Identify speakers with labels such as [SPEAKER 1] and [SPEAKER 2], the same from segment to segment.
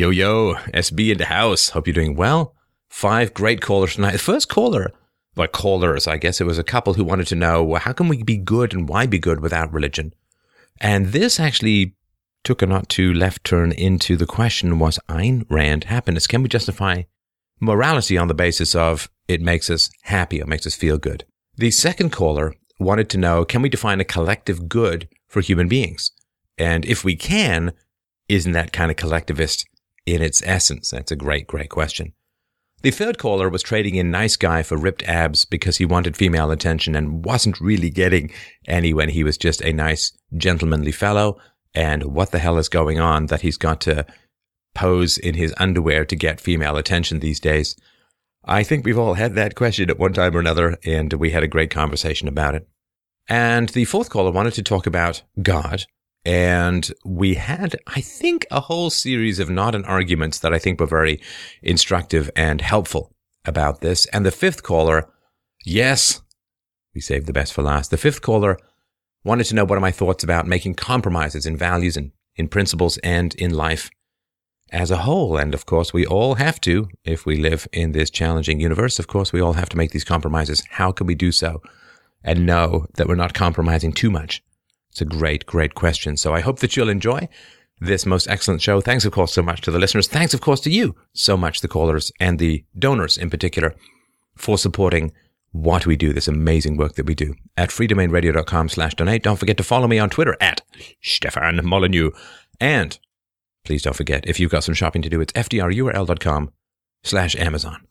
[SPEAKER 1] Yo, yo, SB in the house. Hope you're doing well. Five great callers tonight. The first caller, well, callers, I guess it was a couple who wanted to know well, how can we be good and why be good without religion? And this actually took a not too left turn into the question was Ayn Rand happiness? Can we justify morality on the basis of it makes us happy or makes us feel good? The second caller wanted to know can we define a collective good for human beings? And if we can, isn't that kind of collectivist in its essence? That's a great, great question. The third caller was trading in nice guy for ripped abs because he wanted female attention and wasn't really getting any when he was just a nice, gentlemanly fellow. And what the hell is going on that he's got to pose in his underwear to get female attention these days? I think we've all had that question at one time or another, and we had a great conversation about it. And the fourth caller wanted to talk about God and we had, I think, a whole series of not an arguments that I think were very instructive and helpful about this. And the fifth caller, yes, we saved the best for last. The fifth caller wanted to know what are my thoughts about making compromises in values and in principles and in life as a whole. And of course, we all have to, if we live in this challenging universe, of course, we all have to make these compromises. How can we do so and know that we're not compromising too much? It's a great, great question. So I hope that you'll enjoy this most excellent show. Thanks, of course, so much to the listeners. Thanks, of course, to you so much, the callers and the donors in particular, for supporting what we do, this amazing work that we do at freedomainradio.com slash donate. Don't forget to follow me on Twitter at Stefan Molyneux. And please don't forget, if you've got some shopping to do, it's fdrurl.com slash Amazon.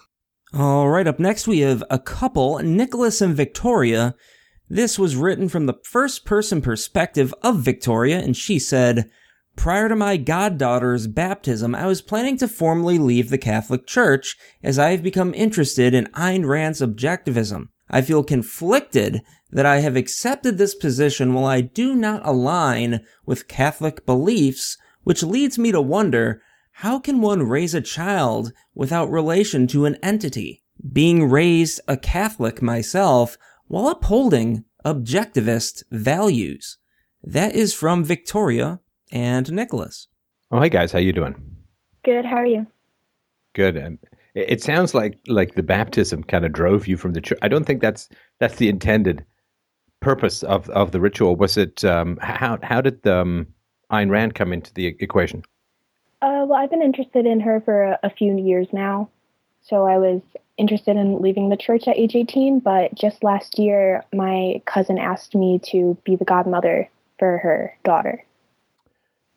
[SPEAKER 2] All right, up next we have a couple, Nicholas and Victoria, this was written from the first person perspective of Victoria, and she said, Prior to my goddaughter's baptism, I was planning to formally leave the Catholic Church as I have become interested in Ayn Rand's objectivism. I feel conflicted that I have accepted this position while I do not align with Catholic beliefs, which leads me to wonder how can one raise a child without relation to an entity? Being raised a Catholic myself, while upholding objectivist values. That is from Victoria and Nicholas.
[SPEAKER 1] Oh, hey guys, how you doing?
[SPEAKER 3] Good. How are you?
[SPEAKER 1] Good. And it sounds like like the baptism kind of drove you from the church. I don't think that's that's the intended purpose of of the ritual. Was it um, how how did the, um, Ayn Rand come into the equation?
[SPEAKER 3] Uh, well, I've been interested in her for a, a few years now. So I was interested in leaving the church at age 18, but just last year, my cousin asked me to be the godmother for her daughter.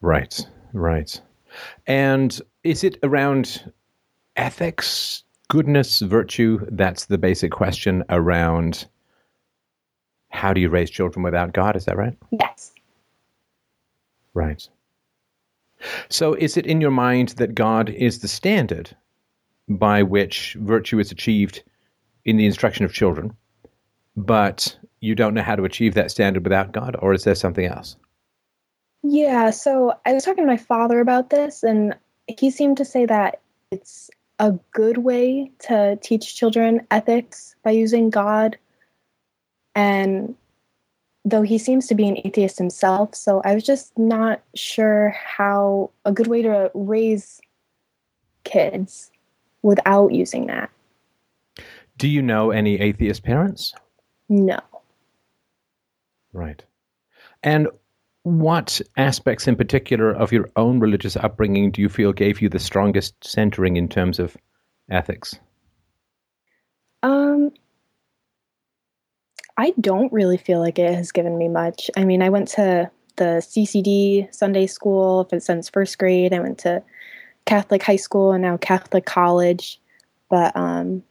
[SPEAKER 1] Right, right. And is it around ethics, goodness, virtue? That's the basic question around how do you raise children without God? Is that right?
[SPEAKER 3] Yes.
[SPEAKER 1] Right. So is it in your mind that God is the standard by which virtue is achieved in the instruction of children, but you don't know how to achieve that standard without God, or is there something else?
[SPEAKER 3] Yeah, so I was talking to my father about this, and he seemed to say that it's a good way to teach children ethics by using God. And though he seems to be an atheist himself, so I was just not sure how a good way to raise kids without using that.
[SPEAKER 1] Do you know any atheist parents?
[SPEAKER 3] No.
[SPEAKER 1] Right. And what aspects in particular of your own religious upbringing do you feel gave you the strongest centering in terms of ethics?
[SPEAKER 3] Um I don't really feel like it has given me much. I mean, I went to the CCD Sunday school since first grade. I went to Catholic high school and now Catholic college, but um,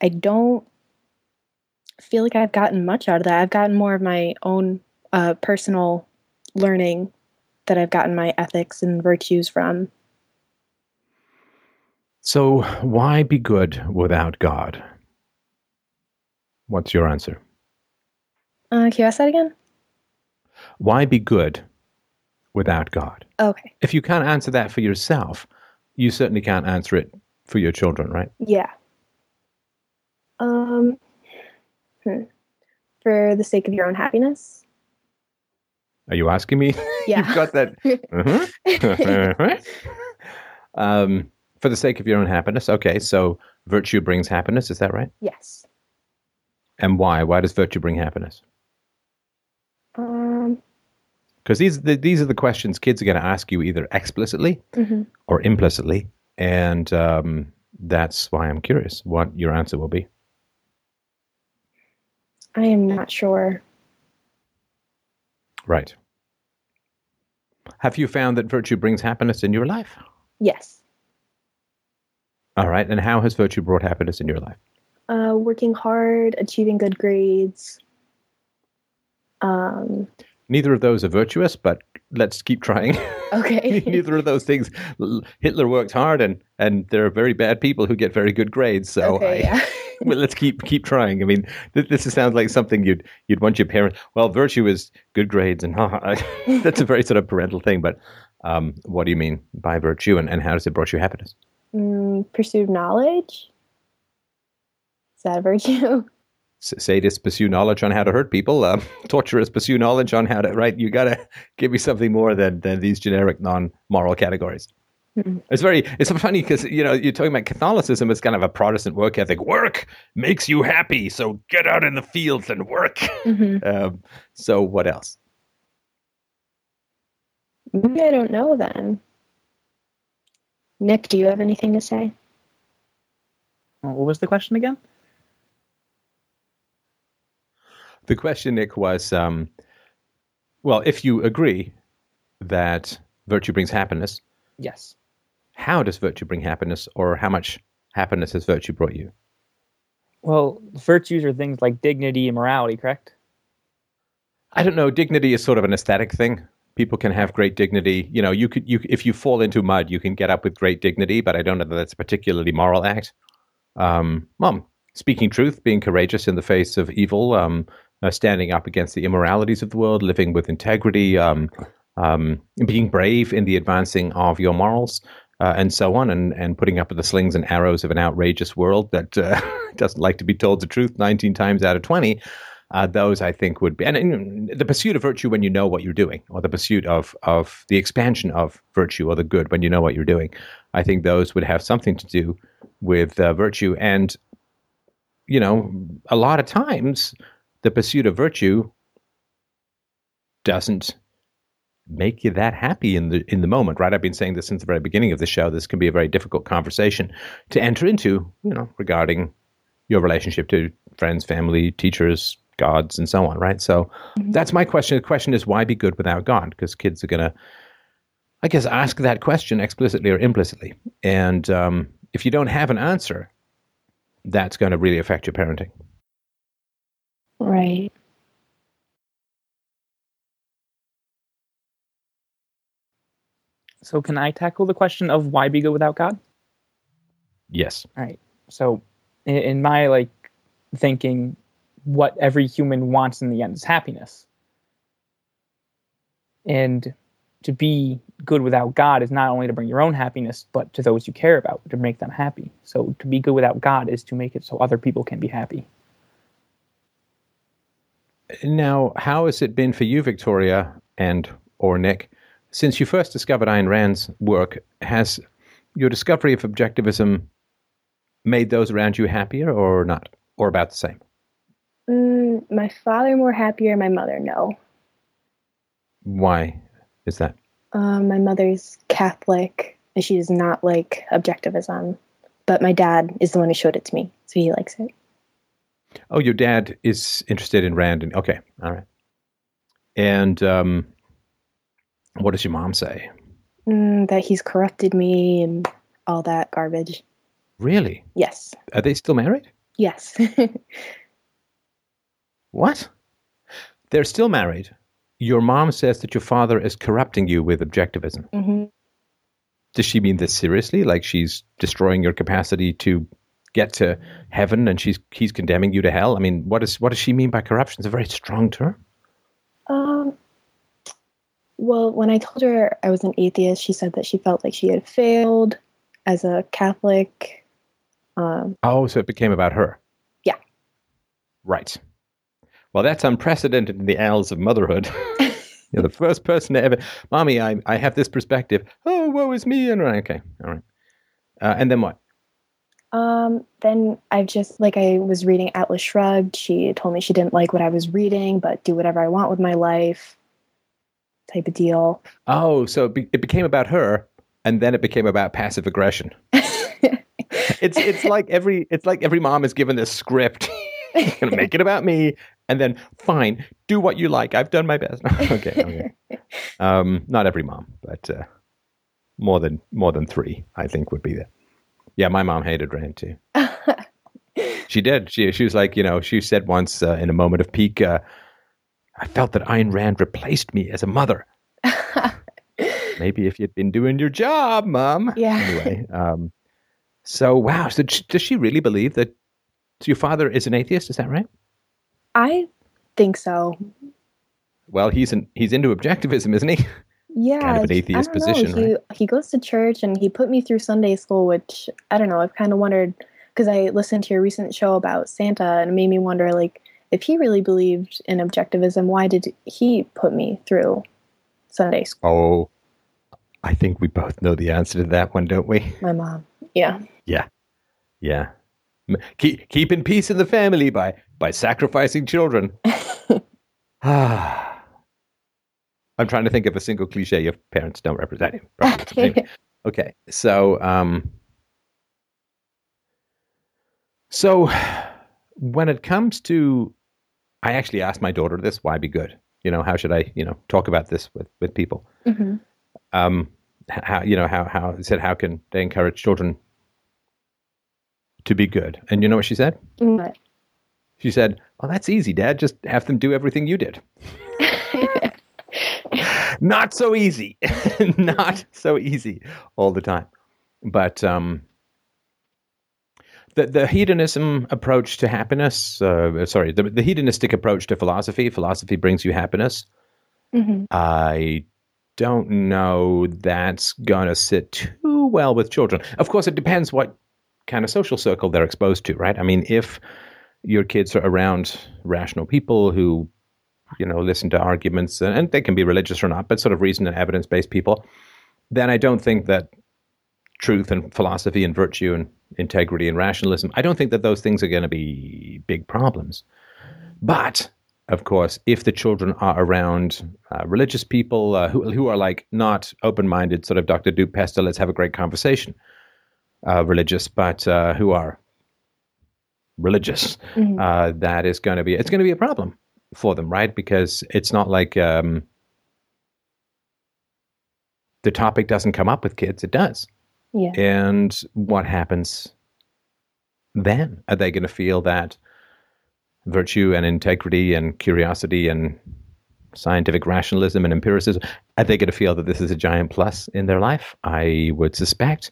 [SPEAKER 3] I don't feel like I've gotten much out of that. I've gotten more of my own uh, personal learning that I've gotten my ethics and virtues from.
[SPEAKER 1] So, why be good without God? What's your answer?
[SPEAKER 3] Uh, can you ask that again?
[SPEAKER 1] Why be good without God?
[SPEAKER 3] Okay.
[SPEAKER 1] If you can't answer that for yourself, you certainly can't answer it for your children, right?
[SPEAKER 3] Yeah. Um, hmm. for the sake of your own happiness.
[SPEAKER 1] Are you asking me?
[SPEAKER 3] Yeah.
[SPEAKER 1] You've got that. uh-huh. Um, for the sake of your own happiness. Okay, so virtue brings happiness. Is that right?
[SPEAKER 3] Yes.
[SPEAKER 1] And why? Why does virtue bring happiness? Because these the, these are the questions kids are going to ask you either explicitly
[SPEAKER 3] mhm.
[SPEAKER 1] or implicitly, and um, that's why I'm curious what your answer will be.
[SPEAKER 3] I am not sure.
[SPEAKER 1] Right. Have you found that virtue brings happiness in your life?
[SPEAKER 3] Yes.
[SPEAKER 1] All right. And how has virtue brought happiness in your life?
[SPEAKER 3] Uh, working hard, achieving good grades. Um.
[SPEAKER 1] Neither of those are virtuous, but let's keep trying.
[SPEAKER 3] Okay.
[SPEAKER 1] Neither of those things. Hitler worked hard, and and there are very bad people who get very good grades. So
[SPEAKER 3] okay.
[SPEAKER 1] I,
[SPEAKER 3] Yeah.
[SPEAKER 1] well, let's keep keep trying. I mean, th- this sounds like something you'd you'd want your parents. Well, virtue is good grades, and that's a very sort of parental thing. But um, what do you mean by virtue, and, and how does it brought you happiness?
[SPEAKER 3] mm, pursued knowledge. Is that a virtue?
[SPEAKER 1] S- sadists pursue knowledge on how to hurt people. Um, torturers pursue knowledge on how to. Right, you got to give me something more than than these generic non-moral categories.
[SPEAKER 3] Mhm.
[SPEAKER 1] It's very. It's funny because you know you're talking about Catholicism. It's kind of a Protestant work ethic. Work makes you happy, so get out in the fields and work.
[SPEAKER 3] hmm
[SPEAKER 1] Um, so what else?
[SPEAKER 3] Maybe I don't know then. Nick, do you have anything to say?
[SPEAKER 4] What was the question again?
[SPEAKER 1] The question, Nick, was um, well, if you agree that virtue brings happiness,
[SPEAKER 4] Yes.
[SPEAKER 1] how does virtue bring happiness, or how much happiness has virtue brought you?
[SPEAKER 4] Well, virtues are things like dignity and morality, correct?
[SPEAKER 1] I don't know. Dignity is sort of an aesthetic thing. People can have great dignity. You know, you could, you if you fall into mud, you can get up with great dignity. But I don't know that that's a particularly moral act. Um, well, speaking truth, being courageous in the face of evil, um, uh, standing up against the immoralities of the world, living with integrity, um, um, being brave in the advancing of your morals, uh, and so on, and, and putting up with the slings and arrows of an outrageous world that uh, doesn't like to be told the truth 19 times out of 20. Uh, those I think would be, and, and the pursuit of virtue when you know what you're doing, or the pursuit of of the expansion of virtue or the good when you know what you're doing. I think those would have something to do with uh, virtue, and you know, a lot of times the pursuit of virtue doesn't make you that happy in the in the moment, right? I've been saying this since the very beginning of the show. This can be a very difficult conversation to enter into, you know, regarding your relationship to friends, family, teachers, gods, and so on, right? So that's my question. The question is why be good without God? Because kids are gonna, I guess, ask that question explicitly or implicitly, and um, if you don't have an answer, that's going to really affect your parenting.
[SPEAKER 3] Right.
[SPEAKER 4] So can I tackle the question of why be good without God?
[SPEAKER 1] Yes.
[SPEAKER 4] All right. So in, in my like thinking, what every human wants in the end is happiness. And to be good without God is not only to bring your own happiness, but to those you care about, to make them happy. So to be good without God is to make it so other people can be happy.
[SPEAKER 1] Now, how has it been for you, Victoria and or Nick, since you first discovered Ayn Rand's work? Has your discovery of objectivism made those around you happier or not, or about the same?
[SPEAKER 3] Mm, my father more happier. My mother no.
[SPEAKER 1] Why is that?
[SPEAKER 3] Um, my mother's Catholic, and she does not like objectivism. But my dad is the one who showed it to me, so he likes it.
[SPEAKER 1] Oh, your dad is interested in Rand. And, okay, all right. And um, what does your mom say?
[SPEAKER 3] Mm, that he's corrupted me and all that garbage.
[SPEAKER 1] Really?
[SPEAKER 3] Yes.
[SPEAKER 1] Are they still married?
[SPEAKER 3] Yes.
[SPEAKER 1] What? They're still married. Your mom says that your father is corrupting you with objectivism.
[SPEAKER 3] hmm
[SPEAKER 1] Does she mean this seriously? Like she's destroying your capacity to get to heaven and she's he's condemning you to hell? I mean, what is what does she mean by corruption? It's a very strong term.
[SPEAKER 3] Um. Well, when I told her I was an atheist, she said that she felt like she had failed as a Catholic. Um,
[SPEAKER 1] Oh, so it became about her.
[SPEAKER 3] Yeah.
[SPEAKER 1] Right. Well, that's unprecedented in the annals of motherhood. You're the first person to ever, mommy, I, I have this perspective. Oh, woe is me. And okay, all right. Uh, and then what?
[SPEAKER 3] Um, then I've just like I was reading Atlas Shrugged. She told me she didn't like what I was reading, but do whatever I want with my life, type of deal.
[SPEAKER 1] Oh, so it, be- it became about her, and then it became about passive aggression. it's it's like every it's like every mom is given this script. gonna make it about me, and then fine, do what you like. I've done my best. okay, okay. Um, not every mom, but uh, more than more than three, I think, would be there. Yeah, my mom hated Rand too. she did. She she was like, you know, she said once uh, in a moment of pique, uh, I felt that Ayn Rand replaced me as a mother. Maybe if you'd been doing your job, mom.
[SPEAKER 3] Yeah.
[SPEAKER 1] Anyway, um, so wow. So does she really believe that your father is an atheist? Is that right?
[SPEAKER 3] I think so.
[SPEAKER 1] Well, he's an, he's into objectivism, isn't he?
[SPEAKER 3] Yeah,
[SPEAKER 1] Kind of an
[SPEAKER 3] I
[SPEAKER 1] atheist
[SPEAKER 3] don't know.
[SPEAKER 1] position,
[SPEAKER 3] He
[SPEAKER 1] right?
[SPEAKER 3] he goes to church and he put me through Sunday school, which I don't know. I've kind of wondered because I listened to your recent show about Santa and it made me wonder, like, if he really believed in objectivism, why did he put me through Sunday school?
[SPEAKER 1] Oh, I think we both know the answer to that one, don't we?
[SPEAKER 3] My mom. Yeah.
[SPEAKER 1] Yeah, yeah. Keep keeping peace in the family by by sacrificing children. Ah. I'm trying to think of a single cliche your parents don't represent you. Represent you. Anyway, Okay, so um, so when it comes to, I actually asked my daughter this: Why be good? You know, how should I, you know, talk about this with with people?
[SPEAKER 3] hmm
[SPEAKER 1] um, how you know how how said how can they encourage children to be good? And you know what she said?
[SPEAKER 3] But
[SPEAKER 1] She said, "Well, that's easy, Dad. Just have them do everything you did." Not so easy. Not so easy all the time. But um, the the hedonism approach to happiness. Uh, sorry, the, the hedonistic approach to philosophy. Philosophy brings you happiness.
[SPEAKER 3] Mhm.
[SPEAKER 1] I don't know that's going to sit too well with children. Of course, it depends what kind of social circle they're exposed to, right? I mean, if your kids are around rational people who, you know, listen to arguments, and, and they can be religious or not, but sort of reason and evidence based people, then I don't think that truth and philosophy and virtue and integrity and rationalism, I don't think that those things are going to be big problems. But of course, if the children are around uh, religious people uh, who, who are like not open minded, sort of Dr. Duke Pesta, let's have a great conversation, uh, religious, but uh, who are religious,
[SPEAKER 3] Mhm.
[SPEAKER 1] uh, that is going to be it's going to be a problem for them, right? Because it's not like um, the topic doesn't come up with kids; it does.
[SPEAKER 3] yeah.
[SPEAKER 1] And what happens then? Are they going to feel that virtue and integrity and curiosity and scientific rationalism and empiricism, are they going to feel that this is a giant plus in their life? I would suspect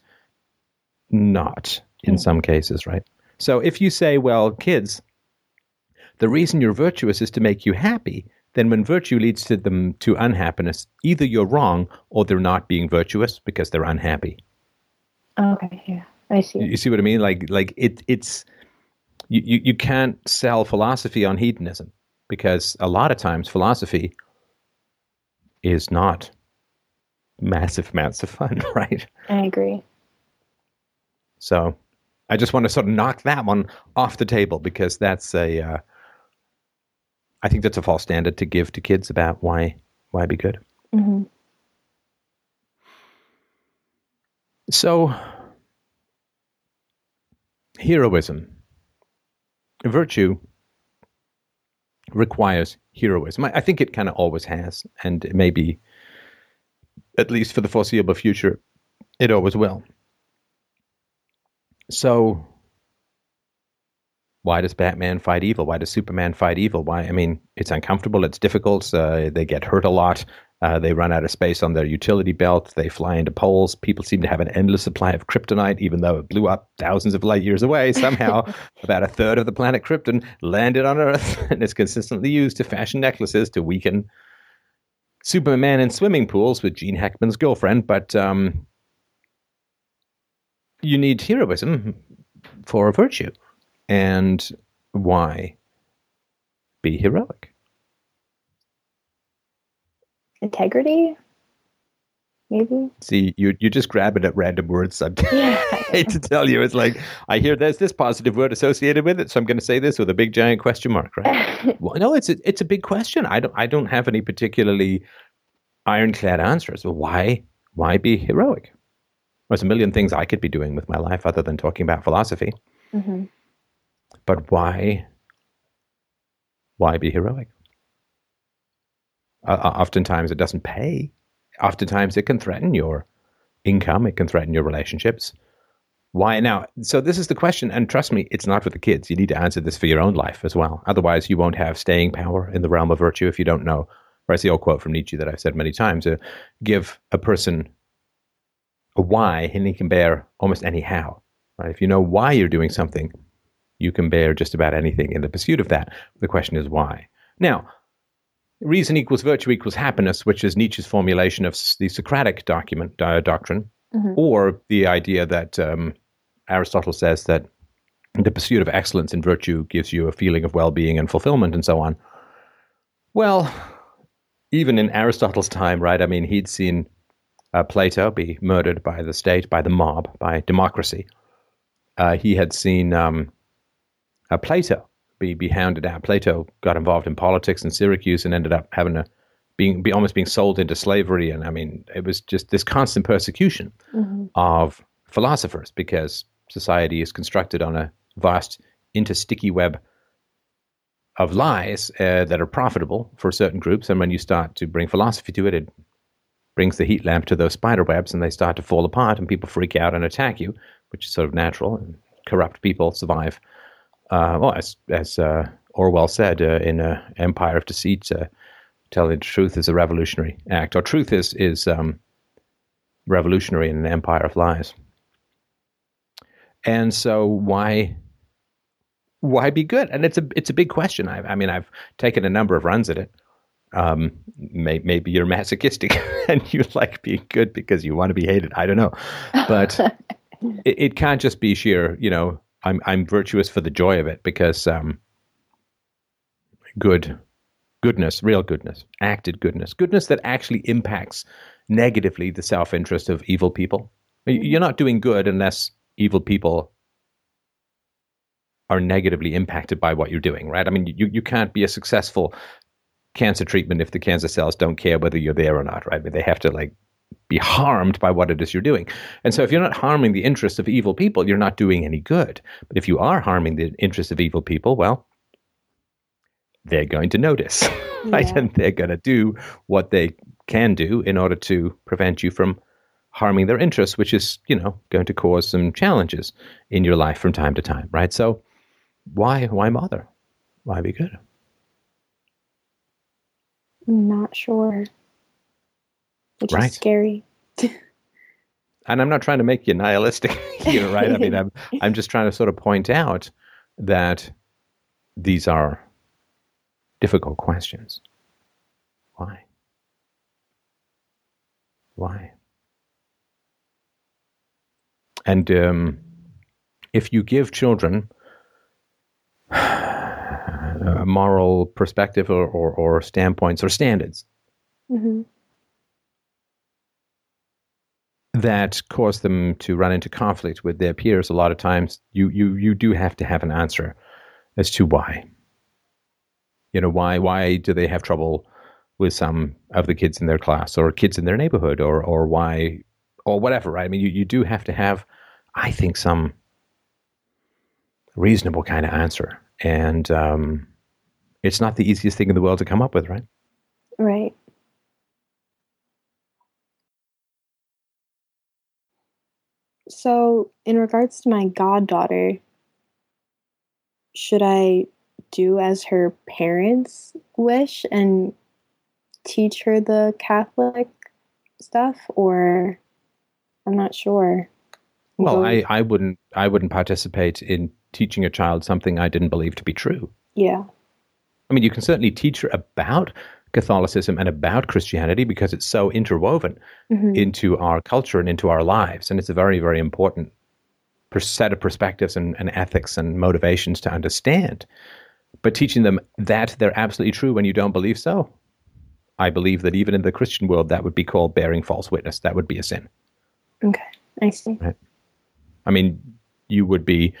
[SPEAKER 1] not in
[SPEAKER 3] Mm.
[SPEAKER 1] some cases, right? So if you say, well, kids, the reason you're virtuous is to make you happy, then when virtue leads to them to unhappiness, either you're wrong or they're not being virtuous because they're unhappy.
[SPEAKER 3] Okay. Yeah. I see.
[SPEAKER 1] You see what I mean? Like like it it's you, you, you can't sell philosophy on hedonism because a lot of times philosophy is not massive amounts of fun, right?
[SPEAKER 3] I agree.
[SPEAKER 1] So I just want to sort of knock that one off the table because that's a uh, I think that's a false standard to give to kids about why why be good.
[SPEAKER 3] hmm
[SPEAKER 1] So, heroism, virtue requires heroism. I, I think it kind of always has, and maybe, at least for the foreseeable future, it always will. So, why does Batman fight evil? Why does Superman fight evil? Why? I mean, it's uncomfortable. It's difficult. Uh, they get hurt a lot. Uh, they run out of space on their utility belt. They fly into poles. People seem to have an endless supply of kryptonite, even though it blew up thousands of light years away. Somehow, about a third of the planet Krypton landed on Earth and is consistently used to fashion necklaces to weaken Superman in swimming pools with Gene Hackman's girlfriend. But um, you need heroism for a virtue. And why be heroic?
[SPEAKER 3] integrity. Maybe.
[SPEAKER 1] See, you you're just grabbing at random words. I
[SPEAKER 3] Yeah.
[SPEAKER 1] hate to tell you, it's like I hear there's this positive word associated with it, so I'm going to say this with a big giant question mark, right? well, no, it's a, it's a big question. I don't I don't have any particularly ironclad answers. Well, why why be heroic? There's a million things I could be doing with my life other than talking about philosophy.
[SPEAKER 3] hmm
[SPEAKER 1] But why why be heroic? Uh, oftentimes it doesn't pay. Oftentimes it can threaten your income. It can threaten your relationships. Why now? So this is the question, and trust me, it's not for the kids. You need to answer this for your own life as well. Otherwise, you won't have staying power in the realm of virtue if you don't know. Or it's the old quote from Nietzsche that I've said many times: uh, "Give a person a why, and he can bear almost any how." Right? If you know why you're doing something, you can bear just about anything in the pursuit of that. The question is why. Now, reason equals virtue equals happiness, which is Nietzsche's formulation of the Socratic document uh, doctrine,
[SPEAKER 3] Mhm.
[SPEAKER 1] or the idea that um, Aristotle says that the pursuit of excellence in virtue gives you a feeling of well-being and fulfillment, and so on. Well, even in Aristotle's time, right? I mean, he'd seen uh, Plato be murdered by the state, by the mob, by democracy. Uh, he had seen um, uh, Plato be, be hounded out. Plato got involved in politics in Syracuse and ended up having a being be almost being sold into slavery. And I mean, it was just this constant persecution
[SPEAKER 3] hmm
[SPEAKER 1] of philosophers because society is constructed on a vast intersticky web of lies uh, that are profitable for certain groups. And when you start to bring philosophy to it, it brings the heat lamp to those spider webs and they start to fall apart and people freak out and attack you, which is sort of natural. And corrupt people survive. Uh, well, as, as uh, Orwell said uh, in uh, Empire of Deceit, uh, telling the truth is a revolutionary act, or truth is, is um, revolutionary in an empire of lies. And so why why be good? And it's a it's a big question. I, I mean, I've taken a number of runs at it. Um, may, maybe you're masochistic and you like being good because you want to be hated. I don't know, but it, it can't just be sheer. You know, I'm I'm virtuous for the joy of it because um, good goodness, real goodness, acted goodness, goodness that actually impacts negatively the self interest of evil people. You're not doing good unless evil people are negatively impacted by what you're doing, right? I mean, you, you can't be a successful cancer treatment if the cancer cells don't care whether you're there or not, right? But they have to like be harmed by what it is you're doing. And so if you're not harming the interests of evil people, you're not doing any good. But if you are harming the interests of evil people, well, they're going to notice, right?
[SPEAKER 3] Yeah.
[SPEAKER 1] And they're going to do what they can do in order to prevent you from harming their interests, which is, you know, going to cause some challenges in your life from time to time, right? So why why bother? Why be good?
[SPEAKER 3] I'm not sure. Which
[SPEAKER 1] Right.
[SPEAKER 3] is scary.
[SPEAKER 1] And I'm not trying to make you nihilistic here, right? I mean, I'm I'm just trying to sort of point out that these are difficult questions. Why? Why? And um, if you give children a moral perspective or, or, or standpoints or standards
[SPEAKER 3] hmm
[SPEAKER 1] that cause them to run into conflict with their peers a lot of times you you you do have to have an answer as to why. You know why why do they have trouble with some of the kids in their class or kids in their neighborhood or or why or whatever right? I mean you, you do have to have i think some reasonable kind of answer. And um it's not the easiest thing in the world to come up with right?
[SPEAKER 3] Right. So, in regards to my goddaughter, should I do as her parents wish and teach her the Catholic stuff, or I'm not sure.
[SPEAKER 1] well i i wouldn't i wouldn't participate in teaching a child something i didn't believe to be true
[SPEAKER 3] yeah,
[SPEAKER 1] I mean, you can certainly teach her about Catholicism and about Christianity because it's so interwoven
[SPEAKER 3] Mhm.
[SPEAKER 1] into our culture and into our lives. And it's a very, very important set of perspectives and, and ethics and motivations to understand. But teaching them that they're absolutely true when you don't believe so, I believe that even in the Christian world, that would be called bearing false witness. That would be a sin.
[SPEAKER 3] Okay, I see. Right?
[SPEAKER 1] I mean, you would be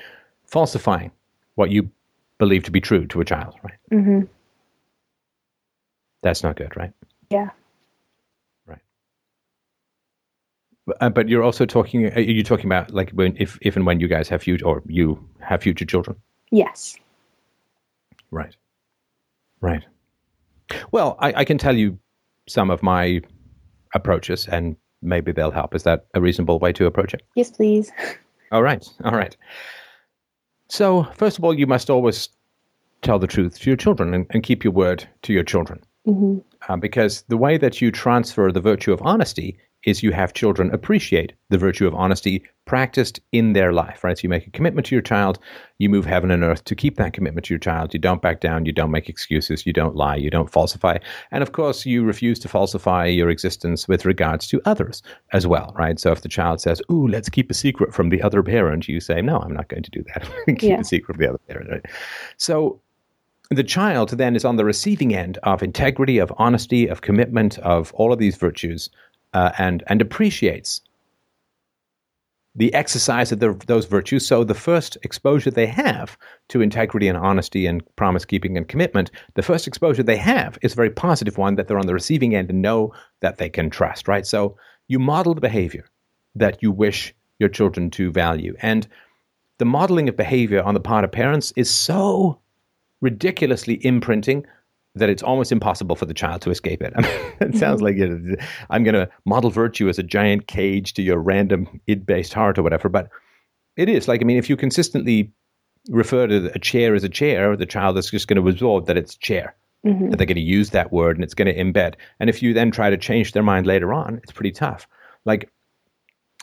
[SPEAKER 1] falsifying what you believe to be true to a child, right?
[SPEAKER 3] hmm
[SPEAKER 1] That's not good, right?
[SPEAKER 3] Yeah. Right.
[SPEAKER 1] But, uh, but you're also talking. Are you talking about like when, if, if and when you guys have future, or you have future children?
[SPEAKER 3] Yes.
[SPEAKER 1] Right. Right. Well, I, I can tell you some of my approaches, and maybe they'll help. Is that a reasonable way to approach it?
[SPEAKER 3] Yes, please.
[SPEAKER 1] All right. All right. So, first of all, you must always tell the truth to your children and, and keep your word to your children.
[SPEAKER 3] Hmm
[SPEAKER 1] Uh, because the way that you transfer the virtue of honesty is you have children appreciate the virtue of honesty practiced in their life, right? So you make a commitment to your child, you move heaven and earth to keep that commitment to your child. You don't back down, you don't make excuses, you don't lie, you don't falsify. And of course, you refuse to falsify your existence with regards to others as well, right? So if the child says, Ooh, let's keep a secret from the other parent, you say, No, I'm not going to do that. keep
[SPEAKER 3] Yeah.
[SPEAKER 1] a secret from the other parent, right? So the child then is on the receiving end of integrity, of honesty, of commitment, of all of these virtues, uh, and and appreciates the exercise of the, those virtues. So the first exposure they have to integrity and honesty and promise keeping and commitment, the first exposure they have is a very positive one that they're on the receiving end and know that they can trust. Right. So you model the behavior that you wish your children to value, and the modeling of behavior on the part of parents is so ridiculously imprinting that it's almost impossible for the child to escape it. I mean, it sounds like know, I'm going to model virtue as a giant cage to your random id-based heart or whatever, but it is like I mean, if you consistently refer to a chair as a chair, the child is just going to absorb that it's chair.
[SPEAKER 3] hmm
[SPEAKER 1] That they're going to use that word and it's going to embed. And if you then try to change their mind later on, it's pretty tough. Like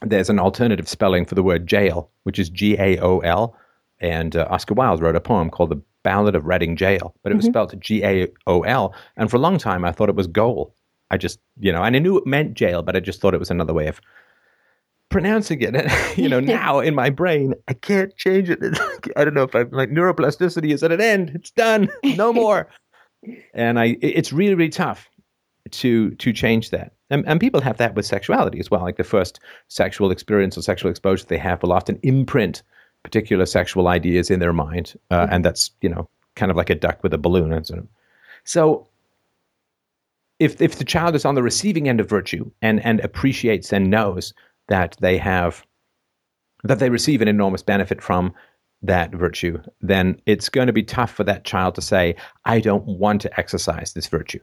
[SPEAKER 1] there's an alternative spelling for the word jail, which is G A O L. And uh, Oscar Wilde wrote a poem called The Ballad of Reading Gaol, but it was spelled G A O L. And for a long time, I thought it was goal. I just, you know, and I knew it meant jail, but I just thought it was another way of pronouncing it. And, you know, now in my brain, I can't change it. I don't know if I'm like neuroplasticity is at an end. It's done. No more. and I, it's really, really tough to to change that. And, and people have that with sexuality as well. Like the first sexual experience or sexual exposure they have will often imprint particular sexual ideas in their mind, uh, and that's you know kind of like a duck with a balloon. And sort of. So if if the child is on the receiving end of virtue and and appreciates and knows that they have that they receive an enormous benefit from that virtue, then it's going to be tough for that child to say, I don't want to exercise this virtue.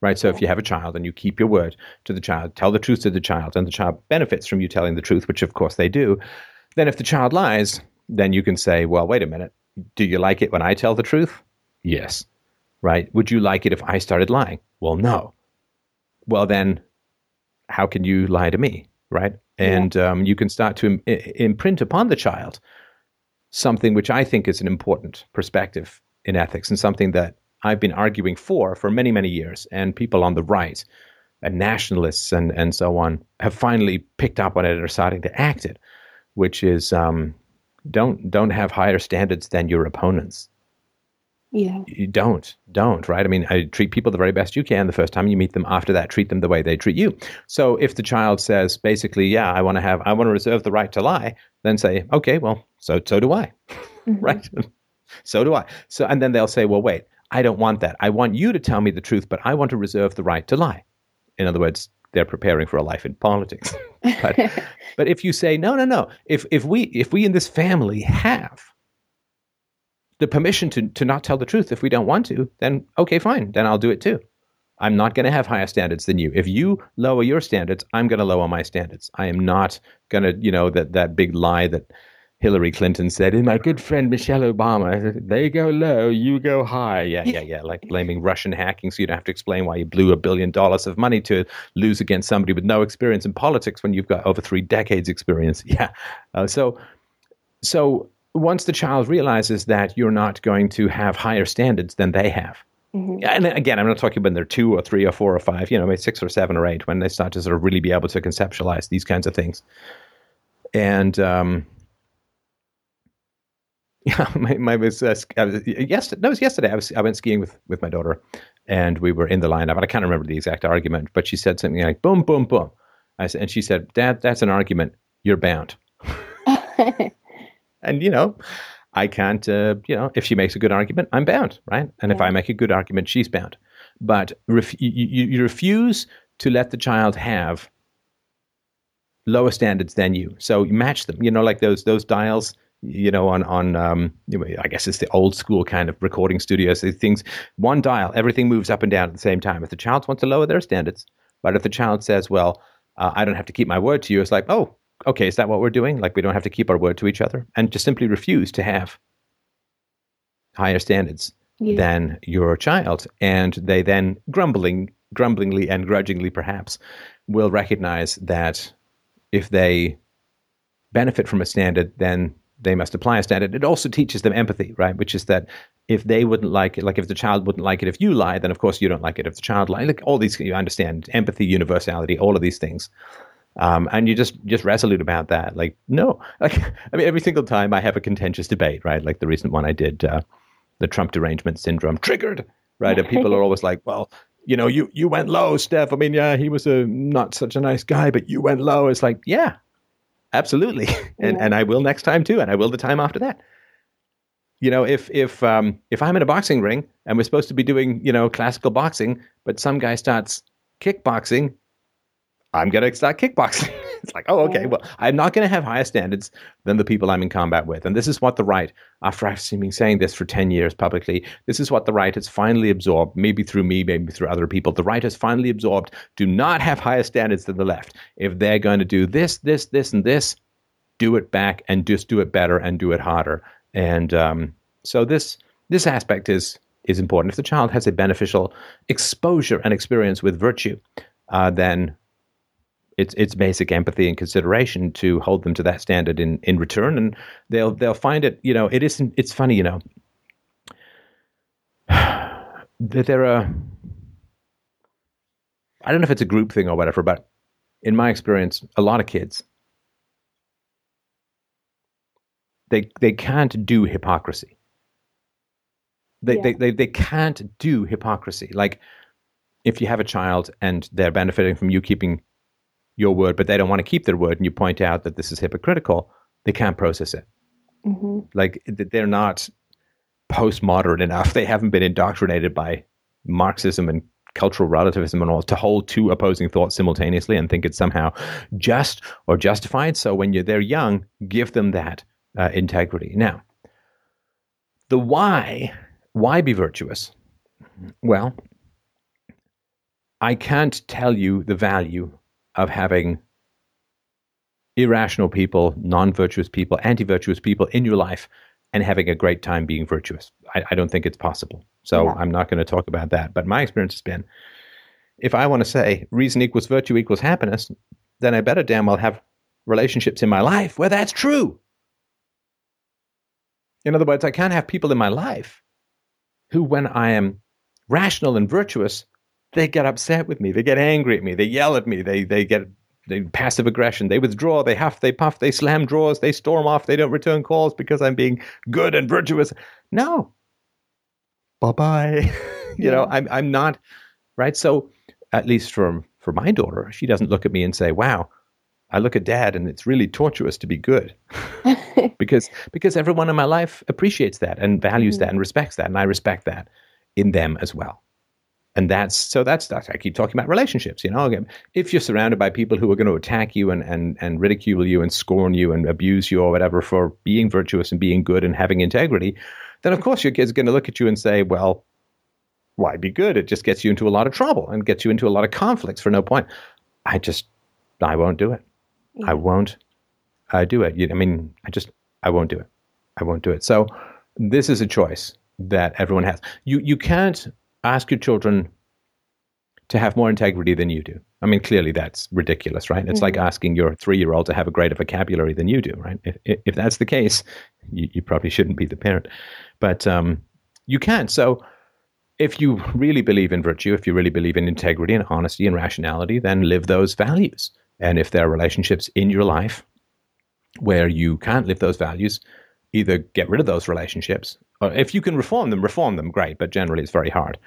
[SPEAKER 1] Right. So if you have a child and you keep your word to the child, tell the truth to the child, and the child benefits from you telling the truth, which of course they do, then if the child lies, then you can say, well, wait a minute. Do you like it when I tell the truth? Yes. Right. Would you like it if I started lying? Well, no. Well, then how can you lie to me? Right. And um, you can start to Im- imprint upon the child something which I think is an important perspective in ethics and something that I've been arguing for for many, many years. And people on the right and nationalists and, and so on have finally picked up on it and are starting to act it, which is um, don't don't have higher standards than your opponents.
[SPEAKER 3] Yeah.
[SPEAKER 1] You don't, don't, right? I mean, I treat people the very best you can the first time you meet them. After that, treat them the way they treat you. So if the child says basically, yeah, I want to have, I want to reserve the right to lie, then say, okay, well, so so do I, mm-hmm. right? so do I. So and then they'll say, well, wait, I don't want that. I want you to tell me the truth, but I want to reserve the right to lie. In other words, they're preparing for a life in politics. but, but if you say, no, no, no, if if we if we in this family have the permission to, to not tell the truth if we don't want to, then okay, fine. Then I'll do it too. I'm not going to have higher standards than you. If you lower your standards, I'm going to lower my standards. I am not going to, you know, that, that big lie that Hillary Clinton said, and my good friend Michelle Obama, they go low, you go high. Yeah, yeah, yeah. Like blaming Russian hacking so you don't have to explain why you blew a billion dollars of money to lose against somebody with no experience in politics when you've got over three decades experience. Yeah. Uh, so, so once the child realizes that you're not going to have higher standards than they have,
[SPEAKER 3] Mhm.
[SPEAKER 1] and again, I'm not talking when they're two or three or four or five, you know, maybe six or seven or eight, when they start to sort of really be able to conceptualize these kinds of things. And um, yeah, my, my was uh, I was, yesterday. No, it was yesterday. I was I went skiing with with my daughter, and we were in the lineup. And I can't remember the exact argument, but she said something like, boom, boom, boom. I said, and she said, Dad, that's an argument. You're bound. and, you know, I can't, uh, you know, if she makes a good argument, I'm bound, right? And yeah. if I make a good argument, she's bound. But ref- you, you, you refuse to let the child have lower standards than you. So you match them, you know, like those those dials you know, on on um, I guess it's the old school kind of recording studios. These things, one dial, everything moves up and down at the same time. If the child wants to lower their standards, but if the child says, "Well, uh, I don't have to keep my word to you," it's like, "Oh, okay, is that what we're doing? Like we don't have to keep our word to each other," and just simply refuse to have higher standards yeah. than your child, and they then grumbling, grumblingly and grudgingly, perhaps, will recognize that if they benefit from a standard, then they must apply a standard. It also teaches them empathy, right? Which is that if they wouldn't like it, like if the child wouldn't like it if you lie, then of course you don't like it if the child lies. Like all these, you understand empathy, universality, all of these things. Um, and you just just resolute about that. Like no, like I mean, every single time I have a contentious debate, right? Like the recent one I did, uh, the Trump derangement syndrome triggered, right? And people are always like, well, you know, you you went low, Steph. I mean, yeah, he was a not such a nice guy, but you went low. It's like, yeah, absolutely, and and I will next time too, and I will the time after that. You know, if if um, if I'm in a boxing ring and we're supposed to be doing you know classical boxing, but some guy starts kickboxing, I'm gonna start kickboxing. It's like, oh, okay. Well, I'm not going to have higher standards than the people I'm in combat with. And this is what the right, after I've been saying this for 10 years publicly, this is what the right has finally absorbed, maybe through me, maybe through other people. The right has finally absorbed do not have higher standards than the left. If they're going to do this, this, this, and this, do it back and just do it better and do it harder. And um, so this this aspect is is important. If the child has a beneficial exposure and experience with virtue, uh, then it's it's basic empathy and consideration to hold them to that standard in in return, and they'll they'll find it. You know, it isn't. It's funny, you know, that there are. I don't know if it's a group thing or whatever, but in my experience, a lot of kids they they can't do hypocrisy. They, yeah. they, they, they can't do hypocrisy. Like if you have a child and they're benefiting from you keeping your word, but they don't want to keep their word, and you point out that this is hypocritical, they can't process it. Mm-hmm. Like they're not postmodern enough. They haven't been indoctrinated by Marxism and cultural relativism and all to hold two opposing thoughts simultaneously and think it's somehow just or justified. So when you're they're young, give them that uh, integrity. Now, the why, why be virtuous? Well, I can't tell you the value of having irrational people, non virtuous people, anti virtuous people in your life and having a great time being virtuous. I, I don't think it's possible. So yeah. I'm not going to talk about that. But my experience has been if I want to say reason equals virtue equals happiness, then I better damn well have relationships in my life where that's true. In other words, I can't have people in my life who, when I am rational and virtuous, they get upset with me. They get angry at me. They yell at me. They they get they passive aggression. They withdraw. They huff. They puff. They slam drawers. They storm off. They don't return calls because I'm being good and virtuous. No. Bye bye. you know, I'm I'm not right. So at least for for my daughter, she doesn't look at me and say, "Wow." I look at dad and it's really tortuous to be good because because everyone in my life appreciates that and values mm-hmm. that and respects that and I respect that in them as well and that's so that's, that's I keep talking about relationships. You know, if you're surrounded by people who are going to attack you and and and ridicule you and scorn you and abuse you or whatever for being virtuous and being good and having integrity, then of course your kid's going to look at you and say, well. Why be good? It just gets you into a lot of trouble and gets you into a lot of conflicts for no point. I just, I won't do it. I won't i do it. I mean, I just, I won't do it. I won't do it. So this is a choice that everyone has. You you can't ask your children to have more integrity than you do. I mean, clearly that's ridiculous, right? It's mm-hmm. like asking your three year old to have a greater vocabulary than you do, right? If, if that's the case, you, you, probably shouldn't be the parent. But um, you can. So if you really believe in virtue, if you really believe in integrity and honesty and rationality, then live those values. And if there are relationships in your life where you can't live those values, either get rid of those relationships, or if you can reform them, reform them, great, but generally it's very hard.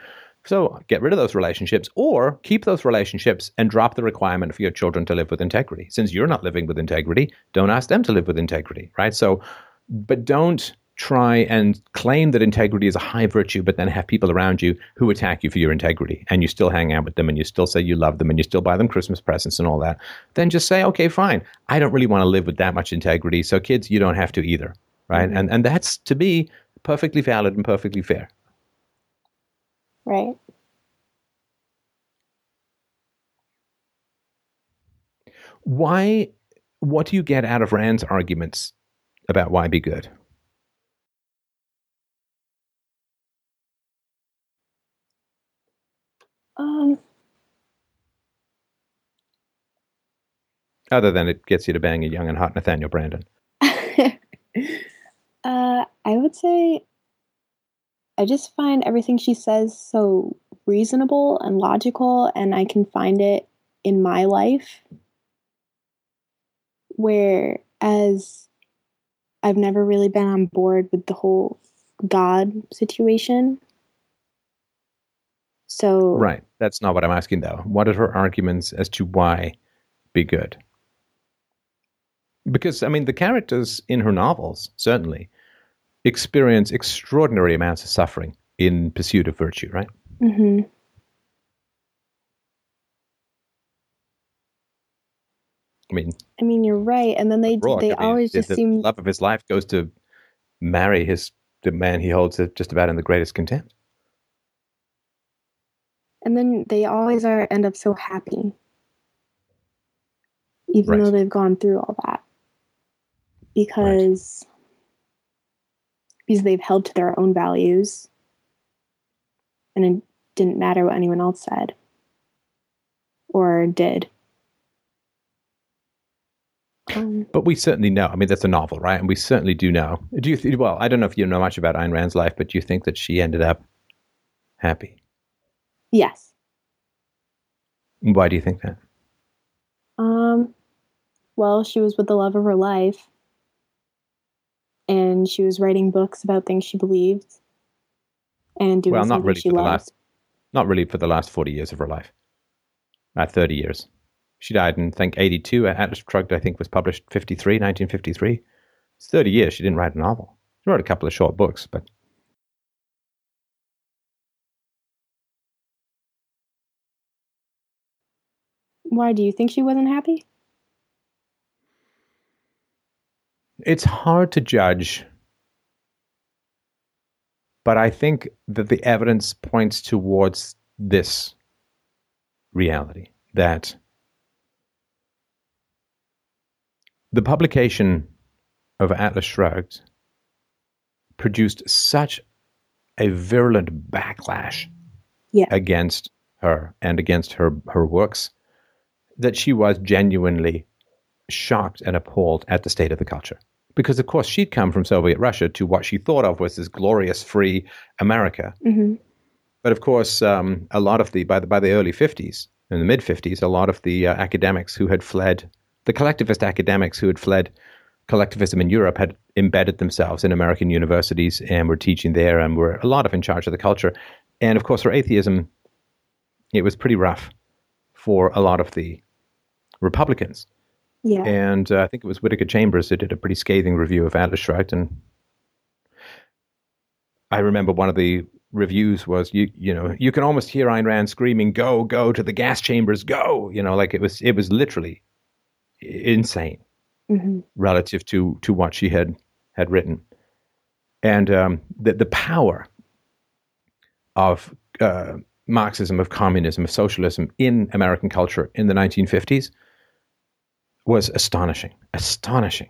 [SPEAKER 1] So get rid of those relationships or keep those relationships and drop the requirement for your children to live with integrity. Since you're not living with integrity, don't ask them to live with integrity, right? So, but don't try and claim that integrity is a high virtue, but then have people around you who attack you for your integrity and you still hang out with them and you still say you love them and you still buy them Christmas presents and all that. Then just say, okay, fine. I don't really want to live with that much integrity. So, kids, you don't have to either, right? Mm-hmm. And, and that's to me perfectly valid and perfectly fair.
[SPEAKER 3] Right.
[SPEAKER 1] Why? What do you get out of Rand's arguments about why be good?
[SPEAKER 3] Um,
[SPEAKER 1] Other than it gets you to bang a young and hot Nathaniel Branden.
[SPEAKER 3] uh, I would say I just find everything she says so reasonable and logical, and I can find it in my life. Whereas I've never really been on board with the whole God situation. So,
[SPEAKER 1] Right. That's not what I'm asking, though. What are her arguments as to why be good? Because, I mean, the characters in her novels certainly experience extraordinary amounts of suffering in pursuit of virtue, right?
[SPEAKER 3] hmm
[SPEAKER 1] I mean,
[SPEAKER 3] I mean, you're right. And then they
[SPEAKER 1] Roark,
[SPEAKER 3] they
[SPEAKER 1] I mean,
[SPEAKER 3] always
[SPEAKER 1] the,
[SPEAKER 3] just
[SPEAKER 1] the
[SPEAKER 3] seem
[SPEAKER 1] love of his life goes to marry his the man he holds just about in the greatest contempt.
[SPEAKER 3] And then they always are end up so happy. Even
[SPEAKER 1] Right.
[SPEAKER 3] though they've gone through all that. Because because they've held to their own values and it didn't matter what anyone else said or did. Um,
[SPEAKER 1] But we certainly know. I mean, that's a novel, right? And we certainly do know. Do you? Th- well, I don't know if you know much about Ayn Rand's life, but do you think that she ended up happy?
[SPEAKER 3] yes.
[SPEAKER 1] Why do you think that?
[SPEAKER 3] Um well, she was with the love of her life and she was writing books about things she believed and doing
[SPEAKER 1] Well, not really
[SPEAKER 3] she
[SPEAKER 1] for the
[SPEAKER 3] loved.
[SPEAKER 1] last, not really for the last forty years of her life. At thirty years, she died in I think eighty two. Atlas Shrugged, I think, was published 53, 1953. It's thirty years. She didn't write a novel. She wrote a couple of short books, but
[SPEAKER 3] Why do you think she wasn't happy?
[SPEAKER 1] It's hard to judge. But I think that the evidence points towards this reality that the publication of Atlas Shrugged produced such a virulent backlash
[SPEAKER 3] Yeah.
[SPEAKER 1] against her and against her, her works that she was genuinely shocked and appalled at the state of the culture. Because, of course, she'd come from Soviet Russia to what she thought of was this glorious, free America.
[SPEAKER 3] hmm
[SPEAKER 1] But of course, um, a lot of the by the by the early fifties, in the mid fifties, a lot of the uh, academics who had fled, the collectivist academics who had fled collectivism in Europe, had embedded themselves in American universities and were teaching there, and were a lot of in charge of the culture. And of course, for atheism, it was pretty rough for a lot of the Republicans.
[SPEAKER 3] Yeah.
[SPEAKER 1] And uh, I think it was Whittaker Chambers who did a pretty scathing review of Atlas Shrugged. And I remember one of the reviews was, you you know, you can almost hear Ayn Rand screaming, "Go, go to the gas chambers, go!" You know, like it was it was literally insane
[SPEAKER 3] hmm
[SPEAKER 1] relative to to what she had had written, and um, the the power of uh, Marxism, of communism, of socialism in American culture in the 1950s was astonishing, astonishing.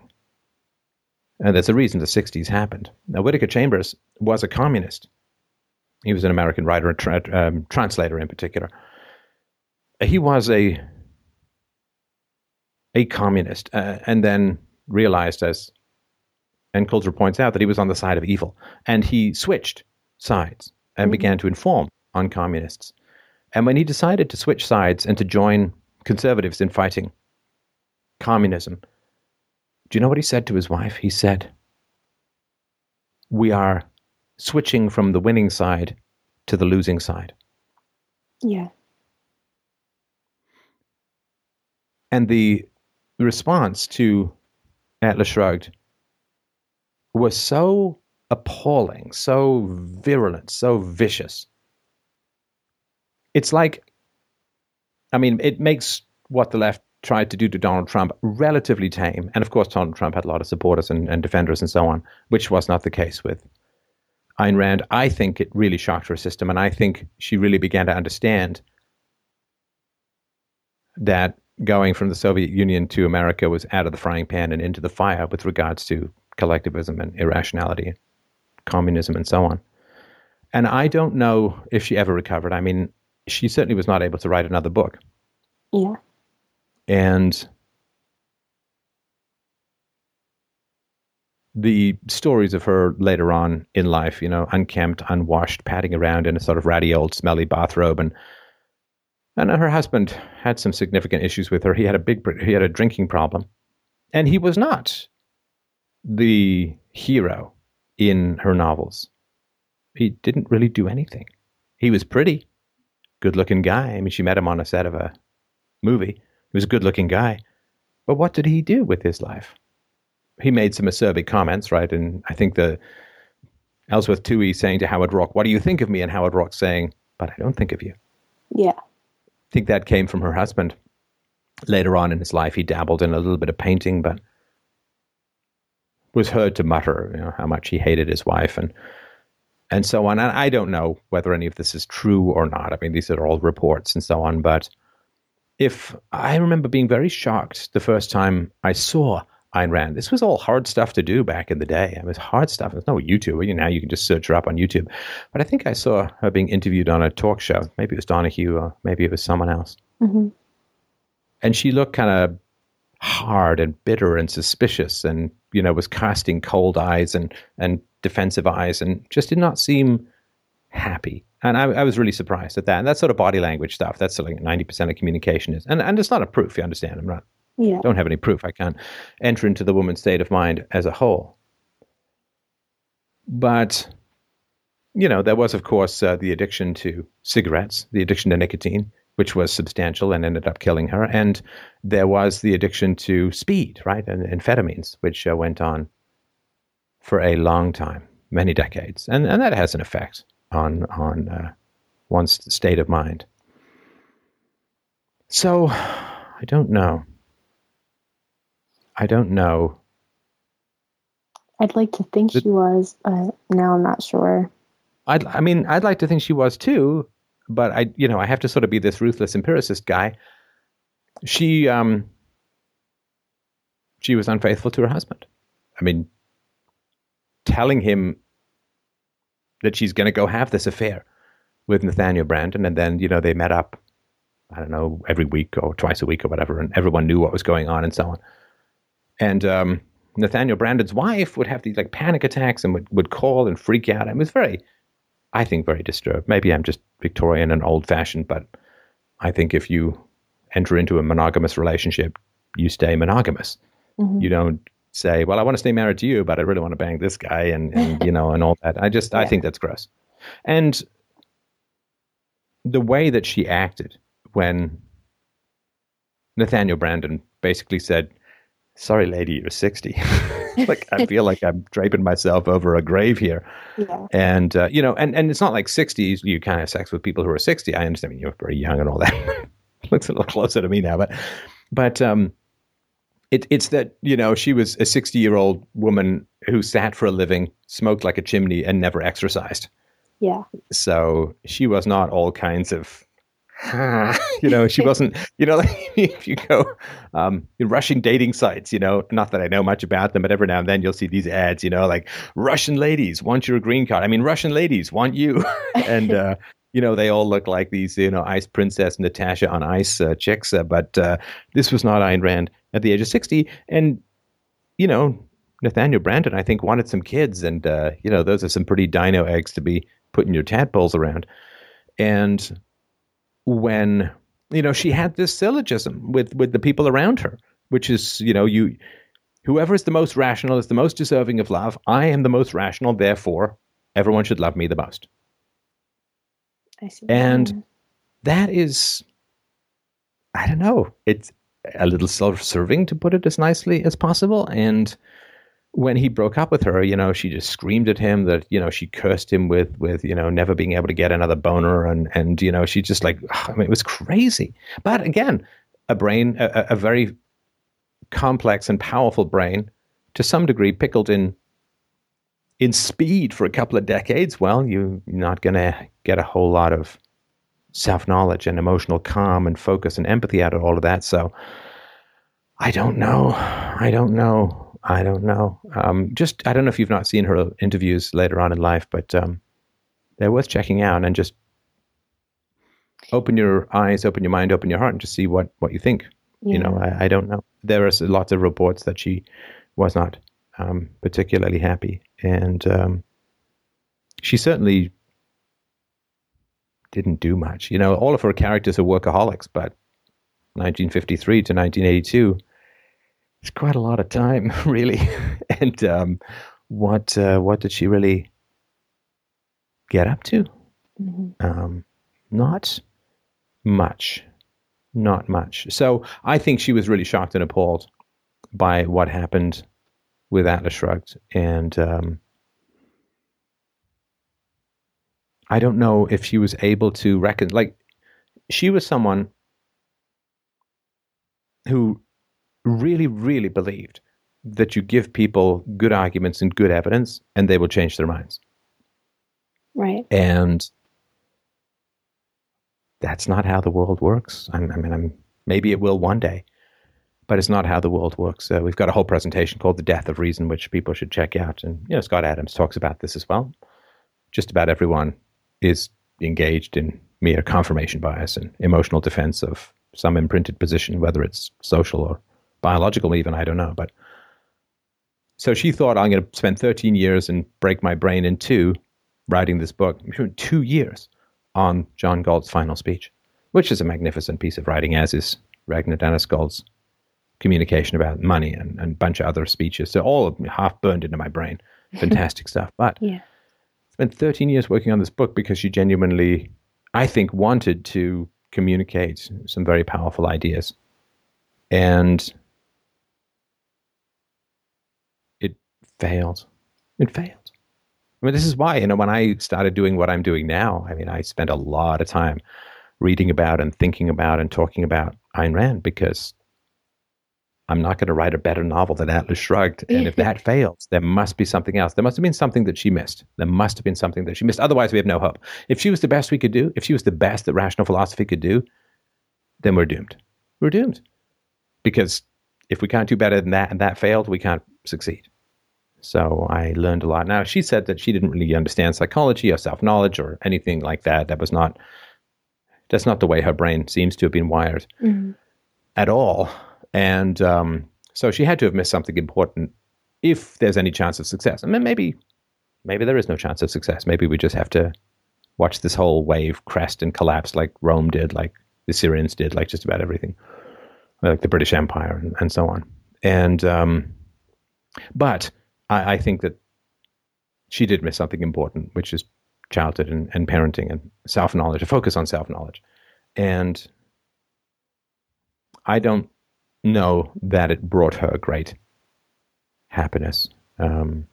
[SPEAKER 1] And there's a reason the 60s happened. Now, Whittaker Chambers was a communist. He was an American writer and tra- um, translator in particular. He was a a communist, uh, and then realized, as Ann Coulter points out, that he was on the side of evil, and he switched sides and began to inform on communists. And when he decided to switch sides and to join conservatives in fighting communism, do you know what he said to his wife? He said, "We are switching from the winning side to the losing side."
[SPEAKER 3] Yeah.
[SPEAKER 1] And the response to Atlas Shrugged was so appalling, so virulent, so vicious. It's like, I mean, it makes what the left tried to do to Donald Trump relatively tame. And of course, Donald Trump had a lot of supporters and, and defenders and so on, which was not the case with Ayn Rand. I think it really shocked her system. And I think she really began to understand that going from the Soviet Union to America was out of the frying pan and into the fire with regards to collectivism and irrationality, communism, and so on. And I don't know if she ever recovered. I mean, she certainly was not able to write another book.
[SPEAKER 3] Yeah.
[SPEAKER 1] And the stories of her later on in life, you know, unkempt, unwashed, padding around in a sort of ratty old smelly bathrobe and and her husband had some significant issues with her. He had a big he had a drinking problem. And he was not the hero in her novels. He didn't really do anything. He was pretty, good looking guy. I mean, she met him on a set of a movie. He was a good looking guy. But what did he do with his life? He made some acerbic comments, right? And I think the Ellsworth Toohey saying to Howard Roark, What do you think of me? And Howard Roark saying, But I don't think of you.
[SPEAKER 3] Yeah.
[SPEAKER 1] I think that came from her husband. Later on in his life, he dabbled in a little bit of painting, but was heard to mutter, you know, how much he hated his wife and and so on. And I don't know whether any of this is true or not. I mean, these are all reports and so on. But if I remember being very shocked the first time I saw Ayn Rand, this was all hard stuff to do back in the day. It was hard stuff. There's no YouTube. You know, now you can just search her up on YouTube. But I think I saw her being interviewed on a talk show. Maybe it was Donahue or maybe it was someone else.
[SPEAKER 3] Mm-hmm.
[SPEAKER 1] And she looked kind of hard and bitter and suspicious and you know was casting cold eyes and and defensive eyes and just did not seem happy and I, I was really surprised at that. And that sort of body language stuff. That's like 90% of communication is and and it's not a proof you understand i'm not
[SPEAKER 3] Yeah.
[SPEAKER 1] don't have any proof. I can't enter into the woman's state of mind as a whole. But you know there was of course uh, the addiction to cigarettes the addiction to nicotine which was substantial and ended up killing her. And there was the addiction to speed, right, and amphetamines, which uh, went on for a long time, many decades, and and that has an effect on on uh, one's state of mind. So, I don't know. I don't know.
[SPEAKER 3] I'd like to think
[SPEAKER 1] The-
[SPEAKER 3] she was, but now I'm not sure.
[SPEAKER 1] I'd, I mean, I'd like to think she was too, but I, you know, I have to sort of be this ruthless empiricist guy. She, um, she was unfaithful to her husband. I mean, telling him that she's going to go have this affair with Nathaniel Branden, and then you know they met up. I don't know every week or twice a week or whatever, and everyone knew what was going on and so on. And um, Nathaniel Branden's wife would have these like panic attacks and would, would call and freak out. It was very, I think, very disturbed. Maybe I'm just Victorian and old fashioned, but I think if you enter into a monogamous relationship, you stay monogamous.
[SPEAKER 3] Mhm.
[SPEAKER 1] You don't say, "Well, I want to stay married to you, but I really want to bang this guy," and, and you know, and all that. I just, I think that's gross. And the way that she acted when Nathaniel Branden basically said, "Sorry, lady, you're 60." like I feel like I'm draping myself over a grave here.
[SPEAKER 3] Yeah.
[SPEAKER 1] And uh, you know, and and it's not like 60s. You can't have sex with people who are 60. I understand. I mean, you're very young and all that. Looks a little closer to me now, but but um, it, it's that you know she was a 60 year old woman who sat for a living, smoked like a chimney, and never exercised.
[SPEAKER 3] Yeah.
[SPEAKER 1] So she was not all kinds of. you know, she wasn't. You know, if you go um, in Russian dating sites, you know, not that I know much about them, but every now and then you'll see these ads. You know, like Russian ladies want your green card. I mean, Russian ladies want you, and uh, you know they all look like these, you know, ice princess Natasha on ice uh, chicks. Uh, but uh, this was not Ayn Rand at the age of sixty, and you know, Nathaniel Branden, I think, wanted some kids, and uh, you know, those are some pretty dino eggs to be putting your tadpoles around. And when you know she had this syllogism with with the people around her, which is you know you whoever is the most rational is the most deserving of love. I am the most rational, therefore everyone should love me the most.
[SPEAKER 3] I see.
[SPEAKER 1] And- that is, I don't know, it's a little self serving to put it as nicely as possible. And when he broke up with her, you know, she just screamed at him that, you know, she cursed him with, with, you know, never being able to get another boner. And, and, you know, she just like, I mean, it was crazy. But again, a brain, a, a very complex and powerful brain, to some degree, pickled in in speed for a couple of decades, well, you're not going to get a whole lot of self knowledge and emotional calm and focus and empathy out of all of that. So I don't know. I don't know. I don't know. Um, just, I don't know if you've not seen her interviews later on in life, but um, they're worth checking out and just open your eyes, open your mind, open your heart, and just see what, what you think. Yeah. You know, I, I, don't know. There are lots of reports that she was not um, particularly happy, and um, she certainly didn't do much. You know, all of her characters are workaholics, but 1953 to 1982 it's quite a lot of time, really. and um, what uh, what did she really get up to? Mm-hmm. Um, not much, not much. So I think she was really shocked and appalled by what happened with Atlas Shrugged, and um, I don't know if she was able to reckon. Like, she was someone who really, really believed that you give people good arguments and good evidence, and they will change their minds.
[SPEAKER 3] Right.
[SPEAKER 1] And that's not how the world works. I, I mean, I'm, maybe it will one day, but it's not how the world works. Uh, we've got a whole presentation called "The Death of Reason," which people should check out, and you know, Scott Adams talks about this as well. Just about everyone is engaged in mere confirmation bias and emotional defense of some imprinted position, whether it's social or biological, even I don't know. But so she thought, I'm going to spend 13 years and break my brain in two, writing this book. Two years on John Galt's final speech, which is a magnificent piece of writing, as is Ragnar Danneskjöld's communication about money and, and a bunch of other speeches. So all half burned into my brain. Fantastic stuff. But
[SPEAKER 3] yeah.
[SPEAKER 1] Spent 13 years working on this book because she genuinely, I think, wanted to communicate some very powerful ideas. And it failed. It failed. I mean, this is why, you know, when I started doing what I'm doing now, I mean, I spent a lot of time reading about and thinking about and talking about Ayn Rand because I'm not going to write a better novel than Atlas Shrugged. And if that fails, there must be something else. There must have been something that she missed. There must have been something that she missed. Otherwise, we have no hope. If she was the best we could do, if she was the best that rational philosophy could do, then we're doomed. We're doomed. Because if we can't do better than that and that failed, we can't succeed. So I learned a lot. Now, she said that she didn't really understand psychology or self knowledge or anything like that. That was not, that's not the way her brain seems to have been wired mm-hmm. at all. And um, so she had to have missed something important if there's any chance of success. And then maybe, maybe there is no chance of success. Maybe we just have to watch this whole wave crest and collapse like Rome did, like the Syrians did, like just about everything, like the British Empire and, and so on. And, um, but I, I think that she did miss something important, which is childhood and, and parenting and self knowledge, a focus on self knowledge. And I don't know that it brought her great happiness. Um,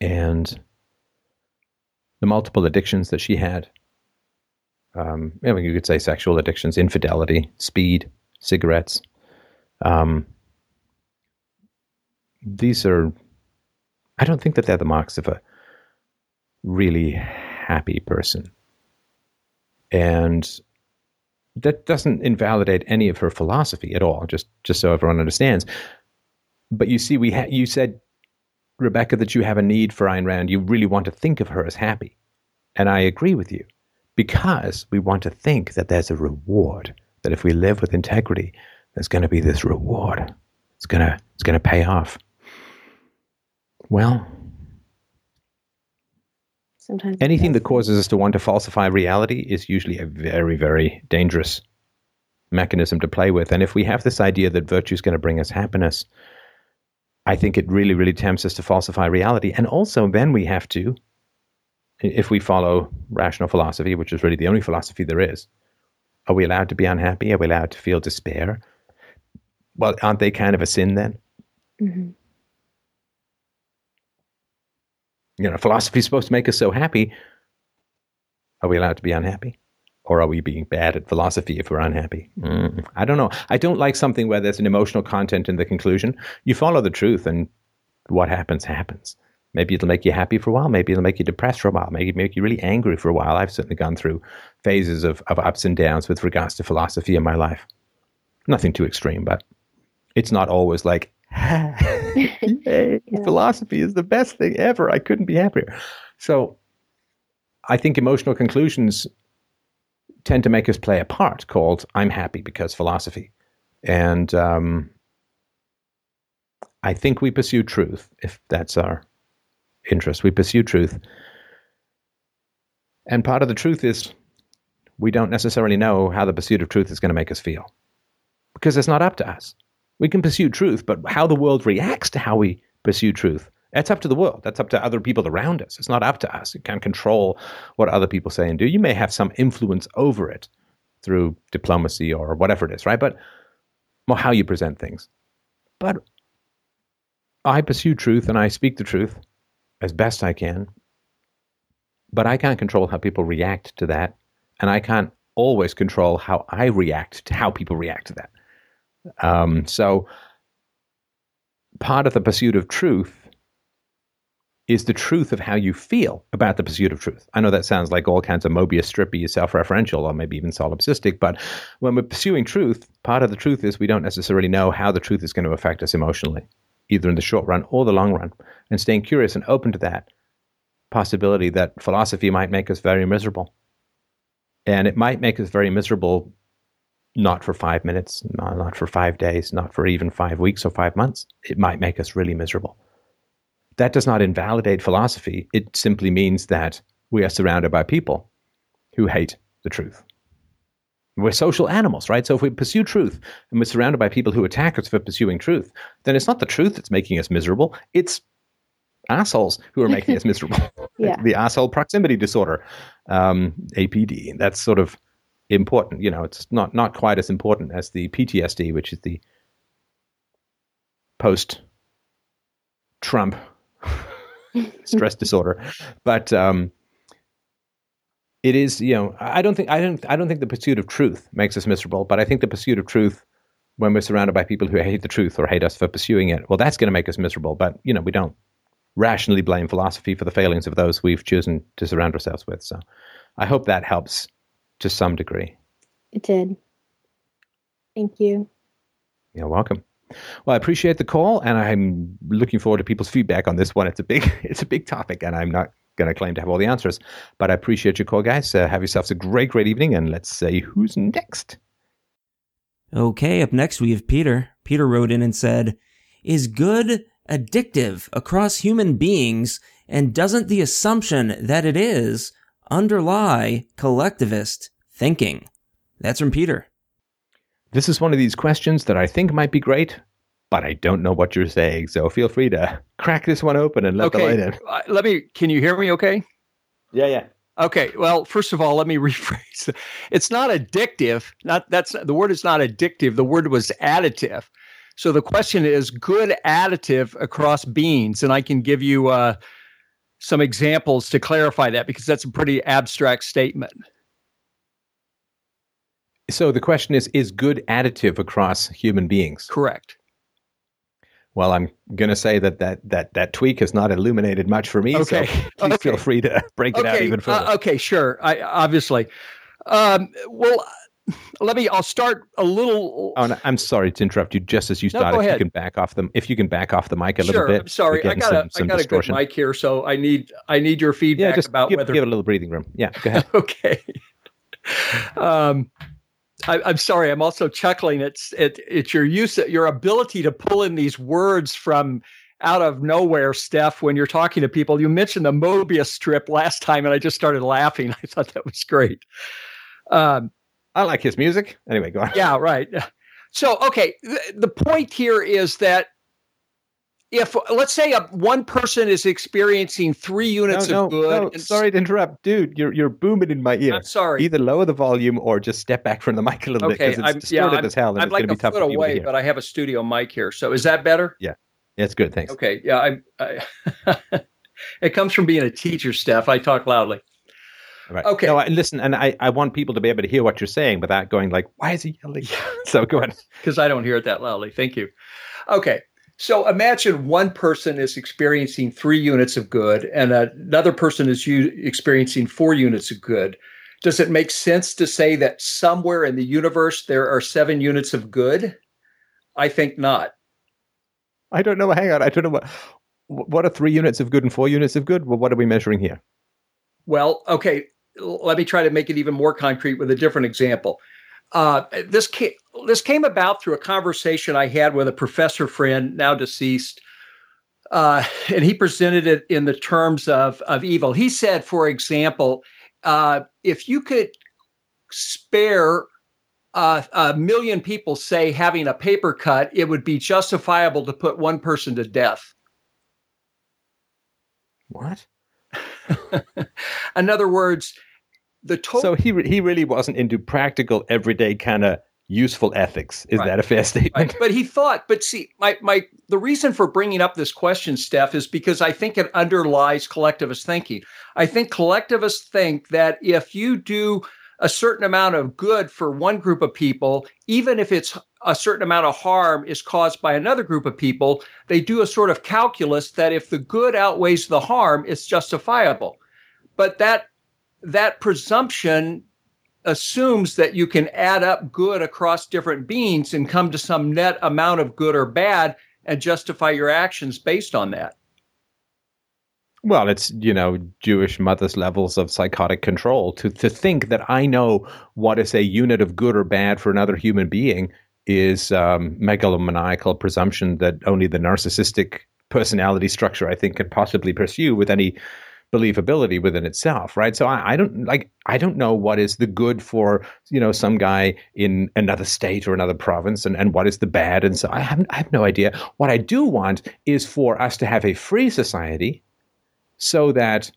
[SPEAKER 1] and the multiple addictions that she had, um, I mean, you could say sexual addictions, infidelity, speed, cigarettes, um, these are, I don't think that they're the marks of a really happy person. And that doesn't invalidate any of her philosophy at all, just, just so everyone understands. But you see, we ha- you said, Rebecca, that you have a need for Ayn Rand. You really want to think of her as happy. And I agree with you because we want to think that there's a reward, that if we live with integrity, there's going to be this reward. It's to, it's going to pay off. Well,
[SPEAKER 3] sometimes
[SPEAKER 1] anything that causes us to want to falsify reality is usually a very, very dangerous mechanism to play with. And if we have this idea that virtue is going to bring us happiness, I think it really, really tempts us to falsify reality. And also, then we have to if we follow rational philosophy, which is really the only philosophy there is, are we allowed to be unhappy? Are we allowed to feel despair? Well, aren't they kind of a sin then?
[SPEAKER 3] Mm-hmm.
[SPEAKER 1] You know, philosophy is supposed to make us so happy. Are we allowed to be unhappy? Or are we being bad at philosophy if we're unhappy? Mm, I don't know. I don't like something where there's an emotional content in the conclusion. You follow the truth, and what happens, happens. Maybe it'll make you happy for a while. Maybe it'll make you depressed for a while. Maybe it'll make you really angry for a while. I've certainly gone through phases of, of ups and downs with regards to philosophy in my life. Nothing too extreme, but it's not always like,
[SPEAKER 3] Yeah.
[SPEAKER 1] philosophy is the best thing ever. I couldn't be happier. So I think emotional conclusions tend to make us play a part called I'm happy because philosophy. And um, I think we pursue truth if that's our interest. We pursue truth. And part of the truth is we don't necessarily know how the pursuit of truth is going to make us feel because it's not up to us. We can pursue truth, but how the world reacts to how we pursue truth, that's up to the world. That's up to other people around us. It's not up to us. You can't control what other people say and do. You may have some influence over it through diplomacy or whatever it is, right? But well, how you present things. But I pursue truth and I speak the truth as best I can. But I can't control how people react to that. And I can't always control how I react to how people react to that. Um, so part of the pursuit of truth is the truth of how you feel about the pursuit of truth. I know that sounds like all kinds of Mobius strippy, self-referential, or maybe even solipsistic, but when we're pursuing truth, part of the truth is we don't necessarily know how the truth is going to affect us emotionally, either in the short run or the long run. And staying curious and open to that possibility that philosophy might make us very miserable. And it might make us very miserable not for five minutes, not, not for five days, not for even five weeks or five months. It might make us really miserable. That does not invalidate philosophy. It simply means that we are surrounded by people who hate the truth. We're social animals, right? So if we pursue truth and we're surrounded by people who attack us for pursuing truth, then it's not the truth that's making us miserable. It's assholes who are making us miserable.
[SPEAKER 3] Yeah.
[SPEAKER 1] The asshole proximity disorder, um, APD. That's sort of important. You know, it's not not quite as important as the PTSD, which is the post Trump stress disorder. But um, it is, you know, I don't think I don't I don't think the pursuit of truth makes us miserable, but I think the pursuit of truth when we're surrounded by people who hate the truth or hate us for pursuing it, well, that's going to make us miserable. But you know, we don't rationally blame philosophy for the failings of those we've chosen to surround ourselves with. So, I hope that helps to some degree.
[SPEAKER 3] It did. Thank you.
[SPEAKER 1] You're welcome. Well, I appreciate the call, and I'm looking forward to people's feedback on this one. It's a big, it's a big topic, and I'm not going to claim to have all the answers, but I appreciate your call, guys. Uh, have yourselves a great, great evening, and let's say who's next.
[SPEAKER 2] Okay, up next we have Peter. Peter wrote in and said, Is good addictive across human beings, and doesn't the assumption that it is underlie collectivist thinking? That's from Peter.
[SPEAKER 1] This is one of these questions that I think might be great, but I don't know what you're saying. So feel free to crack this one open and let the light in.
[SPEAKER 5] Uh, let me. Can you hear me? Okay.
[SPEAKER 1] Yeah, yeah.
[SPEAKER 5] Okay. Well, first of all, let me rephrase. It's not addictive. Not that's the word is not addictive. The word was additive. So the question is good additive across beans. and I can give you uh, some examples to clarify that because that's a pretty abstract statement.
[SPEAKER 1] So the question is: Is good additive across human beings?
[SPEAKER 5] Correct.
[SPEAKER 1] Well, I'm going to say that that that that tweak has not illuminated much for me.
[SPEAKER 5] Okay.
[SPEAKER 1] So please feel free to break it out even further.
[SPEAKER 5] uh, okay. Sure. I obviously. Um, well, let me. I'll start a little.
[SPEAKER 1] Oh, no, I'm sorry to interrupt you. Just as you
[SPEAKER 5] No,
[SPEAKER 1] start,
[SPEAKER 5] go
[SPEAKER 1] if you can back off them, if you can back off the mic a little
[SPEAKER 5] sure.
[SPEAKER 1] bit.
[SPEAKER 5] I'm sorry. I got a
[SPEAKER 1] some, some
[SPEAKER 5] I got
[SPEAKER 1] distortion.
[SPEAKER 5] a good mic here, so I need I need your
[SPEAKER 1] Yeah,
[SPEAKER 5] feedback
[SPEAKER 1] just
[SPEAKER 5] about
[SPEAKER 1] give,
[SPEAKER 5] whether
[SPEAKER 1] give it a little breathing room. Yeah, go ahead.
[SPEAKER 5] okay. um, I, I'm sorry. I'm also chuckling. It's it, it's your use, your ability to pull in these words from out of nowhere, Steph. When you're talking to people, you mentioned the Mobius strip last time, and I just started laughing. I thought that was great. Um,
[SPEAKER 1] I like his music. Anyway, go on.
[SPEAKER 5] yeah, right. So, okay, the, the point here is that if let's say a, one person is experiencing three units
[SPEAKER 1] no,
[SPEAKER 5] of good,
[SPEAKER 1] no,
[SPEAKER 5] and
[SPEAKER 1] sorry to interrupt, dude. You're you're booming in my ear.
[SPEAKER 5] I'm sorry.
[SPEAKER 1] Either lower the volume or just step back from the mic a little bit
[SPEAKER 5] Okay,
[SPEAKER 1] because it's
[SPEAKER 5] I'm,
[SPEAKER 1] distorted
[SPEAKER 5] yeah, I'm,
[SPEAKER 1] as hell and
[SPEAKER 5] I'm
[SPEAKER 1] it's
[SPEAKER 5] like
[SPEAKER 1] going to
[SPEAKER 5] a
[SPEAKER 1] be tough
[SPEAKER 5] foot
[SPEAKER 1] for people to
[SPEAKER 5] away, but I have a studio mic here. So is that better?
[SPEAKER 1] Yeah, it's good. Thanks.
[SPEAKER 5] Okay. Yeah. I, I it comes from being a teacher, Steph. I talk loudly.
[SPEAKER 1] Right.
[SPEAKER 5] Okay.
[SPEAKER 1] No, I, listen, and I, I want people to be able to hear what you're saying without going like, "Why is he yelling?" so go ahead.
[SPEAKER 5] because I don't hear it that loudly. Thank you. Okay. So imagine one person is experiencing three units of good and another person is u- experiencing four units of good. Does it make sense to say that somewhere in the universe there are seven units of good? I think not.
[SPEAKER 1] I don't know. Hang on. I don't know what. What are three units of good and four units of good? Well, what are we measuring here?
[SPEAKER 5] Well, okay, let me try to make it even more concrete with a different example. Uh, this came, this came about through a conversation I had with a professor friend, now deceased, uh, and he presented it in the terms of of evil. He said, for example, uh, if you could spare uh, a million people, say having a paper cut, it would be justifiable to put one person to death.
[SPEAKER 1] What?
[SPEAKER 5] In other words, the.
[SPEAKER 1] So he re- he really wasn't into practical, everyday kind of useful ethics. Is
[SPEAKER 5] Right.
[SPEAKER 1] that a fair statement?
[SPEAKER 5] Right. But he thought, but see, my my the reason for bringing up this question, Steph, is because I think it underlies collectivist thinking. I think collectivists think that if you do a certain amount of good for one group of people, even if it's a certain amount of harm is caused by another group of people, they do a sort of calculus that if the good outweighs the harm, it's justifiable. But that that presumption assumes that you can add up good across different beings and come to some net amount of good or bad and justify your actions based on that.
[SPEAKER 1] Well, it's you know Jewish mothers' levels of psychotic control to to think that I know what is a unit of good or bad for another human being is um, megalomaniacal presumption that only the narcissistic personality structure I think could possibly pursue with any believability within itself, right? So I, I don't like I don't know what is the good for you know some guy in another state or another province, and, and what is the bad, and so I have I have no idea. What I do want is for us to have a free society so that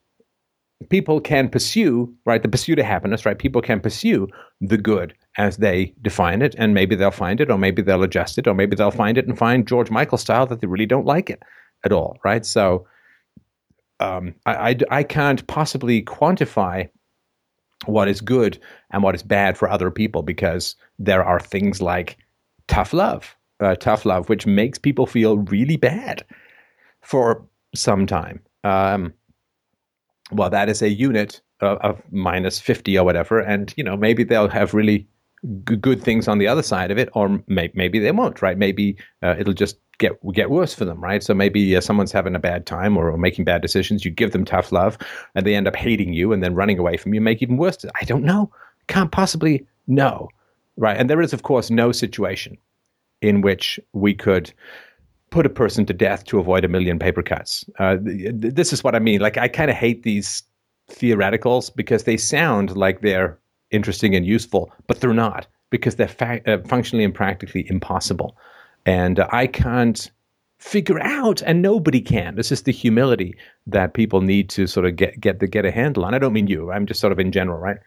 [SPEAKER 1] people can pursue right the pursuit of happiness right people can pursue the good as they define it and maybe they'll find it or maybe they'll adjust it or maybe they'll find it and find george michael style that they really don't like it at all right so um, I, I, I can't possibly quantify what is good and what is bad for other people because there are things like tough love uh, tough love which makes people feel really bad for some time um, well, that is a unit of, of minus 50 or whatever. And, you know, maybe they'll have really g- good things on the other side of it, or may- maybe they won't, right? Maybe uh, it'll just get get worse for them, right? So maybe uh, someone's having a bad time or, or making bad decisions. You give them tough love and they end up hating you and then running away from you, make even worse. I don't know. Can't possibly know, right? And there is, of course, no situation in which we could put a person to death to avoid a million paper cuts. Uh, th- th- this is what I mean. Like, I kind of hate these theoreticals because they sound like they're interesting and useful, but they're not because they're fa- uh, functionally and practically impossible. And uh, I can't figure out, and nobody can. This is the humility that people need to sort of get get the, get a handle on. I don't mean you. I'm just sort of in general, right?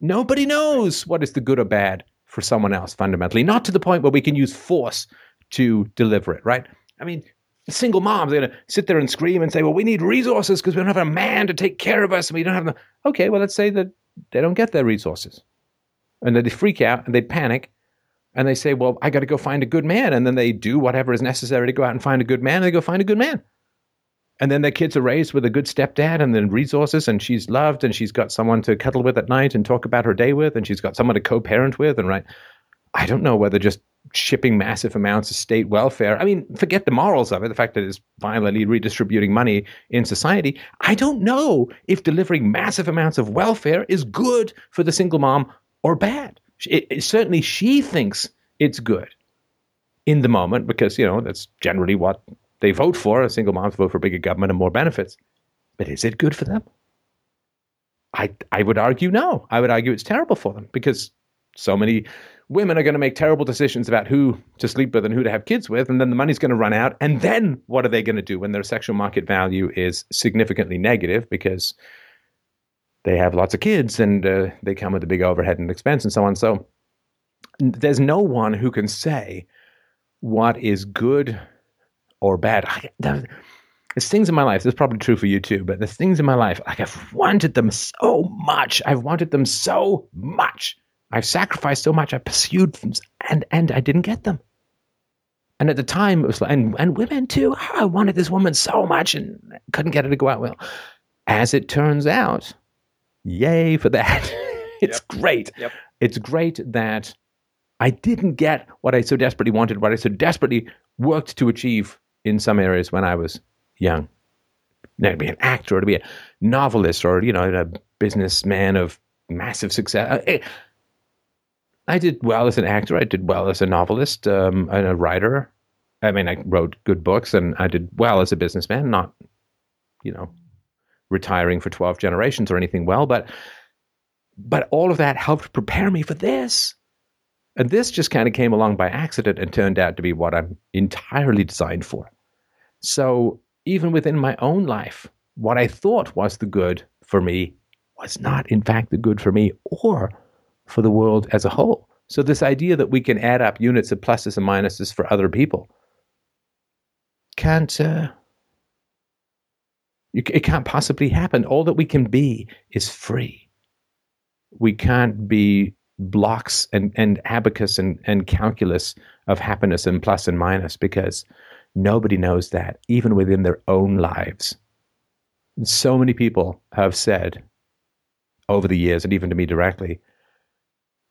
[SPEAKER 1] Nobody knows what is the good or bad for someone else fundamentally, not to the point where we can use force to deliver it, right? I mean, single moms are going to sit there and scream and say, well, we need resources because we don't have a man to take care of us and we don't have the. Okay, well, let's say that they don't get their resources. And then they freak out and they panic and they say, well, I got to go find a good man. And then they do whatever is necessary to go out and find a good man and they go find a good man. And then their kids are raised with a good stepdad and then resources, and she's loved, and she's got someone to cuddle with at night and talk about her day with, and she's got someone to co parent with. And right, I don't know whether just shipping massive amounts of state welfare, I mean, forget the morals of it, the fact that it's violently redistributing money in society. I don't know if delivering massive amounts of welfare is good for the single mom or bad. It, it, certainly, she thinks it's good in the moment because, you know, that's generally what they vote for. Single moms vote for bigger government and more benefits. But is it good for them? I, I would argue no. I would argue it's terrible for them because so many women are going to make terrible decisions about who to sleep with and who to have kids with, and then the money's going to run out. And then what are they going to do when their sexual market value is significantly negative because they have lots of kids and uh, they come with a big overhead and expense and so on. So there's no one who can say what is good or bad. I, there's things in my life. This is probably true for you too, but there's things in my life like I've wanted them so much. I've wanted them so much. I've sacrificed so much. I pursued them, and and I didn't get them. And at the time, it was like, and, and women too. I wanted this woman so much and couldn't get her to go out well. As it turns out, yay for that. it's yep. great.
[SPEAKER 5] Yep.
[SPEAKER 1] It's great that I didn't get what I so desperately wanted, what I so desperately worked to achieve in some areas when I was young. Now, to be an actor or to be a novelist or, you know, a businessman of massive success. Uh, eh, I did well as an actor. I did well as a novelist um, and a writer. I mean, I wrote good books and I did well as a businessman, not, you know, retiring for 12 generations or anything well, but but all of that helped prepare me for this. And this just kind of came along by accident and turned out to be what I'm entirely designed for. So even within my own life, what I thought was the good for me was not, in fact, the good for me or for the world as a whole. So, this idea that we can add up units of pluses and minuses for other people can't, uh, it can't possibly happen. All that we can be is free. We can't be blocks and, and abacus and, and calculus of happiness and plus and minus because Nobody knows that, even within their own lives. So many people have said over the years, and even to me directly,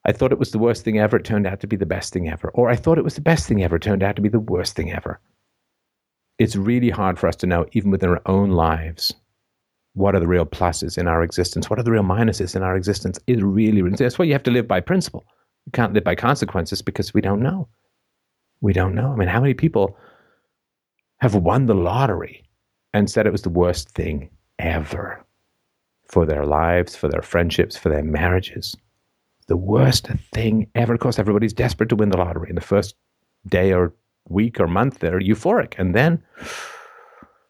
[SPEAKER 1] I thought it was the worst thing ever, it turned out to be the best thing ever. Or I thought it was the best thing ever, it turned out to be the worst thing ever. It's really hard for us to know, even within our own lives, what are the real pluses in our existence? What are the real minuses in our existence? It really, that's why you have to live by principle. You can't live by consequences because we don't know. We don't know. I mean, how many people have won the lottery and said it was the worst thing ever for their lives, for their friendships, for their marriages. The worst thing ever. Of course, everybody's desperate to win the lottery. In the first day or week or month, they're euphoric. And then,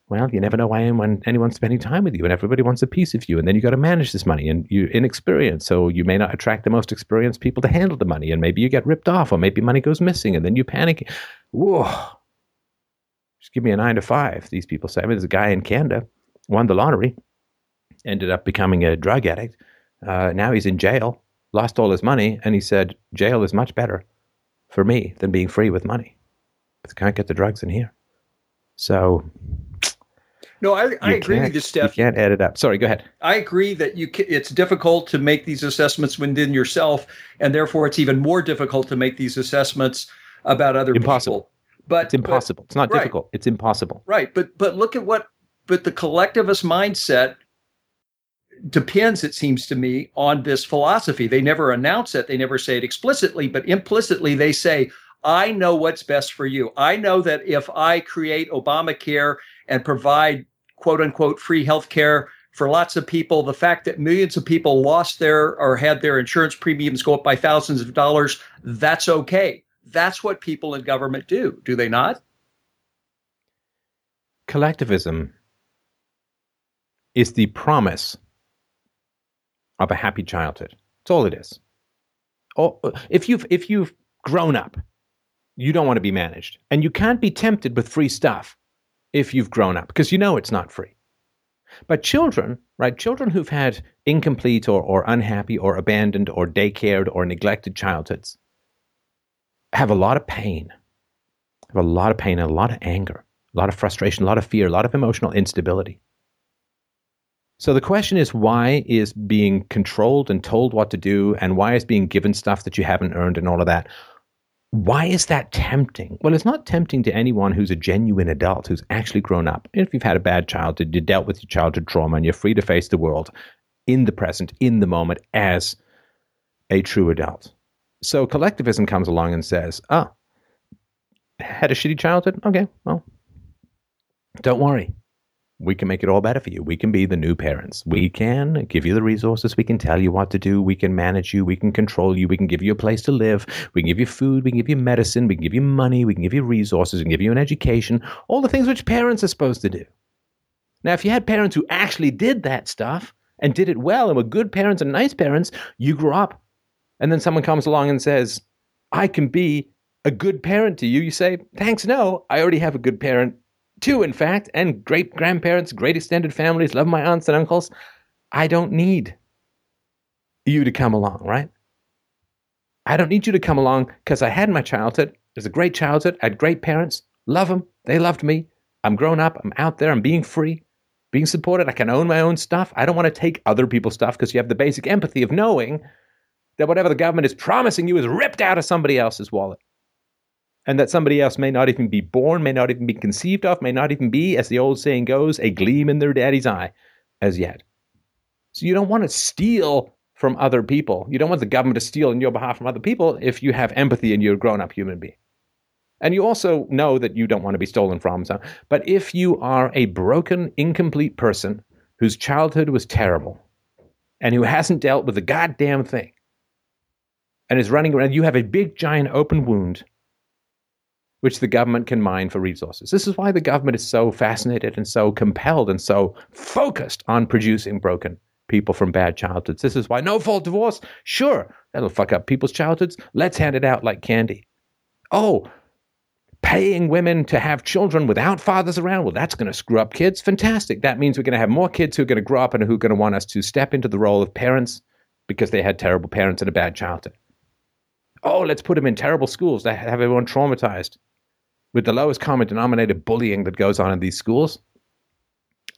[SPEAKER 1] well, you never know why when anyone's spending time with you and everybody wants a piece of you. And then you got to manage this money and you're inexperienced. So you may not attract the most experienced people to handle the money. And maybe you get ripped off or maybe money goes missing and then you panic. Whoa just give me a nine to five. These people say. I mean, there's a guy in Canada won the lottery, ended up becoming a drug addict. Uh, now he's in jail, lost all his money, and he said jail is much better for me than being free with money. But can't get the drugs in here. So
[SPEAKER 5] no, I, I agree with you, Steph.
[SPEAKER 1] You can't add it up. Sorry, go ahead.
[SPEAKER 5] I agree that you can, it's difficult to make these assessments within yourself, and therefore it's even more difficult to make these assessments about other
[SPEAKER 1] Impossible.
[SPEAKER 5] people. But
[SPEAKER 1] it's impossible.
[SPEAKER 5] But,
[SPEAKER 1] it's not right. difficult. It's impossible.
[SPEAKER 5] Right. But but look at what but the collectivist mindset depends, it seems to me, on this philosophy. They never announce it, they never say it explicitly, but implicitly they say, I know what's best for you. I know that if I create Obamacare and provide quote unquote free health care for lots of people, the fact that millions of people lost their or had their insurance premiums go up by thousands of dollars, that's okay. That's what people in government do, do they not?
[SPEAKER 1] Collectivism is the promise of a happy childhood. That's all it is. Oh, if you've if you've grown up, you don't want to be managed, and you can't be tempted with free stuff if you've grown up because you know it's not free. But children, right? Children who've had incomplete or, or unhappy or abandoned or daycared or neglected childhoods have a lot of pain, have a lot of pain and a lot of anger, a lot of frustration, a lot of fear, a lot of emotional instability. So the question is why is being controlled and told what to do and why is being given stuff that you haven't earned and all of that why is that tempting? Well, it's not tempting to anyone who's a genuine adult, who's actually grown up. If you've had a bad childhood, you dealt with your childhood trauma, and you're free to face the world in the present, in the moment, as a true adult. So collectivism comes along and says, ah, had a shitty childhood? Okay, well, don't worry. We can make it all better for you. We can be the new parents. We can give you the resources. We can tell you what to do. We can manage you. We can control you. We can give you a place to live. We can give you food. We can give you medicine. We can give you money. We can give you resources. We can give you an education. All the things which parents are supposed to do. Now, if you had parents who actually did that stuff and did it well and were good parents and nice parents, you grew up and then someone comes along and says, I can be a good parent to you. You say, thanks, no, I already have a good parent two, in fact, and great grandparents, great extended families, love my aunts and uncles. I don't need you to come along, right? I don't need you to come along because I had my childhood. It was a great childhood. I had great parents. Love them. They loved me. I'm grown up. I'm out there. I'm being free, being supported. I can own my own stuff. I don't want to take other people's stuff because you have the basic empathy of knowing that whatever the government is promising you is ripped out of somebody else's wallet and that somebody else may not even be born, may not even be conceived of, may not even be, as the old saying goes, a gleam in their daddy's eye as yet. So you don't want to steal from other people. You don't want the government to steal on your behalf from other people if you have empathy and you're a grown up human being. And you also know that you don't want to be stolen from. So, but if you are a broken, incomplete person whose childhood was terrible and who hasn't dealt with the goddamn thing and is running around, you have a big, giant open wound which the government can mine for resources. This is why the government is so fascinated and so compelled and so focused on producing broken people from bad childhoods. This is why no fault divorce, sure, that'll fuck up people's childhoods. Let's hand it out like candy. Oh, paying women to have children without fathers around, well, that's going to screw up kids. Fantastic. That means we're going to have more kids who are going to grow up and who are going to want us to step into the role of parents because they had terrible parents and a bad childhood. Oh, let's put them in terrible schools that have everyone traumatized with the lowest common denominator bullying that goes on in these schools.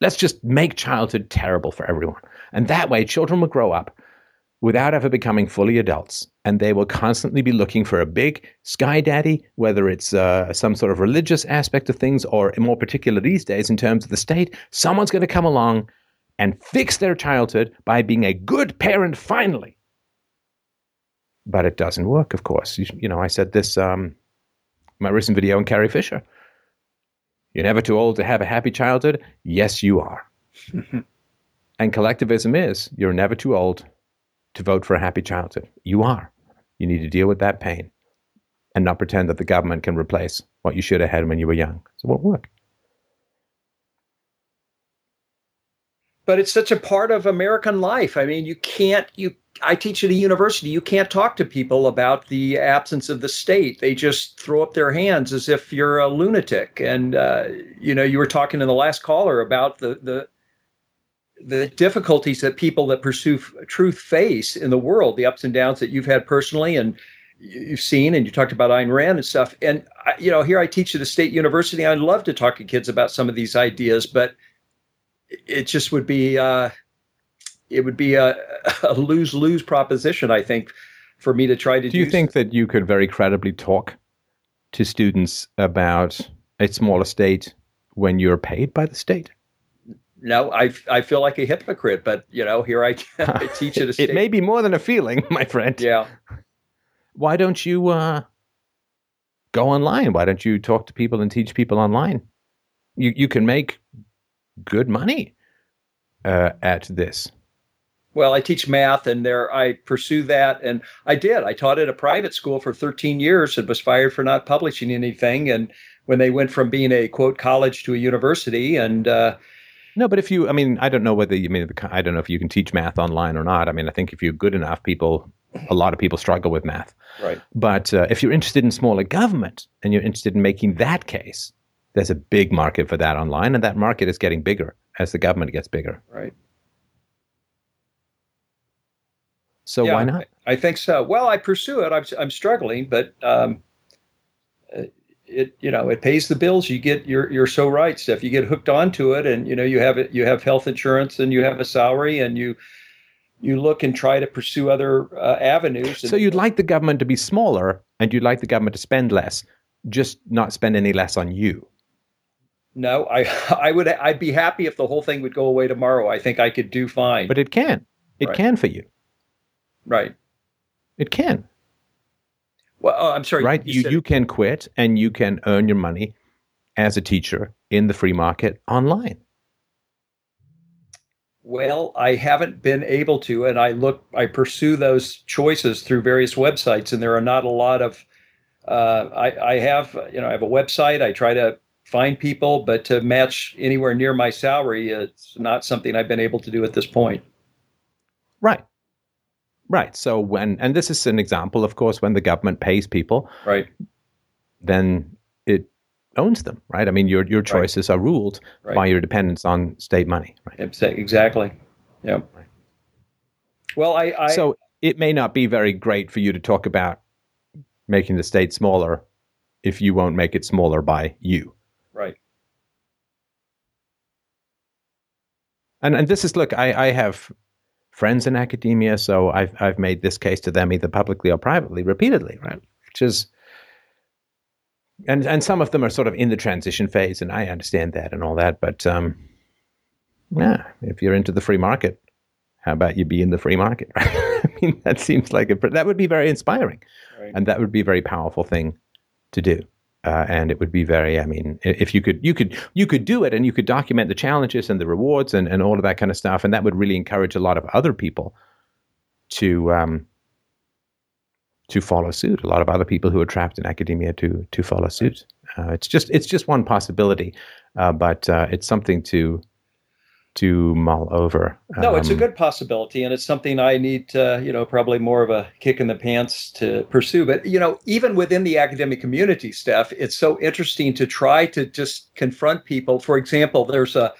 [SPEAKER 1] Let's just make childhood terrible for everyone. And that way, children will grow up without ever becoming fully adults. And they will constantly be looking for a big sky daddy, whether it's uh, some sort of religious aspect of things or more particular these days in terms of the state. Someone's going to come along and fix their childhood by being a good parent finally. But it doesn't work, of course. You, you know, I said this um, my recent video on Carrie Fisher. You're never too old to have a happy childhood. Yes, you are. and collectivism is you're never too old to vote for a happy childhood. You are. You need to deal with that pain and not pretend that the government can replace what you should have had when you were young. So it won't work.
[SPEAKER 5] But it's such a part of American life. I mean, you can't you I teach at a university. You can't talk to people about the absence of the state. They just throw up their hands as if you're a lunatic. And uh, you know, you were talking in the last caller about the the the difficulties that people that pursue truth face in the world, the ups and downs that you've had personally and you've seen, and you talked about Ayn Rand and stuff. And you know, here I teach at a state university. I'd love to talk to kids about some of these ideas, but it just would be. Uh, it would be a, a lose lose proposition, I think, for me to try to.
[SPEAKER 1] Do you think that you could very credibly talk to students about a smaller state when you're paid by the state?
[SPEAKER 5] No, I, I feel like a hypocrite, but you know, here I, I teach at a state.
[SPEAKER 1] it may be more than a feeling, my friend.
[SPEAKER 5] Yeah.
[SPEAKER 1] Why don't you uh, go online? Why don't you talk to people and teach people online? You you can make good money uh, at this
[SPEAKER 5] well, I teach math and there I pursue that. And I did. I taught at a private school for 13 years and was fired for not publishing anything. And when they went from being a quote college to a university and, uh,
[SPEAKER 1] no, but if you, I mean, I don't know whether you mean, I don't know if you can teach math online or not. I mean, I think if you're good enough, people, a lot of people struggle with math.
[SPEAKER 5] Right.
[SPEAKER 1] But uh, if you're interested in smaller government and you're interested in making that case, there's a big market for that online, and that market is getting bigger as the government gets bigger.
[SPEAKER 5] Right.
[SPEAKER 1] So yeah, why not?
[SPEAKER 5] I think so. Well, I pursue it. I'm I'm struggling, but um, it you know it pays the bills. You get you're you're so right, Steph. You get hooked onto it, and you know you have it. You have health insurance, and you have a salary, and you you look and try to pursue other uh, avenues.
[SPEAKER 1] so you'd like the government to be smaller, and you'd like the government to spend less, just not spend any less on you.
[SPEAKER 5] No, I I would I'd be happy if the whole thing would go away tomorrow. I think I could do fine.
[SPEAKER 1] But it can. It right. can for you.
[SPEAKER 5] Right.
[SPEAKER 1] It can.
[SPEAKER 5] Well, oh, I'm sorry.
[SPEAKER 1] Right. You, you, you can quit and you can earn your money as a teacher in the free market online.
[SPEAKER 5] Well, I haven't been able to, and I look, I pursue those choices through various websites, and there are not a lot of. Uh, I, I have, you know, I have a website. I try to find people, but to match anywhere near my salary, it's not something I've been able to do at this point.
[SPEAKER 1] Right. Right. So when, and this is an example, of course, when the government pays people,
[SPEAKER 5] Right.
[SPEAKER 1] then it owns them, right? I mean, your your choices are ruled
[SPEAKER 5] Right.
[SPEAKER 1] by your dependence on state money, right?
[SPEAKER 5] Exa- Exactly. Yeah. Well, I, I
[SPEAKER 1] so it may not be very great for you to talk about making the state smaller if you won't make it smaller by you.
[SPEAKER 5] right.
[SPEAKER 1] And and this is look, I, I have friends in academia, so I've I've made this case to them either publicly or privately repeatedly, right? Which is and and some of them are sort of in the transition phase, and I understand that and all that, but um, yeah, if you're into the free market, how about you be in the free market? Right? I mean, that seems like a that would be very inspiring,
[SPEAKER 5] Right.
[SPEAKER 1] and that would be a very powerful thing to do. Uh, and it would be very. I mean if you could, you could, you could do it, and you could document the challenges and the rewards and, and all of that kind of stuff, and that would really encourage a lot of other people to um, to follow suit. A lot of other people who are trapped in academia to to follow suit. Uh, it's just it's just one possibility, uh, but uh, it's something to to mull over.
[SPEAKER 5] No, it's a
[SPEAKER 1] Um,
[SPEAKER 5] good possibility, and it's something I need to, you know, probably more of a kick in the pants to pursue. But you know, even within the academic community, Steph, it's so interesting to try to just confront people. For example, there's a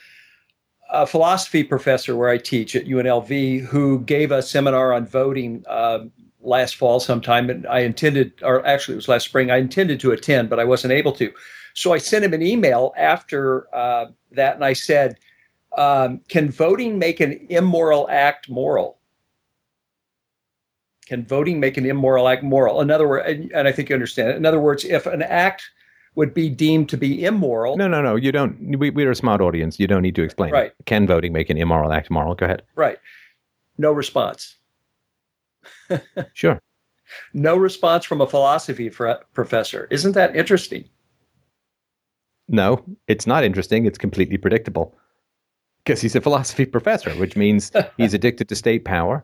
[SPEAKER 5] a philosophy professor where I teach at UNLV who gave a seminar on voting uh, last fall sometime, and I intended, or actually it was last spring, I intended to attend, but I wasn't able to. So I sent him an email after uh, that, and I said, um, "Can voting make an immoral act moral?" Can voting make an immoral act moral? In other words, and, and I think you understand it. In other words, if an act would be deemed to be immoral,
[SPEAKER 1] No, no, no. You don't. We, we're a smart audience. You don't need to explain. it.
[SPEAKER 5] Right.
[SPEAKER 1] Can voting make an immoral act moral? Go ahead.
[SPEAKER 5] right? No response.
[SPEAKER 1] Sure.
[SPEAKER 5] No response from a philosophy fr- professor. Isn't that interesting?
[SPEAKER 1] No, it's not interesting. It's completely predictable. Because he's a philosophy professor, which means he's addicted to state power,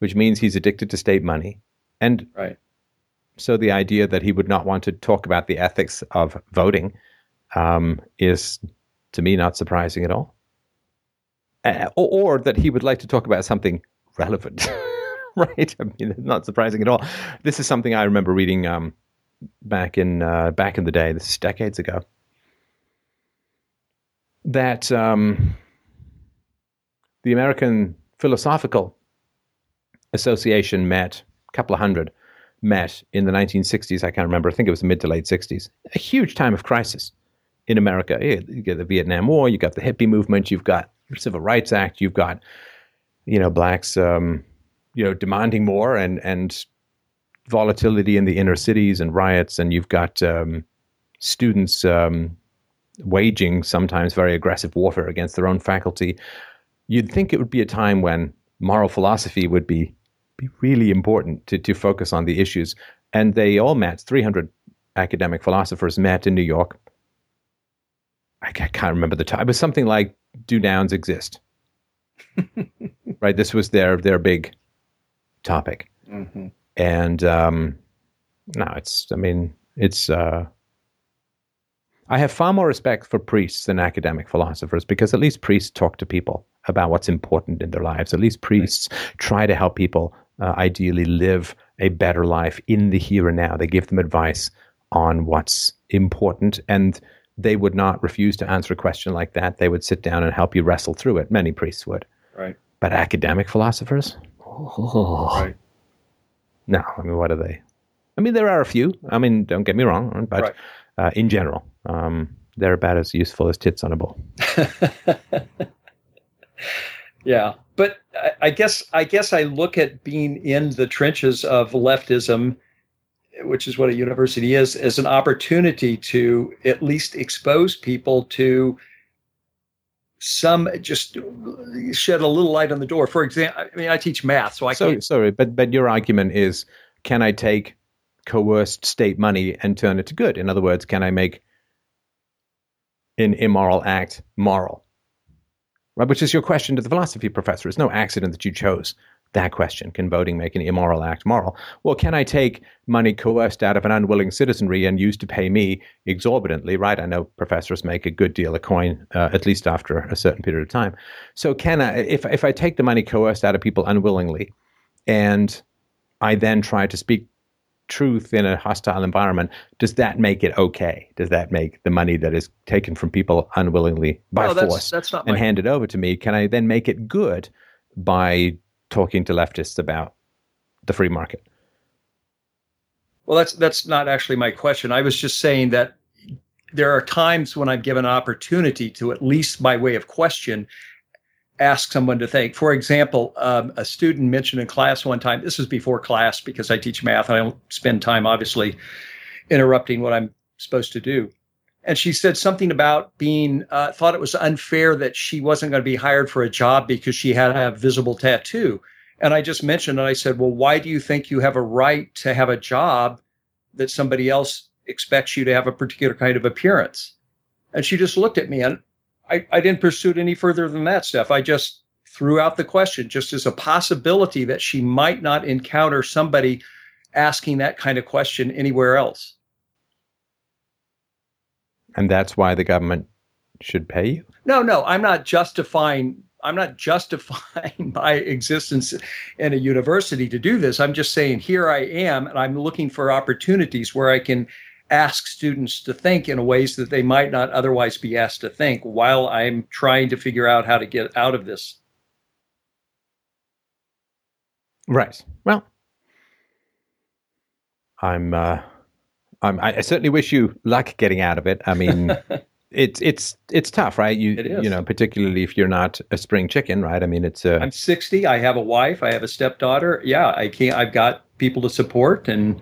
[SPEAKER 1] which means he's addicted to state money. And
[SPEAKER 5] Right.
[SPEAKER 1] so the idea that he would not want to talk about the ethics of voting um, is, to me, not surprising at all. Uh, or, or that he would like to talk about something relevant, right? I mean, not surprising at all. This is something I remember reading um, back in uh, back in the day. This is decades ago. That um, the American Philosophical Association met a couple of hundred met in the 1960s. I can't remember. I think it was the mid to late 60s. A huge time of crisis in America. You get the Vietnam War, you've got the hippie movement, you've got the Civil Rights Act, you've got you know blacks um, you know demanding more and and volatility in the inner cities and riots, and you've got um, students um, waging sometimes very aggressive warfare against their own faculty. You'd think it would be a time when moral philosophy would be be really important to, to focus on the issues. And they all met, 300 academic philosophers met in New York. I can't remember the time. It was something like Do Nouns Exist? right? This was their, their big topic.
[SPEAKER 5] Mm-hmm.
[SPEAKER 1] And um, no, it's, I mean, it's, uh, I have far more respect for priests than academic philosophers because at least priests talk to people about what's important in their lives. At least priests try to help people uh, ideally live a better life in the here and now. They give them advice on what's important and they would not refuse to answer a question like that. They would sit down and help you wrestle through it. Many priests would.
[SPEAKER 5] Right.
[SPEAKER 1] But academic philosophers? Oh.
[SPEAKER 5] Right.
[SPEAKER 1] No, I mean, what are they? I mean, there are a few. I mean, don't get me wrong, but
[SPEAKER 5] Right.
[SPEAKER 1] Uh, in general, um, they're about as useful as tits on a bull.
[SPEAKER 5] yeah, but I, I guess I guess I look at being in the trenches of leftism, which is what a university is, as an opportunity to at least expose people to some just shed a little light on the door. For example, I mean, I teach math, so I
[SPEAKER 1] so
[SPEAKER 5] can't.
[SPEAKER 1] sorry, but but your argument is, can I take coerced state money and turn it to good? In other words, can I make an immoral act moral? right? Which is your question to the philosophy professor. It's no accident that you chose that question. Can voting make an immoral act moral? Well, can I take money coerced out of an unwilling citizenry and use to pay me exorbitantly, right? I know professors make a good deal of coin, uh, at least after a certain period of time. So can I, if, if I take the money coerced out of people unwillingly and I then try to speak truth in a hostile environment, does that make it okay? Does that make the money that is taken from people unwillingly by
[SPEAKER 5] No,
[SPEAKER 1] force
[SPEAKER 5] that's not
[SPEAKER 1] and handed over to me? Can I then make it good by talking to leftists about the free market?
[SPEAKER 5] Well, that's that's not actually my question. I was just saying that there are times when I'm given an opportunity to, at least by way of question, ask someone to think. For example, um, a student mentioned in class one time. This is before class because I teach math and I don't spend time, obviously, interrupting what I'm supposed to do. And she said something about being uh, thought it was unfair that she wasn't going to be hired for a job because she had a visible tattoo. And I just mentioned, and I said, well, why do you think you have a right to have a job that somebody else expects you to have a particular kind of appearance? And she just looked at me and I, I didn't pursue it any further than that, Steph. I just threw out the question just as a possibility that she might not encounter somebody asking that kind of question anywhere else.
[SPEAKER 1] And that's why the government should pay you?
[SPEAKER 5] No, no, I'm not justifying I'm not justifying my existence in a university to do this. I'm just saying here I am and I'm looking for opportunities where I can ask students to think in ways that they might not otherwise be asked to think while I'm trying to figure out how to get out of this.
[SPEAKER 1] Right. Well, I'm. Uh, I'm. I certainly wish you luck getting out of it. I mean, it's it's it's tough, right? You
[SPEAKER 5] It is.
[SPEAKER 1] you know, particularly if you're not a spring chicken, right? I mean, it's uh,
[SPEAKER 5] I'm 60, I have a wife, I have a stepdaughter. Yeah, I can't I've got people to support and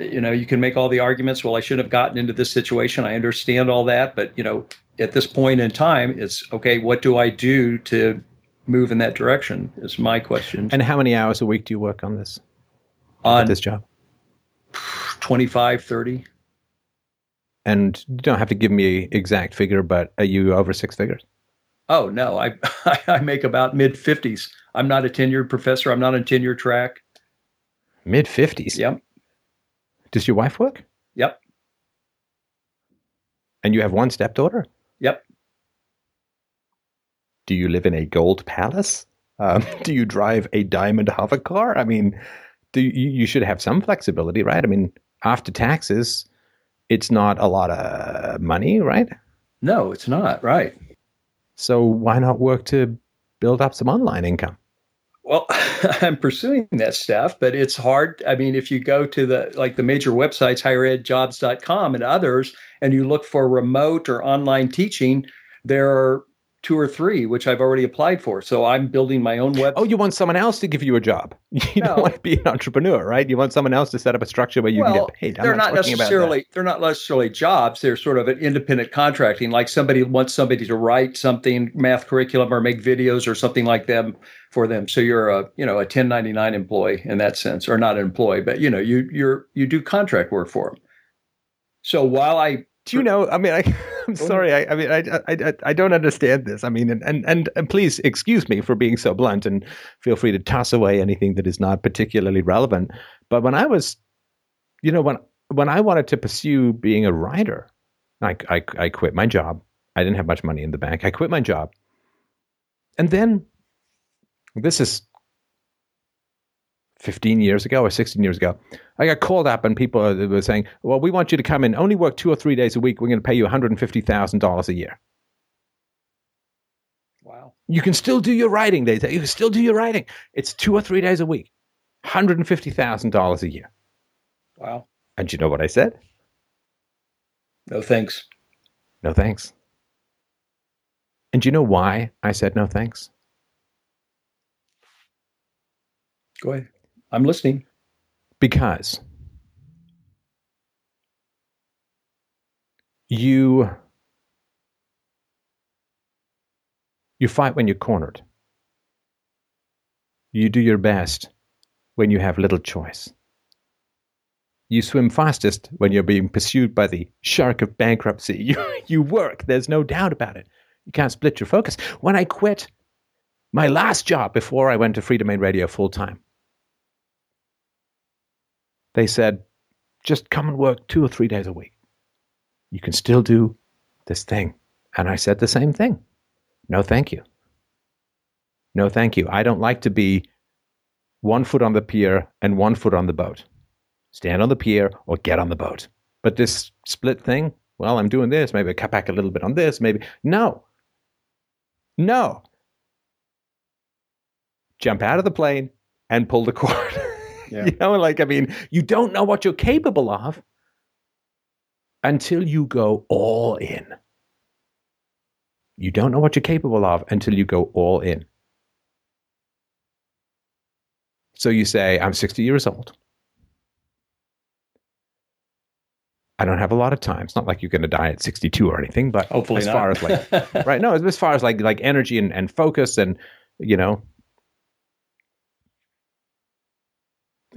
[SPEAKER 5] you know, you can make all the arguments, well, I shouldn't have gotten into this situation. I understand all that, but you know, at this point in time, it's okay, what do I do to move in that direction? Is my question.
[SPEAKER 1] And how many hours a week do you work on this
[SPEAKER 5] on
[SPEAKER 1] at this job?
[SPEAKER 5] 25, 30.
[SPEAKER 1] And you don't have to give me exact figure, but are you over six figures?
[SPEAKER 5] Oh no, I I make about mid 50s. I'm not a tenured professor. I'm not on tenure track.
[SPEAKER 1] Mid fifties.
[SPEAKER 5] Yep.
[SPEAKER 1] Does your wife work?
[SPEAKER 5] Yep.
[SPEAKER 1] And you have one stepdaughter.
[SPEAKER 5] Yep.
[SPEAKER 1] Do you live in a gold palace? Um, do you drive a diamond hover car? I mean, do you, you should have some flexibility, right? I mean, after taxes, it's not a lot of money, right?
[SPEAKER 5] No, it's not, right.
[SPEAKER 1] So why not work to build up some online income?
[SPEAKER 5] Well, I'm pursuing that stuff, but it's hard. I mean, if you go to the like the major websites, higheredjobs.com and others, and you look for remote or online teaching, there are two or three which I've already applied for. So I'm building my own web.
[SPEAKER 1] Oh, you want someone else to give you a job. You
[SPEAKER 5] No.
[SPEAKER 1] don't want to be an entrepreneur, right? You want someone else to set up a structure where you can get paid. I'm
[SPEAKER 5] they're not,
[SPEAKER 1] that.
[SPEAKER 5] necessarily they're not necessarily jobs. They're sort of an independent contracting. Like somebody wants somebody to write something, math curriculum, or make videos or something like them for them. So you're a you know a 1099 employee in that sense, or not an employee, but you know you you're you do contract work for them. So while I
[SPEAKER 1] Do you know? I mean, I, I'm sorry. I, I mean, I, I, I, I don't understand this. I mean, and, and, and, and please excuse me for being so blunt and feel free to toss away anything that is not particularly relevant. But when I was, you know, when, when I wanted to pursue being a writer, I, I, I quit my job. I didn't have much money in the bank. I quit my job. And then this is 15 years ago or 16 years ago. I got called up and people were saying, well, we want you to come in, only work two or three days a week. We're going to pay you $150,000 a year.
[SPEAKER 5] wow
[SPEAKER 1] You can still do your writing. They say, you can still do your writing. It's two or three days a week, $150,000 a year.
[SPEAKER 5] wow
[SPEAKER 1] And you know what I said?
[SPEAKER 5] no thanks.
[SPEAKER 1] No thanks. And you know why I said no thanks?
[SPEAKER 5] Go ahead. I'm listening.
[SPEAKER 1] Because you you fight when you're cornered. You do your best when you have little choice. You swim fastest when you're being pursued by the shark of bankruptcy. You, you work, there's no doubt about it. You can't split your focus. When I quit my last job before I went to Freedomain Radio full time, they said, just come and work two or three days a week. You can still do this thing. And I said the same thing. No, thank you. No, thank you. I don't like to be one foot on the pier and one foot on the boat. Stand on the pier or get on the boat. But this split thing, well, I'm doing this. Maybe I cut back a little bit on this. Maybe. No. No. Jump out of the plane and pull the cord.
[SPEAKER 5] Yeah.
[SPEAKER 1] you know, like, I mean, you don't know what you're capable of until you go all in. You don't know what you're capable of until you go all in. So you say, I'm 60 years old. I don't have a lot of time. It's not like you're going to die at 62 or anything, but
[SPEAKER 5] Hopefully
[SPEAKER 1] as
[SPEAKER 5] not.
[SPEAKER 1] far as like right, no, as far as like like energy and, and focus and you know,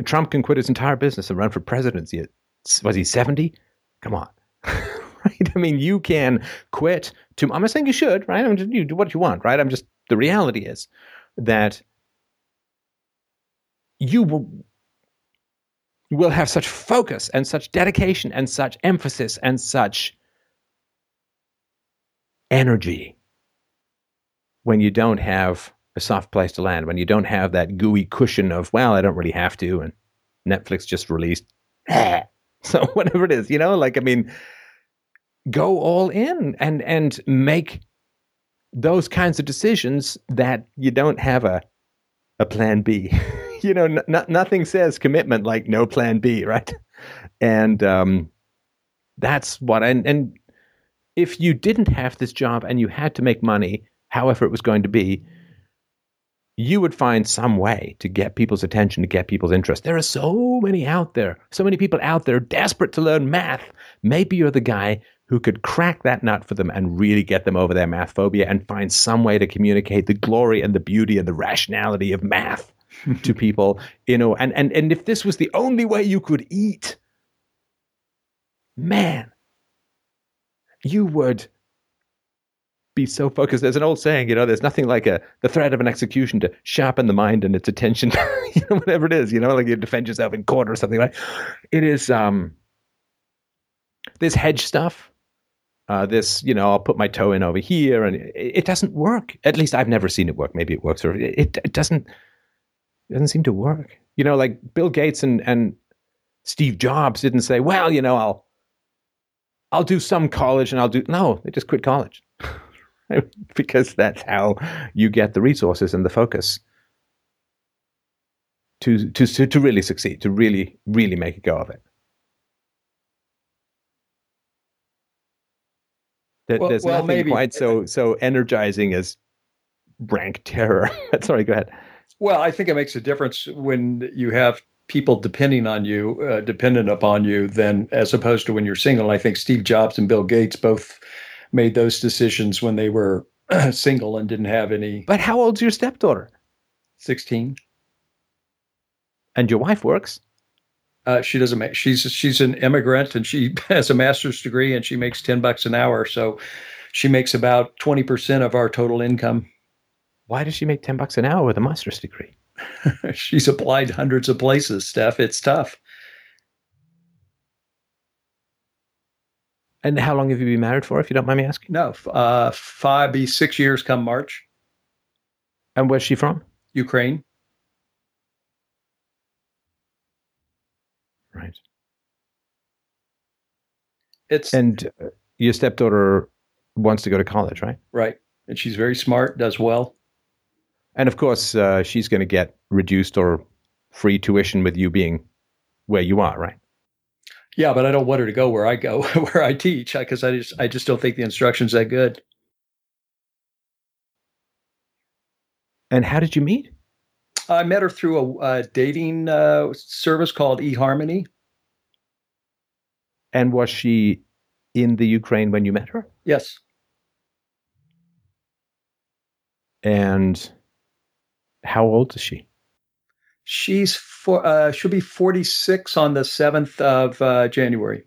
[SPEAKER 1] Trump can quit his entire business and run for presidency. At, was he 70? Come on. right? I mean, you can quit to, I'm not saying you should, right? I'm just, you do what you want, right? I'm just, the reality is that you will, will have such focus and such dedication and such emphasis and such energy when you don't have a soft place to land, when you don't have that gooey cushion of, well, I don't really have to, and Netflix just released. so whatever it is, you know, like I mean, go all in and and make those kinds of decisions that you don't have a a plan B. you know, n- nothing says commitment like no plan B, right? And um, that's what. And and if you didn't have this job and you had to make money, however it was going to be, you would find some way to get people's attention, to get people's interest. There are so many out there, so many people out there desperate to learn math. Maybe you're the guy who could crack that nut for them and really get them over their math phobia and find some way to communicate the glory and the beauty and the rationality of math to people. You know, and, and, and if this was the only way you could eat, man, you would be so focused. There's an old saying, you know, there's nothing like a the threat of an execution to sharpen the mind and its attention, you know, whatever it is, you know, like you defend yourself in court or something like. It is um this hedge stuff. Uh, this, you know, I'll put my toe in over here, and it, it doesn't work. At least I've never seen it work. Maybe it works, or it, it, doesn't. It doesn't seem to work. You know, like Bill Gates and and Steve Jobs didn't say, "Well, you know, I'll I'll do some college and I'll do." No, they just quit college because that's how you get the resources and the focus to to to, really succeed, to really really make a go of it. There-
[SPEAKER 5] Well-
[SPEAKER 1] There's
[SPEAKER 5] well,
[SPEAKER 1] nothing
[SPEAKER 5] maybe.
[SPEAKER 1] quite so so energizing as rank terror. Sorry, go ahead.
[SPEAKER 5] Well, I think it makes a difference when you have people depending on you, uh, dependent upon you, than as opposed to when you're single. I think Steve Jobs and Bill Gates both made those decisions when they were single and didn't have any
[SPEAKER 1] But how old's your stepdaughter?
[SPEAKER 5] 16.
[SPEAKER 1] And your wife works.
[SPEAKER 5] Uh, she doesn't make. She's she's an immigrant and she has a master's degree and she makes ten bucks an hour. So she makes about twenty percent of our total income.
[SPEAKER 1] Why does she make ten bucks an hour with a master's degree?
[SPEAKER 5] She's applied hundreds of places, Steph. It's tough.
[SPEAKER 1] And how long have you been married for, if you don't mind me asking?
[SPEAKER 5] No, uh, five be six years come March.
[SPEAKER 1] And where's she from?
[SPEAKER 5] Ukraine.
[SPEAKER 1] Right.
[SPEAKER 5] It's
[SPEAKER 1] And uh, your stepdaughter wants to go to college, right?
[SPEAKER 5] right, and she's very smart, does well.
[SPEAKER 1] And of course, uh, she's going to get reduced or free tuition with you being where you are, right?
[SPEAKER 5] Yeah, but I don't want her to go where I go, where I teach, because I just I just don't think the instruction's that good.
[SPEAKER 1] And how did you meet?
[SPEAKER 5] I met her through a, a dating uh, service called eHarmony.
[SPEAKER 1] And was she in the Ukraine when you met her?
[SPEAKER 5] Yes,
[SPEAKER 1] And how old is she?
[SPEAKER 5] she's for uh, she'll be forty six on the seventh of uh, January.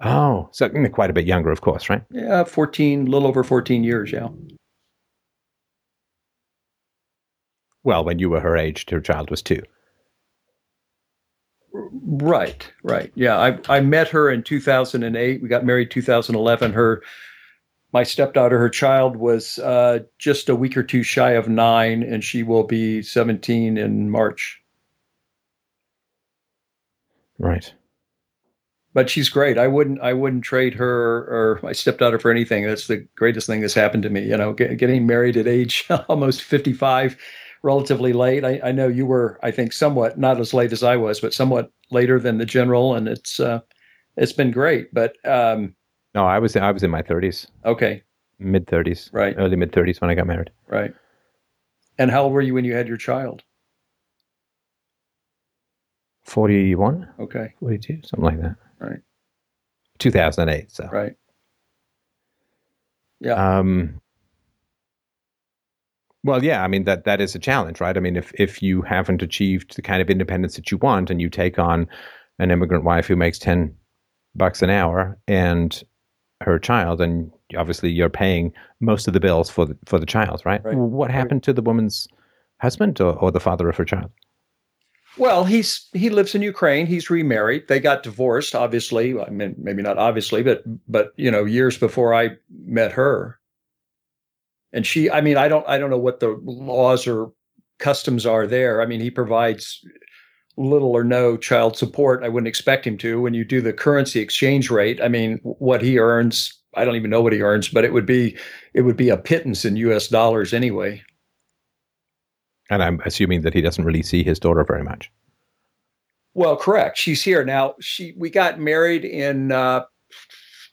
[SPEAKER 1] Oh, so quite a bit younger, of course, right?
[SPEAKER 5] Yeah, 14, a little over 14 years, yeah.
[SPEAKER 1] Well, when you were her age, her child was two.
[SPEAKER 5] Right, right. Yeah, I I met her in 2008. We got married 2011. Her my stepdaughter, her child was uh, just a week or two shy of nine, and she will be 17 in March.
[SPEAKER 1] Right.
[SPEAKER 5] But she's great. I wouldn't I wouldn't trade her or my stepdaughter for anything. That's the greatest thing that's happened to me. You know, get, getting married at age almost 55 relatively late. I, I, know you were, I think, somewhat not as late as I was, but somewhat later than the general, and it's uh, it's been great. But um,
[SPEAKER 1] no, I was I was in my thirties.
[SPEAKER 5] Okay,
[SPEAKER 1] mid thirties,
[SPEAKER 5] right,
[SPEAKER 1] early mid thirties when I got married.
[SPEAKER 5] Right. And how old were you when you had your child?
[SPEAKER 1] Forty-one.
[SPEAKER 5] Okay.
[SPEAKER 1] Forty-two, something like that.
[SPEAKER 5] Right.
[SPEAKER 1] Two thousand eight. So.
[SPEAKER 5] Right. Yeah.
[SPEAKER 1] Um, well, yeah, I mean that that is a challenge, right? I mean, if if you haven't achieved the kind of independence that you want, and you take on an immigrant wife who makes ten bucks an hour and her child, and obviously you're paying most of the bills for the, for the child, right?
[SPEAKER 5] right.
[SPEAKER 1] What happened right. to the woman's husband or, or the father of her child?
[SPEAKER 5] Well, he's he lives in Ukraine. He's remarried. They got divorced, obviously. I mean, maybe not obviously, but but you know, years before I met her and she i mean i don't i don't know what the laws or customs are there i mean he provides little or no child support i wouldn't expect him to. When you do the currency exchange rate i mean what he earns i don't even know what he earns but it would be it would be a pittance in us dollars anyway.
[SPEAKER 1] And i'm assuming that he doesn't really see his daughter very much.
[SPEAKER 5] Well correct. She's here. Now she we got married in uh,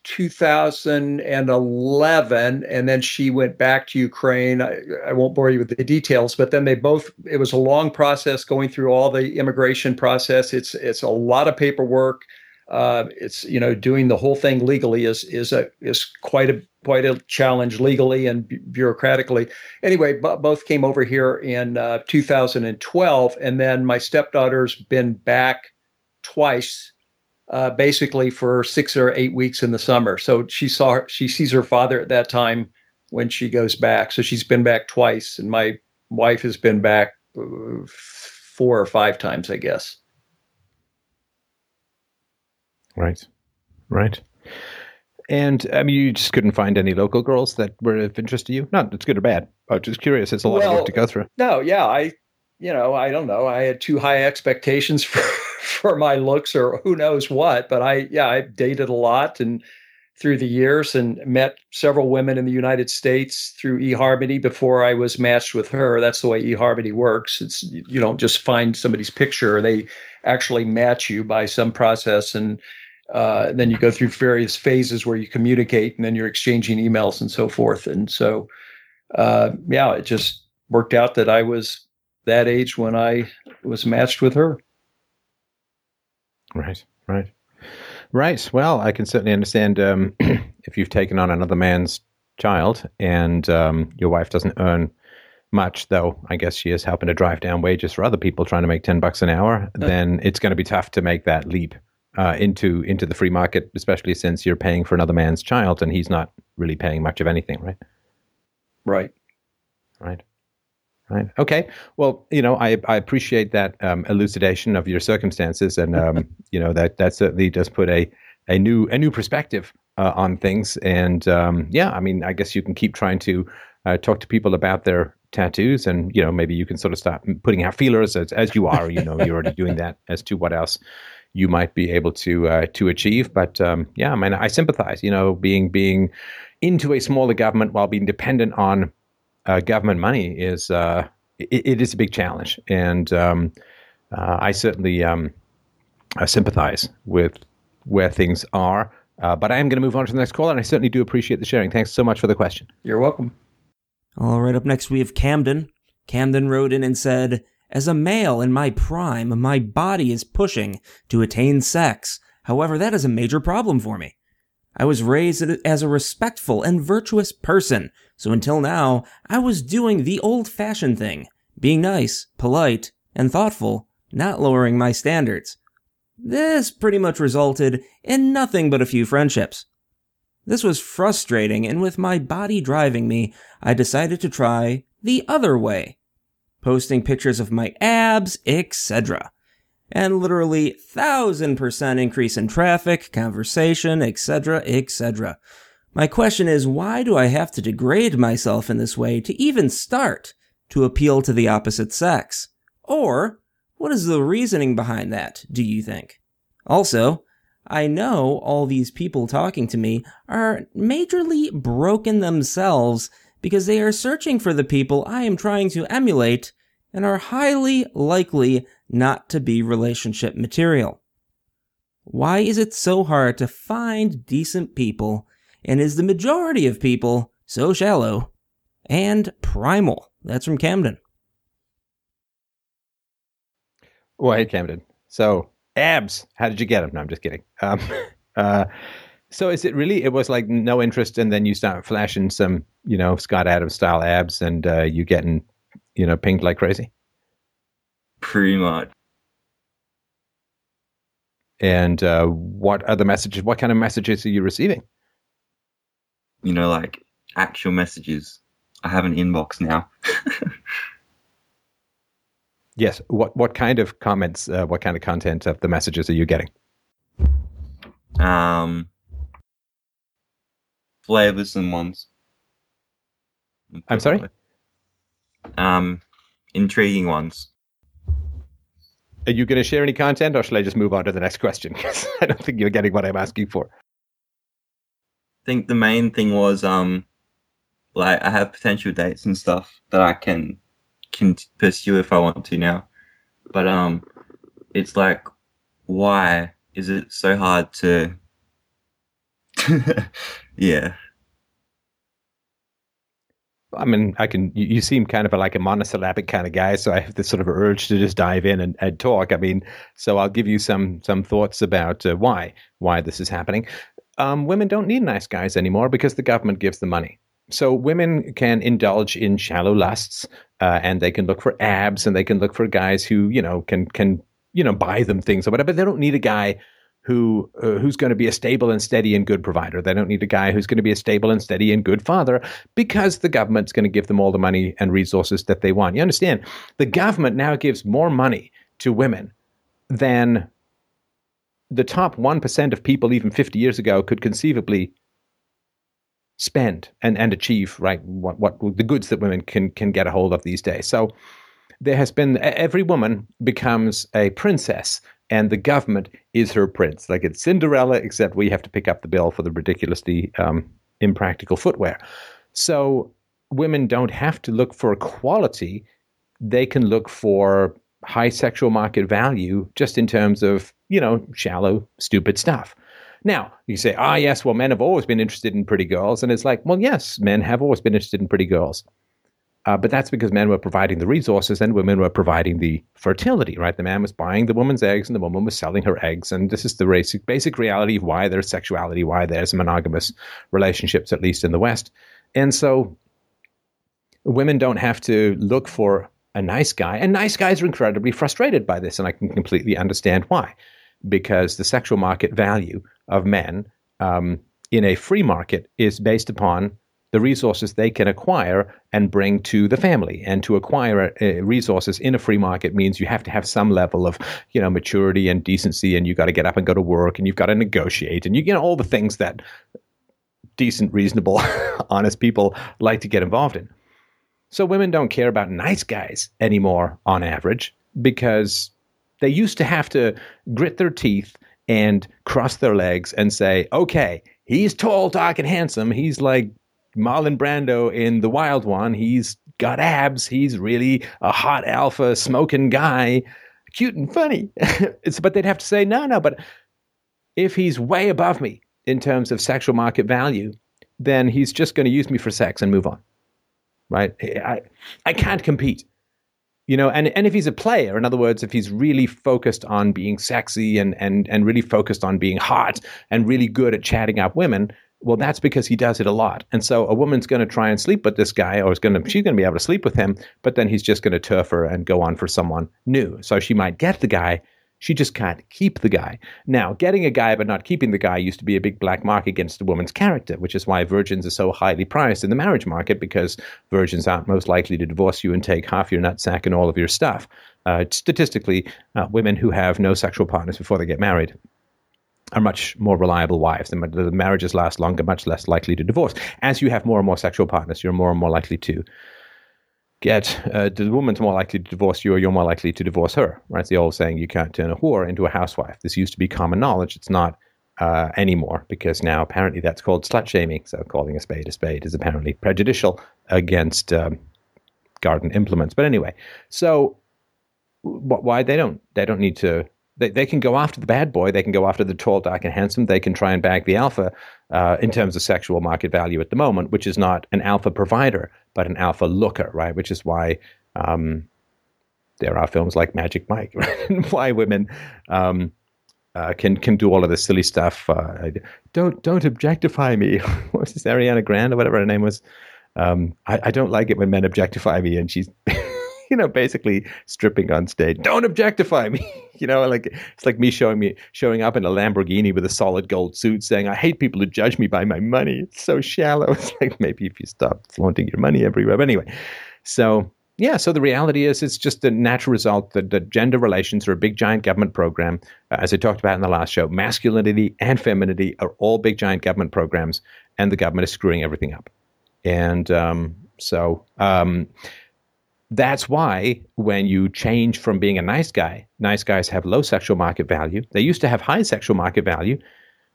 [SPEAKER 5] 2011 and then she went back to ukraine. I, I, won't bore you with the details but then they both it was a long process going through all the immigration process. It's it's a lot of paperwork. Uh, it's you know doing the whole thing legally is is a is quite a quite a challenge legally and bureaucratically. Anyway b- both came over here in uh, 2012 and then my stepdaughter's been back twice uh, basically for six or eight weeks in the summer. So she saw her, she sees her father at that time when she goes back. So she's been back twice, and my wife has been back uh, four or five times, I guess.
[SPEAKER 1] Right, right. And I mean, you just couldn't find any local girls that were of interest to you. Not it's good or bad. I'm just curious. It's a lot well, of work to go through.
[SPEAKER 5] No, yeah, I, you know, I don't know. I had too high expectations for for my looks or who knows what. But I, yeah, I dated a lot and through the years and met several women in the United States through eHarmony before I was matched with her. That's the way eHarmony works. It's you don't just find somebody's picture; they actually match you by some process, and uh, then you go through various phases where you communicate, and then you're exchanging emails and so forth. And so, uh, yeah, it just worked out that I was that age when I was matched with her.
[SPEAKER 1] Right, right, right. Well, I can certainly understand um, if you've taken on another man's child and um, your wife doesn't earn much, though I guess she is helping to drive down wages for other people trying to make ten bucks an hour. then it's going to be tough to make that leap uh, into into the free market, especially since you're paying for another man's child and he's not really paying much of anything, right?
[SPEAKER 5] Right.
[SPEAKER 1] Right. Right. Okay. Well, you know, I, I appreciate that um, elucidation of your circumstances, and um, you know that that certainly does put a a new a new perspective uh, on things. And um, yeah, I mean, I guess you can keep trying to uh, talk to people about their tattoos, and you know, maybe you can sort of start putting out feelers as as you are. You know, you're already doing that as to what else you might be able to uh, to achieve. But um, yeah, I mean, I sympathize. You know, being being into a smaller government while being dependent on uh, government money is uh, it, it is a big challenge, and um, uh, I certainly um, I sympathize with where things are. Uh, but I am going to move on to the next call, and I certainly do appreciate the sharing. Thanks so much for the question.
[SPEAKER 5] You're welcome.
[SPEAKER 2] All right, up next we have Camden. Camden wrote in and said, As a male in my prime, my body is pushing to attain sex. However, that is a major problem for me. I was raised as a respectful and virtuous person, so until now, I was doing the old fashioned thing being nice, polite, and thoughtful, not lowering my standards. This pretty much resulted in nothing but a few friendships. This was frustrating, and with my body driving me, I decided to try the other way. Posting pictures of my abs, etc. And literally thousand percent increase in traffic, conversation, etc., etc. My question is, why do I have to degrade myself in this way to even start to appeal to the opposite sex? Or, what is the reasoning behind that, do you think? Also, I know all these people talking to me are majorly broken themselves because they are searching for the people I am trying to emulate and are highly likely not to be relationship material. Why is it so hard to find decent people and is the majority of people so shallow and primal? That's from Camden.
[SPEAKER 1] Well, hey, Camden. So, abs, how did you get them? No, I'm just kidding. Um, uh, so, is it really, it was like no interest, and then you start flashing some, you know, Scott Adams style abs, and uh, you getting, you know, pinged like crazy?
[SPEAKER 6] Pretty much.
[SPEAKER 1] And uh, what other messages, what kind of messages are you receiving?
[SPEAKER 6] You know, like actual messages. I have an inbox now.
[SPEAKER 1] Yes. What what kind of comments? Uh, what kind of content of the messages are you getting?
[SPEAKER 6] um, flavoursome ones.
[SPEAKER 1] I'm sorry?
[SPEAKER 6] Um, intriguing ones.
[SPEAKER 1] Are you going to share any content, or shall I just move on to the next question? Because I don't think you're getting what I'm asking for.
[SPEAKER 6] I think the main thing was um, like I have potential dates and stuff that I can can pursue if I want to now, but um, it's like why is it so hard to? yeah.
[SPEAKER 1] I mean, I can. You, seem kind of like a monosyllabic kind of guy, so I have this sort of urge to just dive in and, and talk. I mean, so I'll give you some some thoughts about uh, why why this is happening. Um, women don't need nice guys anymore because the government gives them money. So women can indulge in shallow lusts, uh, and they can look for abs, and they can look for guys who you know can can you know buy them things or whatever. But they don't need a guy who uh, who's going to be a stable and steady and good provider. They don't need a guy who's going to be a stable and steady and good father because the government's going to give them all the money and resources that they want. You understand? The government now gives more money to women than the top 1% of people even 50 years ago could conceivably spend and, and achieve right what, what the goods that women can can get a hold of these days so there has been every woman becomes a princess and the government is her prince like it's cinderella except we have to pick up the bill for the ridiculously um, impractical footwear so women don't have to look for quality they can look for high sexual market value just in terms of you know shallow stupid stuff now, you say, ah, yes, well, men have always been interested in pretty girls. And it's like, well, yes, men have always been interested in pretty girls. Uh, but that's because men were providing the resources and women were providing the fertility, right? The man was buying the woman's eggs and the woman was selling her eggs. And this is the basic, basic reality of why there's sexuality, why there's monogamous relationships, at least in the West. And so women don't have to look for a nice guy. And nice guys are incredibly frustrated by this. And I can completely understand why. Because the sexual market value of men um, in a free market is based upon the resources they can acquire and bring to the family. And to acquire uh, resources in a free market means you have to have some level of, you know, maturity and decency, and you got to get up and go to work, and you've got to negotiate, and you, you know all the things that decent, reasonable, honest people like to get involved in. So women don't care about nice guys anymore on average because they used to have to grit their teeth and cross their legs and say, okay, he's tall, dark, and handsome. He's like Marlon Brando in The Wild One. He's got abs. He's really a hot alpha smoking guy, cute and funny. but they'd have to say, no, no, but if he's way above me in terms of sexual market value, then he's just going to use me for sex and move on. Right? I, I can't compete you know and and if he's a player in other words if he's really focused on being sexy and and and really focused on being hot and really good at chatting up women well that's because he does it a lot and so a woman's going to try and sleep with this guy or is going to she's going to be able to sleep with him but then he's just going to turf her and go on for someone new so she might get the guy She just can't keep the guy. Now, getting a guy but not keeping the guy used to be a big black mark against a woman's character, which is why virgins are so highly priced in the marriage market because virgins aren't most likely to divorce you and take half your nutsack and all of your stuff. Uh, statistically, uh, women who have no sexual partners before they get married are much more reliable wives. The, the marriages last longer, much less likely to divorce. As you have more and more sexual partners, you're more and more likely to get uh, the woman's more likely to divorce you or you're more likely to divorce her right? It's the old saying you can't turn a whore into a housewife. This used to be common knowledge. It's not uh, anymore because now apparently that's called slut shaming. So calling a spade a spade is apparently prejudicial against um, garden implements. But anyway so why they don't they don't need to they, they can go after the bad boy. They can go after the tall, dark, and handsome. They can try and bag the alpha uh, in terms of sexual market value at the moment, which is not an alpha provider, but an alpha looker, right? Which is why um, there are films like Magic Mike, right? why women um, uh, can can do all of this silly stuff. Uh, don't don't objectify me. what was this Ariana Grande or whatever her name was? Um, I, I don't like it when men objectify me, and she's you know, basically stripping on stage. Don't objectify me. you know, like it's like me showing me showing up in a Lamborghini with a solid gold suit, saying, "I hate people who judge me by my money." It's so shallow. It's like maybe if you stop flaunting your money everywhere. But anyway, so yeah, so the reality is it's just a natural result that, that gender relations are a big giant government program. Uh, as I talked about in the last show, masculinity and femininity are all big giant government programs, and the government is screwing everything up. And um, so um, that's why when you change from being a nice guy, nice guys have low sexual market value. They used to have high sexual market value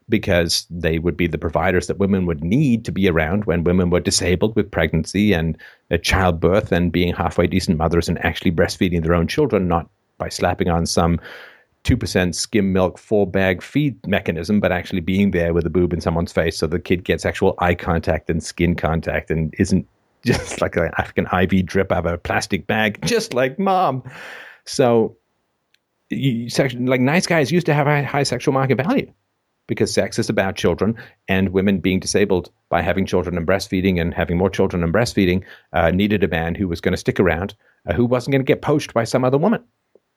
[SPEAKER 1] because they would be the providers that women would need to be around when women were disabled with pregnancy and uh, childbirth and being halfway decent mothers and actually breastfeeding their own children, not by slapping on some 2% skim milk four bag feed mechanism, but actually being there with a boob in someone's face so the kid gets actual eye contact and skin contact and isn't just like an African IV drip out of a plastic bag, just like mom. So, you, like nice guys used to have a high sexual market value because sex is about children and women being disabled by having children and breastfeeding and having more children and breastfeeding uh, needed a man who was going to stick around, uh, who wasn't going to get poached by some other woman.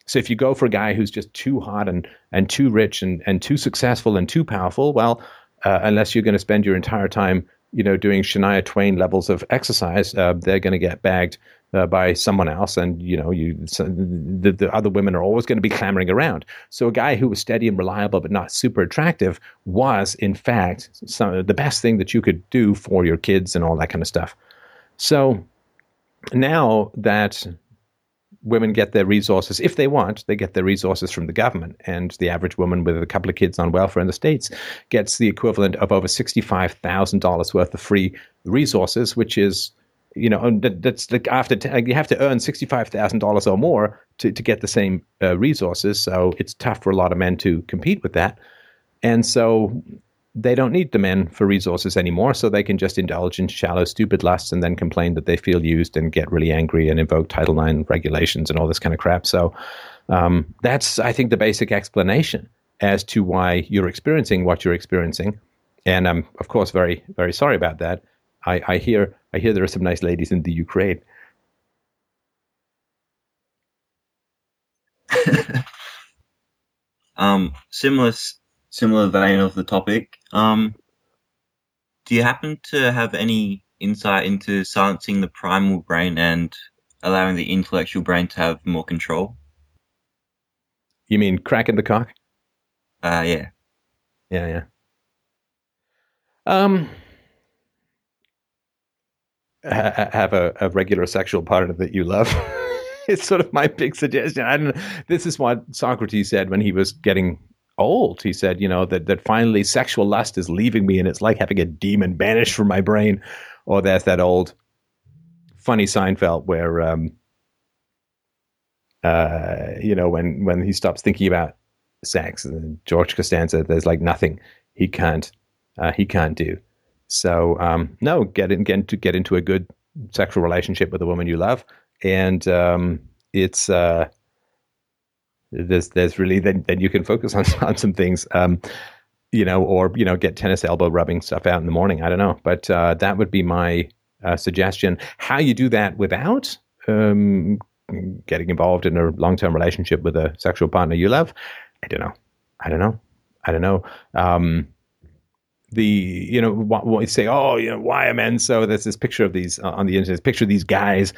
[SPEAKER 1] So if you go for a guy who's just too hot and, and too rich and, and too successful and too powerful, well, uh, unless you're going to spend your entire time you know, doing Shania Twain levels of exercise, uh, they're going to get bagged uh, by someone else, and you know, you so the, the other women are always going to be clamoring around. So a guy who was steady and reliable but not super attractive was, in fact, some, the best thing that you could do for your kids and all that kind of stuff. So now that women get their resources if they want they get their resources from the government. And the average woman with a couple of kids on welfare in the states gets the equivalent of over $65,000 worth of free resources which is you know that's like after t- you have to earn $65,000 or more to, to get the same uh, resources. So it's tough for a lot of men to compete with that. And so they don't need the men for resources anymore, so they can just indulge in shallow, stupid lusts and then complain that they feel used and get really angry and invoke Title IX regulations and all this kind of crap. So um, that's, I think, the basic explanation as to why you're experiencing what you're experiencing. And I'm, of course, very, very sorry about that. I, I hear, I hear there are some nice ladies in the Ukraine.
[SPEAKER 6] um, similar similar vein of the topic, um, do you happen to have any insight into silencing the primal brain and allowing the intellectual brain to have more control?
[SPEAKER 1] You mean cracking the cock?
[SPEAKER 6] Uh, yeah.
[SPEAKER 1] Yeah, yeah. Um, ha- have a, a regular sexual partner that you love. it's sort of my big suggestion. I don't know. This is what Socrates said when he was getting old. He said, you know, that that finally sexual lust is leaving me, and it's like having a demon banished from my brain. Or there's that old funny Seinfeld where, um, uh, you know, when when he stops thinking about sex, and George Costanza, there's like nothing he can't uh, he can't do. So um, no, get in, get into get into a good sexual relationship with a woman you love, and um, it's uh, there's there's really then then you can focus on on some things. Um, you know, or you know, get tennis elbow rubbing stuff out in the morning. I don't know, but uh, that would be my uh, suggestion. How you do that without um, getting involved in a long term relationship with a sexual partner you love. I don't know. I don't know. I don't know. Um, the you know what, what say oh you know why are men so there's this picture of these uh, on the internet picture of these guys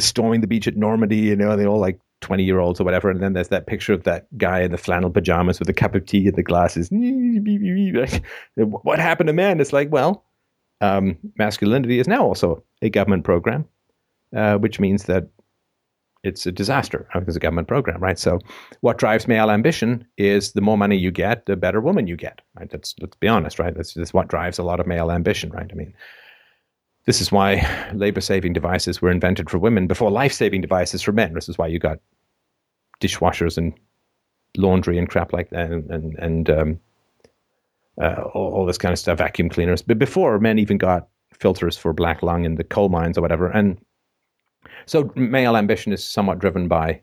[SPEAKER 1] storming the beach at Normandy you know they're all like 20 year olds or whatever and then there's that picture of that guy in the flannel pajamas with a cup of tea and the glasses what happened to men it's like well um, masculinity is now also a government program uh, which means that it's a disaster because a government program, right? So, what drives male ambition is the more money you get, the better woman you get, right? That's let's be honest, right? That's, that's what drives a lot of male ambition, right? I mean, this is why labor-saving devices were invented for women before life-saving devices for men. This is why you got dishwashers and laundry and crap like that, and and, and um, uh, all, all this kind of stuff, vacuum cleaners. But before men even got filters for black lung in the coal mines or whatever, and so male ambition is somewhat driven by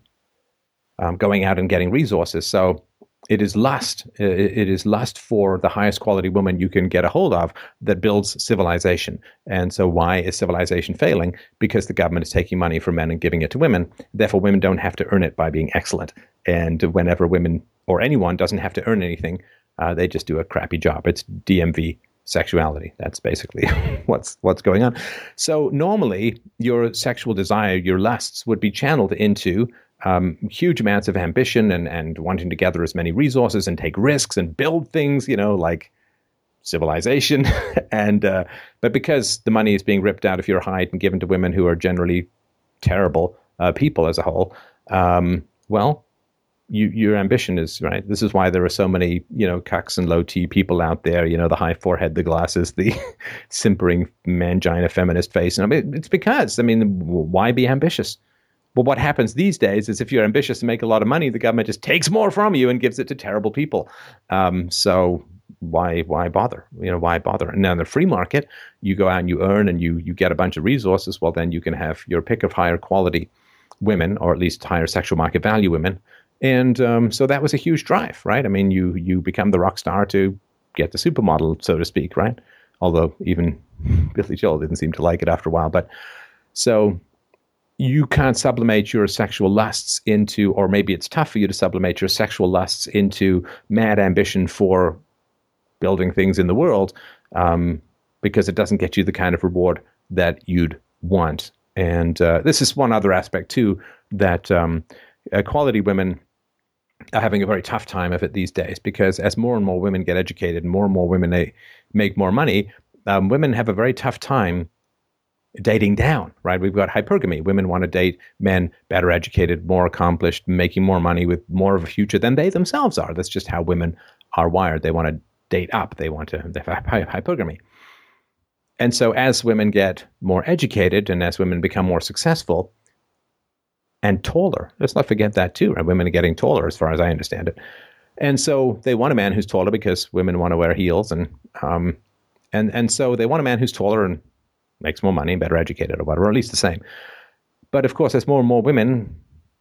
[SPEAKER 1] um, going out and getting resources. So it is lust. It is lust for the highest quality woman you can get a hold of that builds civilization. And so, why is civilization failing? Because the government is taking money from men and giving it to women. Therefore, women don't have to earn it by being excellent. And whenever women or anyone doesn't have to earn anything, uh, they just do a crappy job. It's DMV sexuality. That's basically what's what's going on. So normally, your sexual desire, your lusts, would be channeled into um, huge amounts of ambition and and wanting to gather as many resources and take risks and build things. You know, like civilization. and uh, but because the money is being ripped out of your hide and given to women who are generally terrible uh, people as a whole, um, well, you, your ambition is right. This is why there are so many, you know, cucks and low T people out there. You know, the high forehead, the glasses, the simpering mangina feminist face. And I mean, it's because I mean, why be ambitious? Well, what happens these days is if you're ambitious to make a lot of money, the government just takes more from you and gives it to terrible people. Um, so why why bother? You know, why bother? And now in the free market, you go out and you earn and you you get a bunch of resources. Well, then you can have your pick of higher quality women, or at least higher sexual market value women, and um, so that was a huge drive, right? I mean, you you become the rock star to get the supermodel, so to speak, right? Although even Billy Joel didn't seem to like it after a while. But so you can't sublimate your sexual lusts into, or maybe it's tough for you to sublimate your sexual lusts into mad ambition for building things in the world um, because it doesn't get you the kind of reward that you'd want. And uh, this is one other aspect, too, that um, quality women are having a very tough time of it these days because as more and more women get educated more and more women they make more money, um, women have a very tough time dating down, right? We've got hypergamy. Women want to date men better educated, more accomplished, making more money with more of a future than they themselves are. That's just how women are wired. They want to date up. They want to they have hypergamy. And so as women get more educated and as women become more successful, and taller. Let's not forget that too. Right? Women are getting taller, as far as I understand it. And so they want a man who's taller because women want to wear heels, and um, and and so they want a man who's taller and makes more money, better educated, or whatever, or at least the same. But of course, as more and more women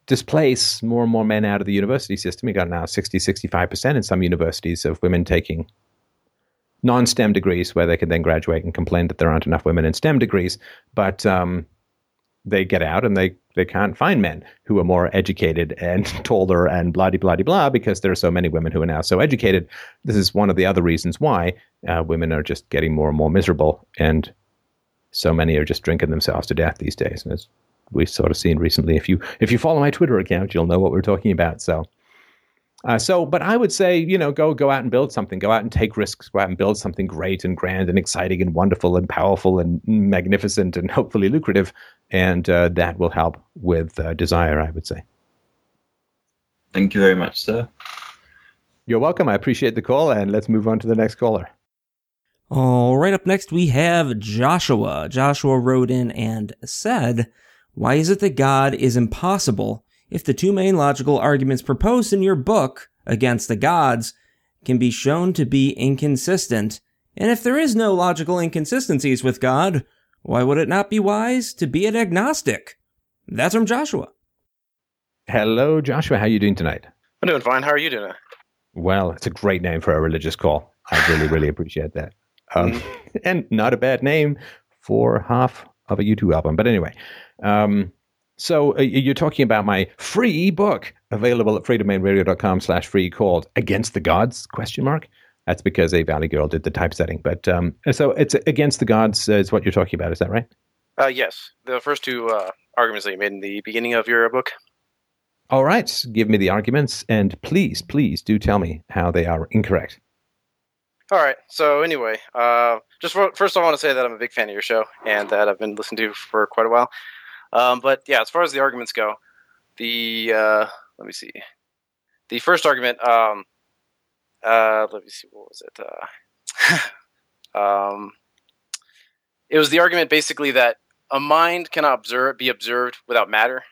[SPEAKER 1] displace more and more men out of the university system, you got now 60, 65% in some universities of women taking non-STEM degrees where they can then graduate and complain that there aren't enough women in STEM degrees. But um, they get out and they, they can't find men who are more educated and taller and blah, blah, blah, blah, because there are so many women who are now so educated. This is one of the other reasons why uh, women are just getting more and more miserable. And so many are just drinking themselves to death these days. And as we've sort of seen recently, if you, if you follow my Twitter account, you'll know what we're talking about. So, uh, so, but I would say, you know, go go out and build something. Go out and take risks. Go out and build something great and grand and exciting and wonderful and powerful and magnificent and hopefully lucrative and uh, that will help with uh, desire, I would say.
[SPEAKER 6] Thank you very much, sir.
[SPEAKER 1] You're welcome. I appreciate the call, and let's move on to the next caller.
[SPEAKER 2] All right, up next we have Joshua. Joshua wrote in and said, Why is it that God is impossible if the two main logical arguments proposed in your book against the gods can be shown to be inconsistent? And if there is no logical inconsistencies with God, why would it not be wise to be an agnostic? That's from Joshua.
[SPEAKER 1] Hello, Joshua. How are you doing tonight?
[SPEAKER 7] I'm doing fine. How are you doing?
[SPEAKER 1] Well, it's a great name for a religious call. I really, really appreciate that. Um, mm-hmm. and not a bad name for half of a U2 album. But anyway, um, So uh, you're talking about my free book available at freedomainradio.com slash free called Against the Gods, question mark. That's because a Valley Girl did the typesetting. But um, so it's Against the Gods uh, is what you're talking about. Is that right?
[SPEAKER 7] Uh, yes. The first two uh, arguments that you made in the beginning of your book.
[SPEAKER 1] All right. Give me the arguments. And please, please do tell me how they are incorrect.
[SPEAKER 7] All right. So anyway, uh, just for, first, I want to say that I'm a big fan of your show and that I've been listening to for quite a while. Um, but yeah, as far as the arguments go, the uh, let me see, the first argument. Um, uh, let me see, what was it? Uh, um, it was the argument basically that a mind cannot observe, be observed without matter,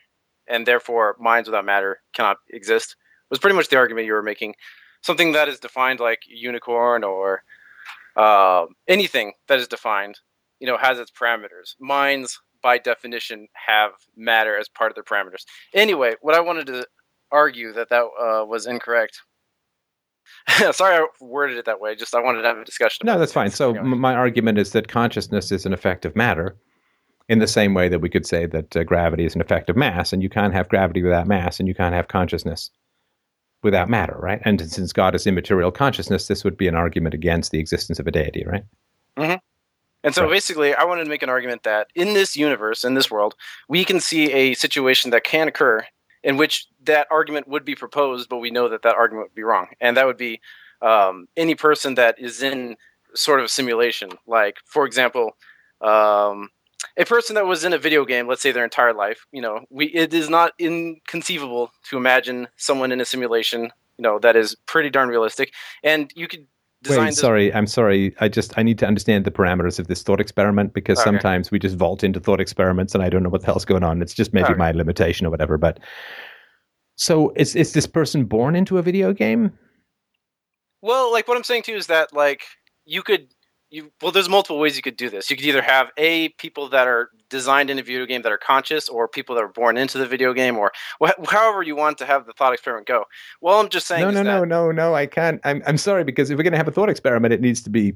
[SPEAKER 7] and therefore minds without matter cannot exist. Was pretty much the argument you were making. Something that is defined like unicorn or uh, anything that is defined, you know, has its parameters. Minds, by definition, have matter as part of their parameters. Anyway, what I wanted to argue that that uh, was incorrect. Sorry, I worded it that way. Just I wanted to have a discussion.
[SPEAKER 1] No, that's fine. So m- my argument is that consciousness is an effect of matter, in the same way that we could say that uh, gravity is an effect of mass, and you can't have gravity without mass, and you can't have consciousness without matter, right? And since God is immaterial consciousness, this would be an argument against the existence of a deity, right?
[SPEAKER 7] Mm-hmm. And so right. basically, I wanted to make an argument that in this universe, in this world, we can see a situation that can occur in which that argument would be proposed, but we know that that argument would be wrong. And that would be um, any person that is in sort of a simulation. Like, for example, um, a person that was in a video game, let's say their entire life, you know, we it is not inconceivable to imagine someone in a simulation, you know, that is pretty darn realistic. And you could design.
[SPEAKER 1] Wait, sorry, I'm sorry. I just I need to understand the parameters of this thought experiment because okay. sometimes we just vault into thought experiments and I don't know what the hell's going on. It's just maybe okay. my limitation or whatever. But so is is this person born into a video game?
[SPEAKER 7] Well, like what I'm saying too is that like you could you well there's multiple ways you could do this. You could either have a people that are designed in a video game that are conscious or people that are born into the video game or wh- however you want to have the thought experiment go. Well i'm just saying
[SPEAKER 1] no no no no no i can't I'm, I'm sorry because if we're going to have a thought experiment it needs to be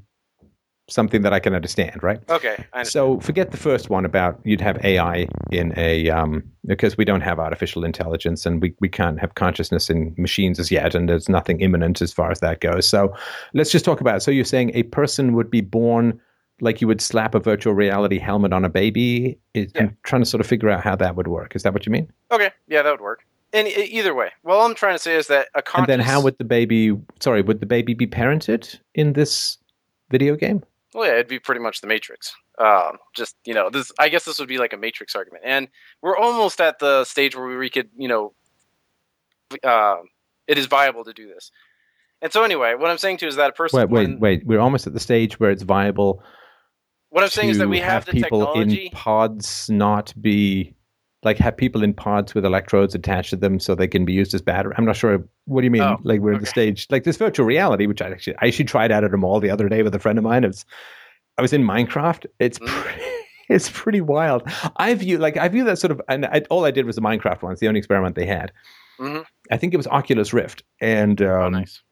[SPEAKER 1] something that I can understand, right?
[SPEAKER 7] Okay.
[SPEAKER 1] So forget the first one about you'd have AI in a um, because we don't have artificial intelligence and we, we can't have consciousness in machines as yet, and there's nothing imminent as far as that goes. So let's just talk about. It. So you're saying a person would be born like you would slap a virtual reality helmet on a baby. It, yeah. I'm trying to sort of figure out how that would work. Is that what you mean?
[SPEAKER 7] Okay. Yeah, that would work. And either way, well, I'm trying to say is that a conscious...
[SPEAKER 1] And then how would the baby? Sorry, would the baby be parented in this video game?
[SPEAKER 7] Well, yeah, it'd be pretty much the Matrix. Um, just you know, this. I guess this would be like a Matrix argument, and we're almost at the stage where we could, you know, uh, it is viable to do this. And so, anyway, what I'm saying to is that a person.
[SPEAKER 1] Wait, wait, when, wait. We're almost at the stage where it's viable.
[SPEAKER 7] What I'm saying is that we have, have
[SPEAKER 1] people
[SPEAKER 7] technology.
[SPEAKER 1] in pods not be like have people in pods with electrodes attached to them so they can be used as battery. I'm not sure. What do you mean? Oh, like we're okay. at the stage like this virtual reality, which I actually I actually tried out at a mall the other day with a friend of mine. It's I was in Minecraft. It's mm. pretty, it's pretty wild. I view like I view that sort of and I, all I did was the Minecraft one. It's the only experiment they had. Mm-hmm. I think it was Oculus Rift, and um, oh,
[SPEAKER 7] nice.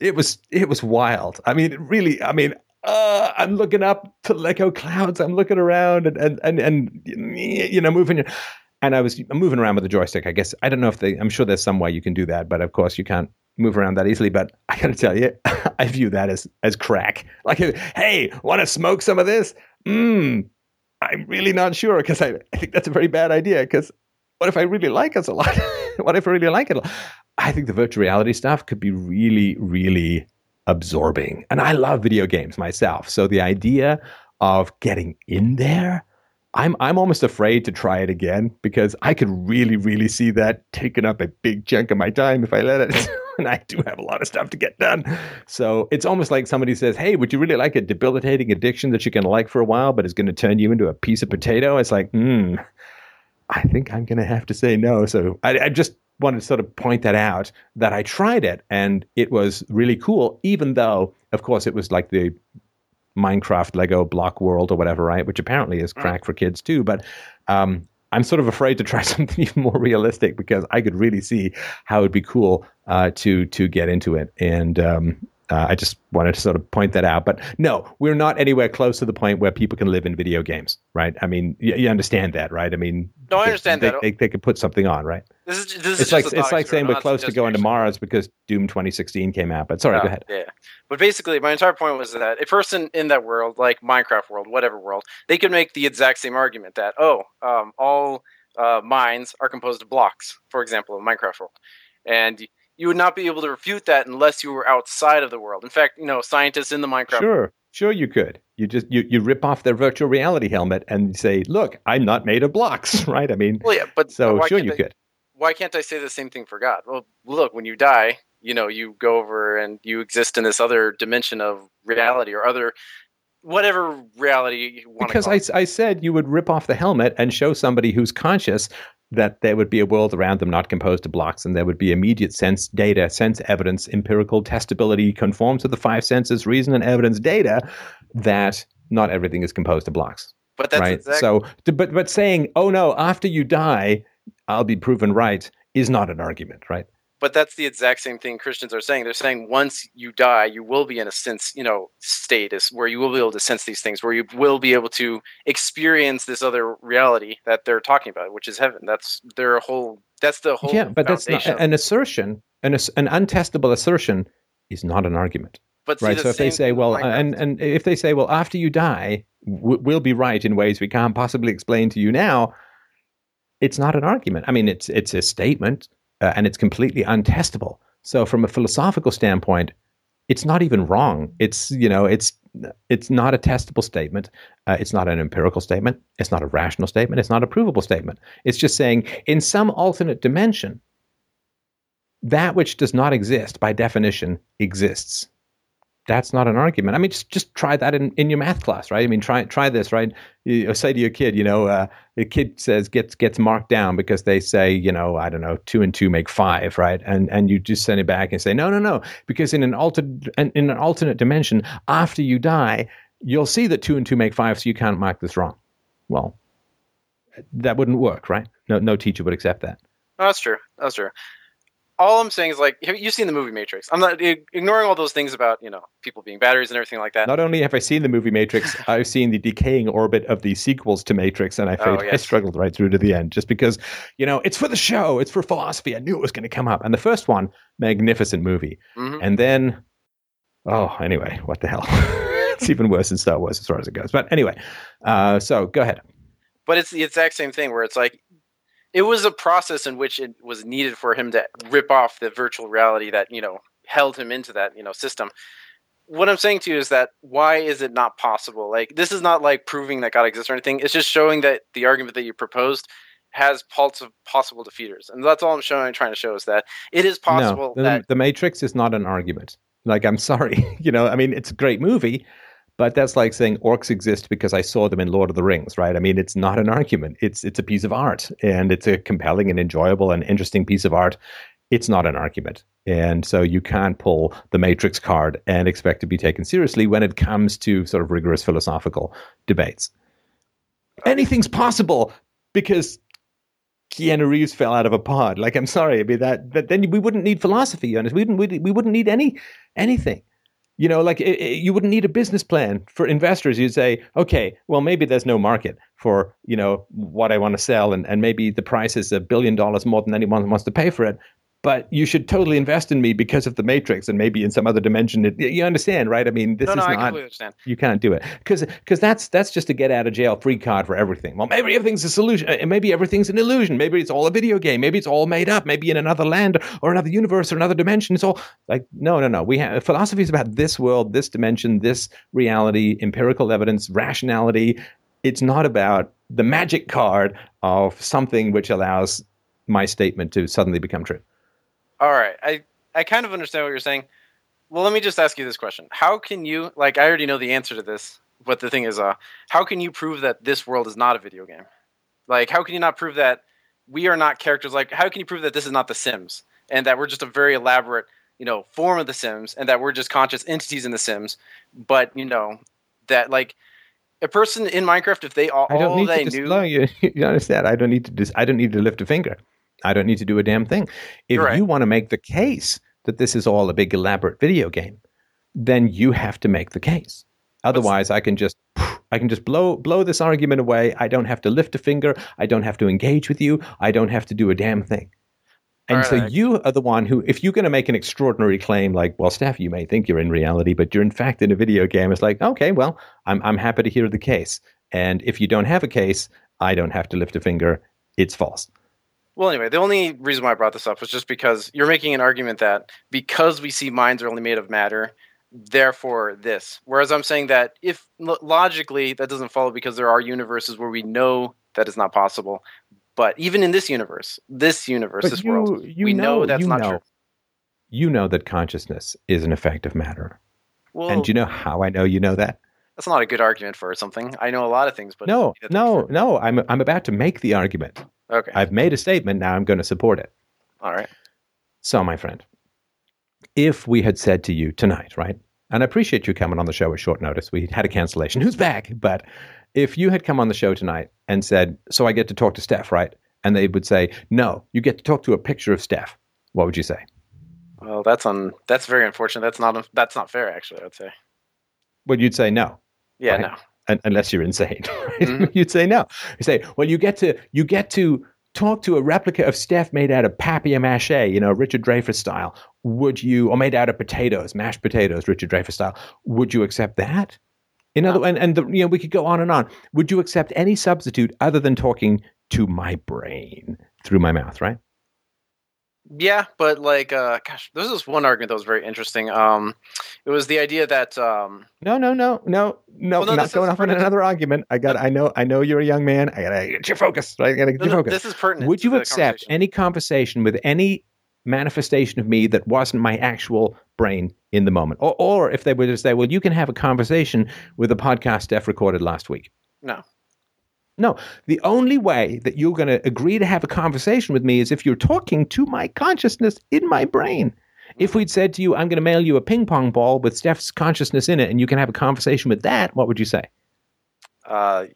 [SPEAKER 1] It was it was wild. I mean, really. I mean, uh, I'm looking up to Lego clouds. I'm looking around and and and, and you know moving and I was moving around with the joystick. I guess I don't know if they. I'm sure there's some way you can do that, but of course you can't move around that easily. But I got to tell you, I view that as as crack. Like, hey, want to smoke some of this? Hmm. I'm really not sure because I, I think that's a very bad idea. Because what if I really like us a lot? what if I really like it? I think the virtual reality stuff could be really, really absorbing. And I love video games myself. So the idea of getting in there I'm I'm almost afraid to try it again because I could really really see that taking up a big chunk of my time if I let it. and I do have a lot of stuff to get done. So it's almost like somebody says, "Hey, would you really like a debilitating addiction that you can like for a while, but is going to turn you into a piece of potato?" It's like, hmm, I think I'm going to have to say no. So I, I just wanted to sort of point that out that I tried it and it was really cool, even though, of course, it was like the Minecraft Lego block world or whatever, right? Which apparently is mm. crack for kids too. But um, I'm sort of afraid to try something even more realistic because I could really see how it'd be cool uh, to to get into it. And um, Uh, I just wanted to sort of point that out. But no, we're not anywhere close to the point where people can live in video games, right? I mean, you, you understand that, right? I mean,
[SPEAKER 7] No, I understand
[SPEAKER 1] they,
[SPEAKER 7] that.
[SPEAKER 1] They, they could put something on, right?
[SPEAKER 7] This is this is
[SPEAKER 1] It's like it's like saying we're close to going to Mars because Doom 2016 came out. But sorry, go ahead.
[SPEAKER 7] Yeah, but basically, my entire point was that a person in that world, like Minecraft world, whatever world, they could make the exact same argument that oh, um, all uh, mines are composed of blocks, for example, in Minecraft world, and you would not be able to refute that unless you were outside of the world. In fact, you know, scientists in the Minecraft
[SPEAKER 1] Sure, sure, you could. You just you, you rip off their virtual reality helmet and say, "Look, I'm not made of blocks," right? I mean,
[SPEAKER 7] Well, yeah, but
[SPEAKER 1] so sure you
[SPEAKER 7] they-
[SPEAKER 1] could.
[SPEAKER 7] Why can't I say the same thing for God? Well, look, when you die, you know, you go over and you exist in this other dimension of reality or other whatever reality you want
[SPEAKER 1] Because I. I said you would rip off the helmet and show somebody who's conscious that there would be a world around them not composed of blocks and there would be immediate sense data, sense evidence, empirical testability, conform to the five senses, reason and evidence data that not everything is composed of blocks.
[SPEAKER 7] But that's
[SPEAKER 1] right.
[SPEAKER 7] exact-
[SPEAKER 1] So, but but saying, "Oh no, after you die, I'll be proven right," is not an argument, right?
[SPEAKER 7] but that's the exact same thing Christians are saying. They're saying once you die, you will be in a sense, you know, status where you will be able to sense these things, where you will be able to experience this other reality that they're talking about, which is heaven. That's their whole. That's the whole.
[SPEAKER 1] yeah, but that's not an assertion. An an untestable assertion is not an argument,
[SPEAKER 7] But
[SPEAKER 1] right? So if they say, "Well," and and if they say, "Well, after you die, we'll be right in ways we can't possibly explain to you now," it's not an argument. I mean, it's it's a statement, uh, and it's completely untestable. So, from a philosophical standpoint, it's not even wrong. It's you know, it's it's not a testable statement. Uh, it's not an empirical statement. It's not a rational statement. It's not a provable statement. It's just saying in some alternate dimension, that which does not exist by definition exists. That's not an argument. I mean, just just try that in, in your math class, right? I mean, try try this, right? You say to your kid, you know, uh, kid says gets gets marked down because they say, you know, I don't know, two and two make five, right? And and you just send it back and say, no, no, no, because in an alternate in an alternate dimension, after you die, you'll see that two and two make five, so you can't mark this wrong. Well, that wouldn't work, right? No no teacher would accept that.
[SPEAKER 7] No, that's true. That's true. All I'm saying is like have you've seen the movie Matrix. I'm not ignoring all those things about you know people being batteries and everything like that.
[SPEAKER 1] Not only have I seen the movie Matrix, I've seen the decaying orbit of the sequels to Matrix, and I,
[SPEAKER 7] Oh,
[SPEAKER 1] I struggled right through to the end just because, you know, it's for the show, it's for philosophy. I knew it was going to come up. And the first one, magnificent movie.
[SPEAKER 7] Mhm.
[SPEAKER 1] And then, oh, anyway, what the hell? it's even worse than Star Wars as far as it goes. But anyway, uh, so go ahead.
[SPEAKER 7] But it's the exact same thing where it's like it was a process in which it was needed for him to rip off the virtual reality that you know held him into that you know system. What I'm saying to you is that why is it not possible? Like this is not like proving that God exists or anything. It's just showing that the argument that you proposed has pulse of possible defeaters, and that's all I'm showing. Trying to show is that it is possible
[SPEAKER 1] no, the,
[SPEAKER 7] that
[SPEAKER 1] the Matrix is not an argument. Like, I'm sorry, you know, I mean, it's a great movie, but that's like saying orcs exist because I saw them in Lord of the Rings, right? I mean, it's not an argument. It's it's a piece of art, and it's a compelling and enjoyable and interesting piece of art. It's not an argument, and so you can't pull the Matrix card and expect to be taken seriously when it comes to sort of rigorous philosophical debates. Anything's possible because Keanu Reeves fell out of a pod. Like, I'm sorry, I mean that, then we wouldn't need philosophy on. We wouldn't, we, we wouldn't need any anything. You know, like it, it- you wouldn't need a business plan for investors. You'd say, okay, well, maybe there's no market for you know what I want to sell, and and maybe the price is a billion dollars more than anyone wants to pay for it. But you should totally invest in me because of the Matrix, and maybe in some other dimension. It, you understand, right? I mean, this
[SPEAKER 7] no,
[SPEAKER 1] is
[SPEAKER 7] no, I
[SPEAKER 1] not
[SPEAKER 7] understand.
[SPEAKER 1] you can't do it because because that's that's just a get out of jail free card for everything. Well, maybe everything's a solution, and maybe everything's an illusion. Maybe it's all a video game. Maybe it's all made up. Maybe in another land or another universe or another dimension. It's all like no, no, no. We have philosophy is about this world, this dimension, this reality, empirical evidence, rationality. It's not about the magic card of something which allows my statement to suddenly become true.
[SPEAKER 7] All right, I I kind of understand what you're saying. Well, let me just ask you this question: How can you like? I already know the answer to this, but the thing is, uh, how can you prove that this world is not a video game? Like, how can you not prove that we are not characters? Like, how can you prove that this is not The Sims and that we're just a very elaborate, you know, form of The Sims and that we're just conscious entities in The Sims? But you know, that like a person in Minecraft, if they all,
[SPEAKER 1] I don't
[SPEAKER 7] all
[SPEAKER 1] need
[SPEAKER 7] they
[SPEAKER 1] to dis-
[SPEAKER 7] knew,
[SPEAKER 1] no, you, you understand. I don't need to. Dis- I don't need to lift a finger. I don't need to do a damn thing. If
[SPEAKER 7] right.
[SPEAKER 1] you want to make the case that this is all a big elaborate video game, then you have to make the case. Otherwise, I can just I can just blow blow this argument away. I don't have to lift a finger. I don't have to engage with you. I don't have to do a damn thing. And
[SPEAKER 7] All
[SPEAKER 1] so
[SPEAKER 7] right.
[SPEAKER 1] you are the one who, if you're going to make an extraordinary claim, like, well, Steph, you may think you're in reality, but you're in fact in a video game. It's like, okay, well, I'm I'm happy to hear the case. And if you don't have a case, I don't have to lift a finger. It's false.
[SPEAKER 7] Well, anyway, the only reason why I brought this up was just because you're making an argument that because we see minds are only made of matter, therefore this. Whereas I'm saying that if logically that doesn't follow because there are universes where we know that is not possible. But even in this universe, this universe,
[SPEAKER 1] But
[SPEAKER 7] this
[SPEAKER 1] you,
[SPEAKER 7] world,
[SPEAKER 1] you
[SPEAKER 7] we know,
[SPEAKER 1] know
[SPEAKER 7] that's not
[SPEAKER 1] know,
[SPEAKER 7] true.
[SPEAKER 1] You know that consciousness is an effect of matter.
[SPEAKER 7] Well,
[SPEAKER 1] and do you know how I know you know that?
[SPEAKER 7] that's not a good argument for something. I know a lot of things, but
[SPEAKER 1] no, no, no. I'm I'm about to make the argument.
[SPEAKER 7] Okay,
[SPEAKER 1] I've made a statement. Now I'm going to support it.
[SPEAKER 7] all right.
[SPEAKER 1] So, my friend, if we had said to you tonight, right? And I appreciate you coming on the show at short notice. We had a cancellation. Who's back? But if you had come on the show tonight and said, "So I get to talk to Steph, right?" and they would say, "No, you get to talk to a picture of Steph," what would you say?
[SPEAKER 7] Well, that's un- that's very unfortunate. That's not that's not fair. Actually, I would say.
[SPEAKER 1] Well, you'd say no.
[SPEAKER 7] Yeah,
[SPEAKER 1] Right.
[SPEAKER 7] no.
[SPEAKER 1] Un- unless you're insane. Right?
[SPEAKER 7] Mhm.
[SPEAKER 1] You'd say no. You say, well, you get to you get to talk to a replica of Steph made out of papier mache, you know, Richard Dreyfuss style. Would you, or made out of potatoes, mashed potatoes, Richard Dreyfuss style? Would you accept that? In other, and and the, you know, we could go on and on. Would you accept any substitute other than talking to my brain through my mouth? Right?
[SPEAKER 7] Yeah, but like, uh, gosh, there was this one argument that was very interesting. Um, it was the idea that um,
[SPEAKER 1] No, no, no, no, no.
[SPEAKER 7] Well, no,
[SPEAKER 1] not going off on another argument. I got. I know. I know you're a young man. I gotta get your focus. I gotta get
[SPEAKER 7] no,
[SPEAKER 1] your
[SPEAKER 7] no,
[SPEAKER 1] focus.
[SPEAKER 7] this is pertinent.
[SPEAKER 1] Would you accept
[SPEAKER 7] conversation.
[SPEAKER 1] any conversation with any manifestation of me that wasn't my actual brain in the moment? Or, or if they were to say, well, you can have a conversation with a podcast Steph recorded last week.
[SPEAKER 7] No.
[SPEAKER 1] No. The only way that you're going to agree to have a conversation with me is if you're talking to my consciousness in my brain. If we'd said to you, I'm going to mail you a ping pong ball with Steph's consciousness in it and you can have a conversation with that, what would you say?
[SPEAKER 7] Uh,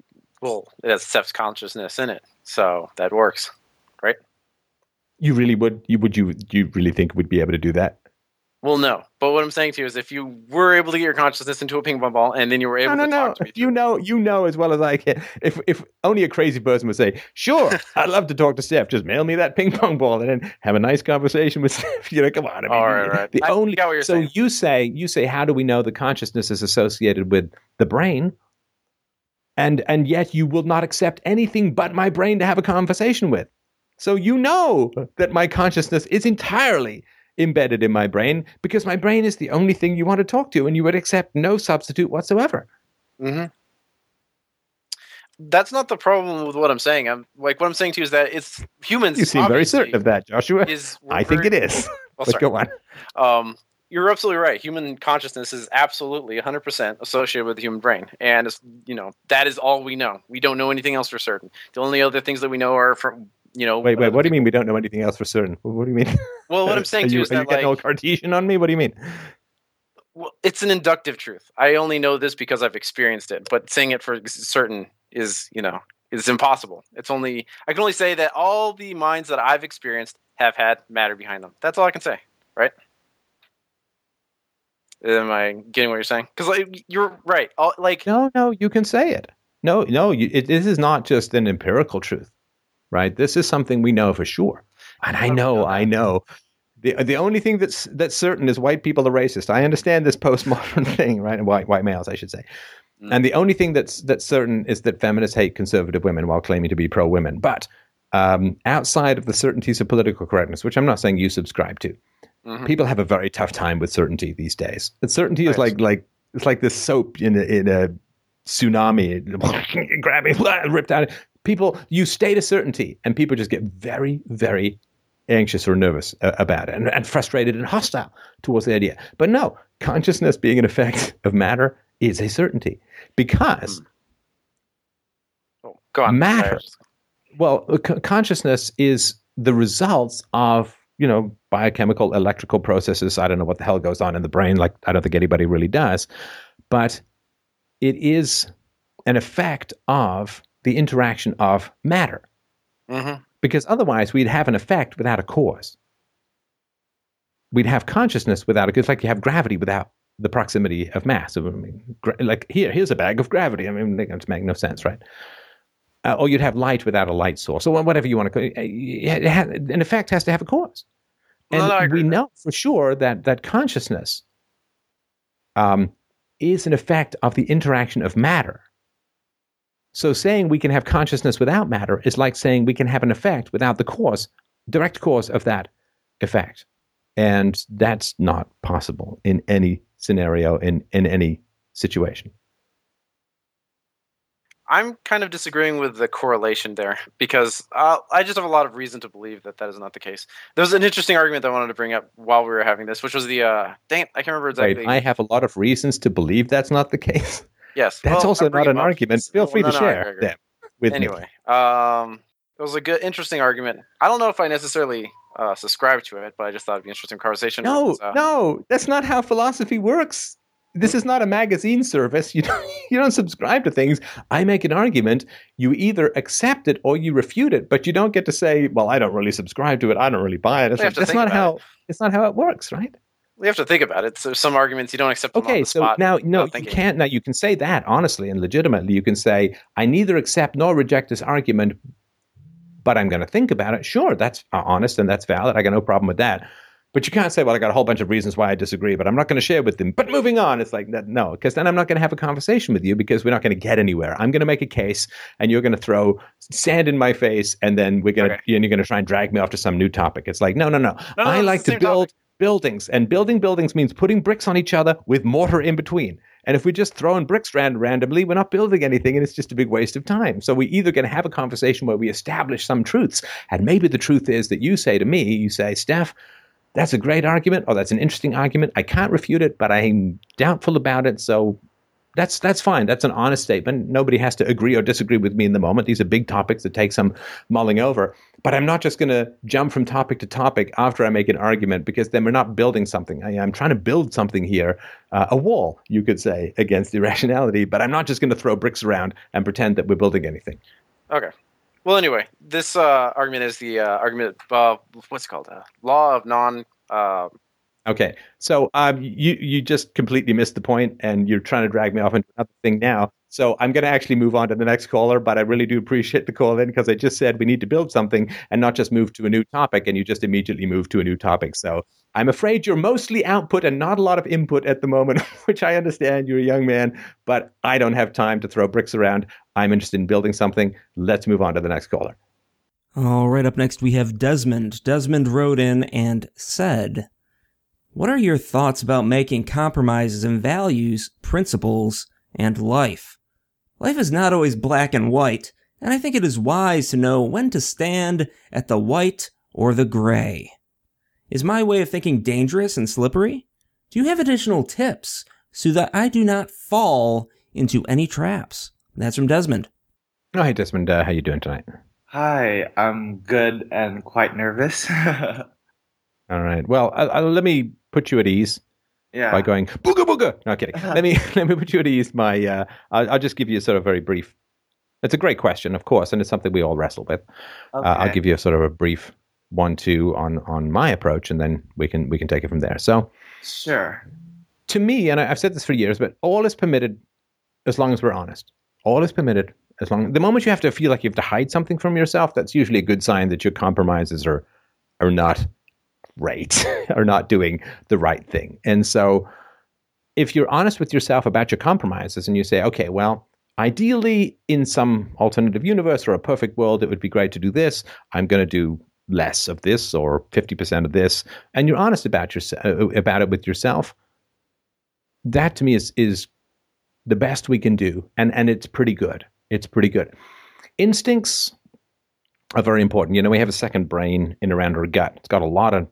[SPEAKER 7] well, it has Steph's consciousness in it, so that works. Right?
[SPEAKER 1] You really would? You would you you really think we'd be able to do that?
[SPEAKER 7] Well, no, but what I'm saying to you is, if you were able to get your consciousness into a ping pong ball, and then you were able
[SPEAKER 1] no,
[SPEAKER 7] to
[SPEAKER 1] no, no.
[SPEAKER 7] talk to me,
[SPEAKER 1] You know, you know as well as I can. If if only a crazy person would say, "Sure, I'd love to talk to Steph. Just mail me that ping pong ball and then have a nice conversation with Steph." You know, come on. I mean,
[SPEAKER 7] All right, right.
[SPEAKER 1] The
[SPEAKER 7] I
[SPEAKER 1] only so
[SPEAKER 7] saying.
[SPEAKER 1] you say you say, how do we know the consciousness is associated with the brain? And and yet you will not accept anything but my brain to have a conversation with. So you know that my consciousness is entirely embedded in my brain because my brain is the only thing you want to talk to, and you would accept no substitute whatsoever.
[SPEAKER 7] hmm That's not the problem with what I'm saying. I'm like what I'm saying to you is that it's humans.
[SPEAKER 1] You seem very certain of that, Joshua.
[SPEAKER 7] Is
[SPEAKER 1] I think it is.
[SPEAKER 7] Well,
[SPEAKER 1] but go on.
[SPEAKER 7] Um, you're absolutely right. Human consciousness is absolutely 100% associated with the human brain, and it's, you know that is all we know. We don't know anything else for certain. The only other things that we know are from you know.
[SPEAKER 1] Wait, wait. What do you
[SPEAKER 7] uh,
[SPEAKER 1] mean we don't know anything else for certain? What do you mean?
[SPEAKER 7] Well, what I'm saying to
[SPEAKER 1] you,
[SPEAKER 7] you is
[SPEAKER 1] are you
[SPEAKER 7] that
[SPEAKER 1] getting
[SPEAKER 7] like
[SPEAKER 1] all Cartesian on me? What do you mean?
[SPEAKER 7] well, it's an inductive truth. I only know this because I've experienced it, but saying it for certain is you know is impossible. It's only I can only say that all the minds that I've experienced have had matter behind them. That's all I can say, right? Am I getting what you're saying? Because like you're right. All, like
[SPEAKER 1] No, no. You can say it. No, no. You, it, this is not just an empirical truth, right? This is something we know for sure. And I
[SPEAKER 7] How do we
[SPEAKER 1] know, I know. The, the only thing that's that's certain is white people are racist. I understand this postmodern thing, right? White white males, I should say.
[SPEAKER 7] Mm.
[SPEAKER 1] And the only thing that's that's certain is that feminists hate conservative women while claiming to be pro women. But um, outside of the certainties of political correctness, which I'm not saying you subscribe to,
[SPEAKER 7] Mhm.
[SPEAKER 1] people have a very tough time with certainty these days. And certainty is like like it's like this soap in a, in a tsunami, grabbing, ripped out. People, you state a certainty, and people just get very, very anxious or nervous uh, about it, and, and frustrated and hostile towards the idea. But no, consciousness being an effect of matter is a certainty because
[SPEAKER 7] oh, go on.
[SPEAKER 1] Matter.
[SPEAKER 7] Sorry, I was just-
[SPEAKER 1] well, uh, c- consciousness is the results of you know biochemical, electrical processes. I don't know what the hell goes on in the brain. Like I don't think anybody really does, but it is an effect of the interaction of matter.
[SPEAKER 7] Mhm.
[SPEAKER 1] Because otherwise, we'd have an effect without a cause. We'd have consciousness without a. It's like you have gravity without the proximity of mass. I mean, gra- like here, here's a bag of gravity. I mean, that makes no sense, right? Uh, or you'd have light without a light source, or whatever you want to call it. it ha- an effect has to have a cause. And
[SPEAKER 7] No, no,
[SPEAKER 1] we know for sure that that consciousness um, is an effect of the interaction of matter. So saying we can have consciousness without matter is like saying we can have an effect without the cause, direct cause of that effect. And that's not possible in any scenario, in, in any situation.
[SPEAKER 7] I'm kind of disagreeing with the correlation there because uh, I just have a lot of reason to believe that that is not the case. There was an interesting argument that I wanted to bring up while we were having this, which was the uh, dang, it, I can't remember exactly.
[SPEAKER 1] I have a lot of reasons to believe that's not the case.
[SPEAKER 7] yes,
[SPEAKER 1] That's
[SPEAKER 7] well,
[SPEAKER 1] also not an
[SPEAKER 7] up-
[SPEAKER 1] argument. Feel free to
[SPEAKER 7] no,
[SPEAKER 1] share them with me.
[SPEAKER 7] anyway, um, it was a good, interesting argument. I don't know if I necessarily uh, subscribe to it, but I just thought it'd be an interesting conversation.
[SPEAKER 1] No,
[SPEAKER 7] uh,
[SPEAKER 1] no, that's not how philosophy works. This is not a magazine service. You don't, you don't subscribe to things. I make an argument. You either accept it or you refute it, but you don't get to say, "Well, I don't really subscribe to it. I don't really buy it." It's like, that's not how. It's not how it works, right?
[SPEAKER 7] We have to think about it. So some arguments you don't accept
[SPEAKER 1] Okay, so
[SPEAKER 7] spot.
[SPEAKER 1] now, no, you
[SPEAKER 7] thinking.
[SPEAKER 1] can't. Now you can say that honestly and legitimately. You can say, "I neither accept nor reject this argument, but I'm going to think about it." Sure, that's uh, honest and that's valid. I got no problem with that. But you can't say, "Well, I got a whole bunch of reasons why I disagree, but I'm not going to share with them." But moving on, it's like no, because then I'm not going to have a conversation with you because we're not going to get anywhere. I'm going to make a case, and you're going to throw sand in my face, and then we're going to,
[SPEAKER 7] Okay.
[SPEAKER 1] and you're going to try and drag me off to some new topic. It's like, no, no, no.
[SPEAKER 7] No, no,
[SPEAKER 1] I like to build
[SPEAKER 7] topic.
[SPEAKER 1] Buildings, and building buildings means putting bricks on each other with mortar in between. And if we're just throwing bricks around randomly, we're not building anything, and it's just a big waste of time. So we either going to have a conversation where we establish some truths, and maybe the truth is that you say to me, you say, Steph, that's a great argument, or that's an interesting argument. I can't refute it, but I'm doubtful about it. So that's that's fine. That's an honest statement. Nobody has to agree or disagree with me in the moment. These are big topics that take some mulling over. But I'm not just going to jump from topic to topic after I make an argument because then we're not building something. I, am trying to build something here, uh, a wall, you could say, against irrationality. But I'm not just going to throw bricks around and pretend that we're building anything.
[SPEAKER 7] Okay. Well, anyway, this uh, argument is the uh, argument. Uh, what's called? Uh, law of non.
[SPEAKER 1] Okay, so um, you you just completely missed the point, and you're trying to drag me off into another thing now. So I'm going to actually move on to the next caller, but I really do appreciate the call in because I just said we need to build something and not just move to a new topic, and you just immediately move to a new topic. So I'm afraid you're mostly output and not a lot of input at the moment, which I understand. You're a young man, but I don't have time to throw bricks around. I'm interested in building something. Let's move on to the next caller.
[SPEAKER 2] All right, up next we have Desmond. Desmond wrote in and said, What are your thoughts about making compromises in values, principles, and life? Life is not always black and white, and I think it is wise to know when to stand at the white or the gray. Is my way of thinking dangerous and slippery? Do you have additional tips so that I do not fall into any traps? That's from Desmond.
[SPEAKER 1] Oh, hey Desmond, uh, how you doing tonight?
[SPEAKER 8] Hi, I'm good and quite nervous.
[SPEAKER 1] All right. Well, I, I, let me put you at ease.
[SPEAKER 8] yeah.
[SPEAKER 1] by going booga booga. No kidding. let me let me put you at ease. My uh, I'll, I'll just give you a sort of very brief. It's a great question, of course, and it's something we all wrestle with.
[SPEAKER 8] okay.
[SPEAKER 1] Uh, I'll give you a sort of a brief one two on on my approach, and then we can we can take it from there. So
[SPEAKER 8] Sure.
[SPEAKER 1] to me, and I- I've said this for years, but all is permitted as long as we're honest. All is permitted as long. The moment you have to feel like you have to hide something from yourself, that's usually a good sign that your compromises are are not right, are not doing the right thing. And so, if you're honest with yourself about your compromises, and you say, okay, well. Ideally, in some alternative universe or a perfect world, it would be great to do this. I'm going to do less of this or 50% of this. And you're honest about, yourself, uh, about it with yourself that to me is is the best we can do and and it's pretty good it's pretty good instincts are very important you know we have a second brain in around our gut it's got a lot of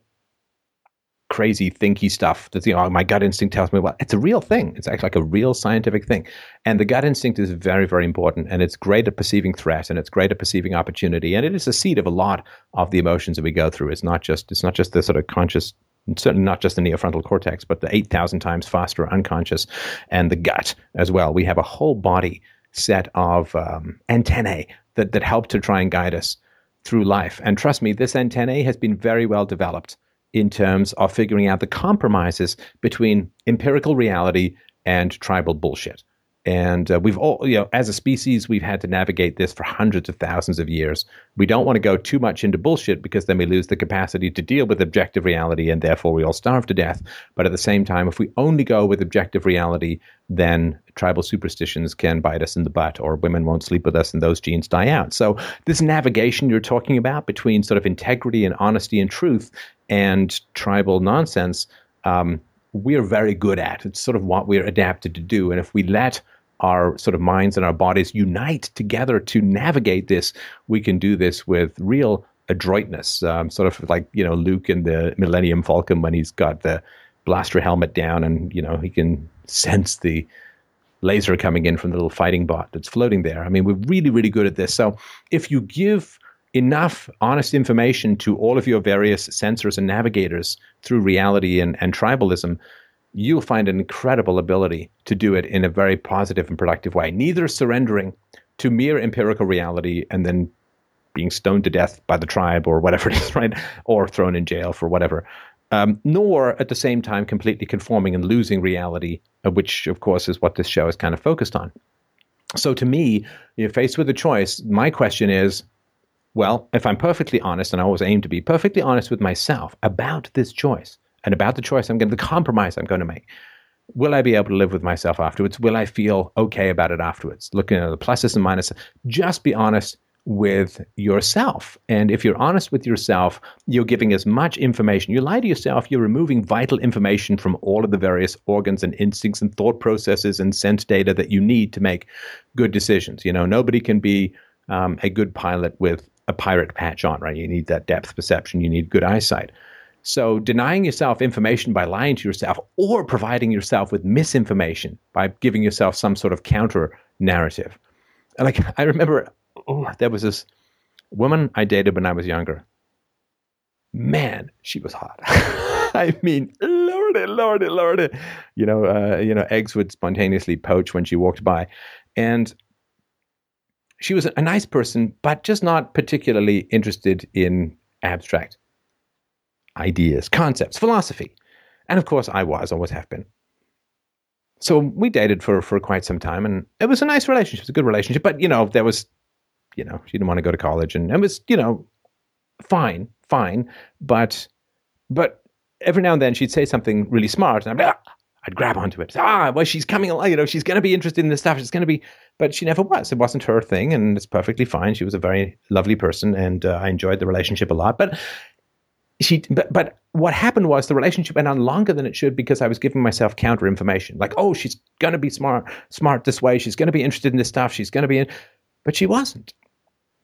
[SPEAKER 1] crazy thinky stuff that's you know my gut instinct tells me well it's a real thing it's actually like a real scientific thing and the gut instinct is very very important and it's great at perceiving threat and it's great at perceiving opportunity and it is the seed of a lot of the emotions that we go through it's not just it's not just the sort of conscious certainly not just the neofrontal cortex, but the 8,000 times faster unconscious and the gut as well. We have a whole body set of um, antennae that, that help to try and guide us through life. And trust me, this antennae has been very well developed in terms of figuring out the compromises between empirical reality and tribal bullshit. And uh, we've all, you know, as a species, we've had to navigate this for hundreds of thousands of years. We don't want to go too much into bullshit because then we lose the capacity to deal with objective reality and therefore we all starve to death. But at the same time, if we only go with objective reality, then tribal superstitions can bite us in the butt or women won't sleep with us and those genes die out. So, this navigation you're talking about between sort of integrity and honesty and truth and tribal nonsense. Um, we're very good at. It's sort of what we're adapted to do. And if we let our sort of minds and our bodies unite together to navigate this, we can do this with real adroitness, um, sort of like you know Luke in the Millennium Falcon when he's got the blaster helmet down and you know he can sense the laser coming in from the little fighting bot that's floating there. I mean, we're really really good at this. So if you give enough honest information to all of your various sensors and navigators through reality and, and tribalism, you'll find an incredible ability to do it in a very positive and productive way, neither surrendering to mere empirical reality and then being stoned to death by the tribe or whatever it is, right? Or thrown in jail for whatever. Um, nor at the same time completely conforming and losing reality, uh, which of course is what this show is kind of focused on. So to me, you're faced with a choice. My question is, well, if I'm perfectly honest, and I always aim to be perfectly honest with myself about this choice, and about the choice I'm going to, the compromise I'm going to make. Will I be able to live with myself afterwards? Will I feel okay about it afterwards? Looking at the pluses and minuses, just be honest with yourself. And if you're honest with yourself, you're giving as much information. You lie to yourself, you're removing vital information from all of the various organs and instincts and thought processes and sense data that you need to make good decisions. You know, nobody can be um, a good pilot with a pirate patch on, right? You need that depth perception, you need good eyesight. So, denying yourself information by lying to yourself or providing yourself with misinformation by giving yourself some sort of counter narrative. Like, I remember oh, there was this woman I dated when I was younger. Man, she was hot. I mean, lordy, lordy, lordy. You know, uh, you know, eggs would spontaneously poach when she walked by, and she was a nice person, but just not particularly interested in abstract ideas, concepts, philosophy. And of course, I was, always have been. So we dated for, for quite some time, and it was a nice relationship. It was a good relationship. But, you know, there was, you know, she didn't want to go to college, and it was, you know, fine, fine. But, but every now and then she'd say something really smart, and I'd, ah, I'd grab onto it. Ah, well, she's coming along, you know, she's going to be interested in this stuff. She's going to be, but she never was. It wasn't her thing, and it's perfectly fine. She was a very lovely person, and uh, I enjoyed the relationship a lot. But she but, but what happened was the relationship went on longer than it should because I was giving myself counter information. Like, oh, she's gonna be smart, smart this way, she's gonna be interested in this stuff, she's gonna be in but she wasn't.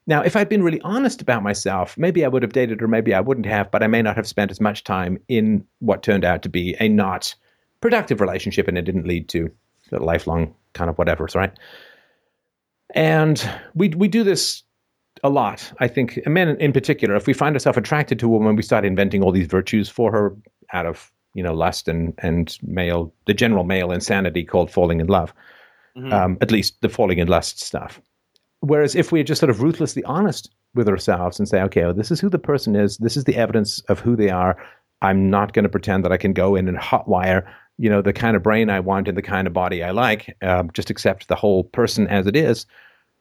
[SPEAKER 1] Now, if I'd been really honest about myself, maybe I would have dated her, maybe I wouldn't have, but I may not have spent as much time in what turned out to be a not productive relationship and it didn't lead to a lifelong kind of whatever's right. And we we do this a lot. I think men in particular, if we find ourselves attracted to a woman, we start inventing all these virtues for her out of you know lust and and male the general male insanity called falling in love. Mm-hmm. Um, at least the falling in lust stuff. Whereas if we're just sort of ruthlessly honest with ourselves and say, okay, well, this is who the person is, this is the evidence of who they are. I'm not going to pretend that I can go in and hotwire, you know, the kind of brain I want and the kind of body I like. Um, just accept the whole person as it is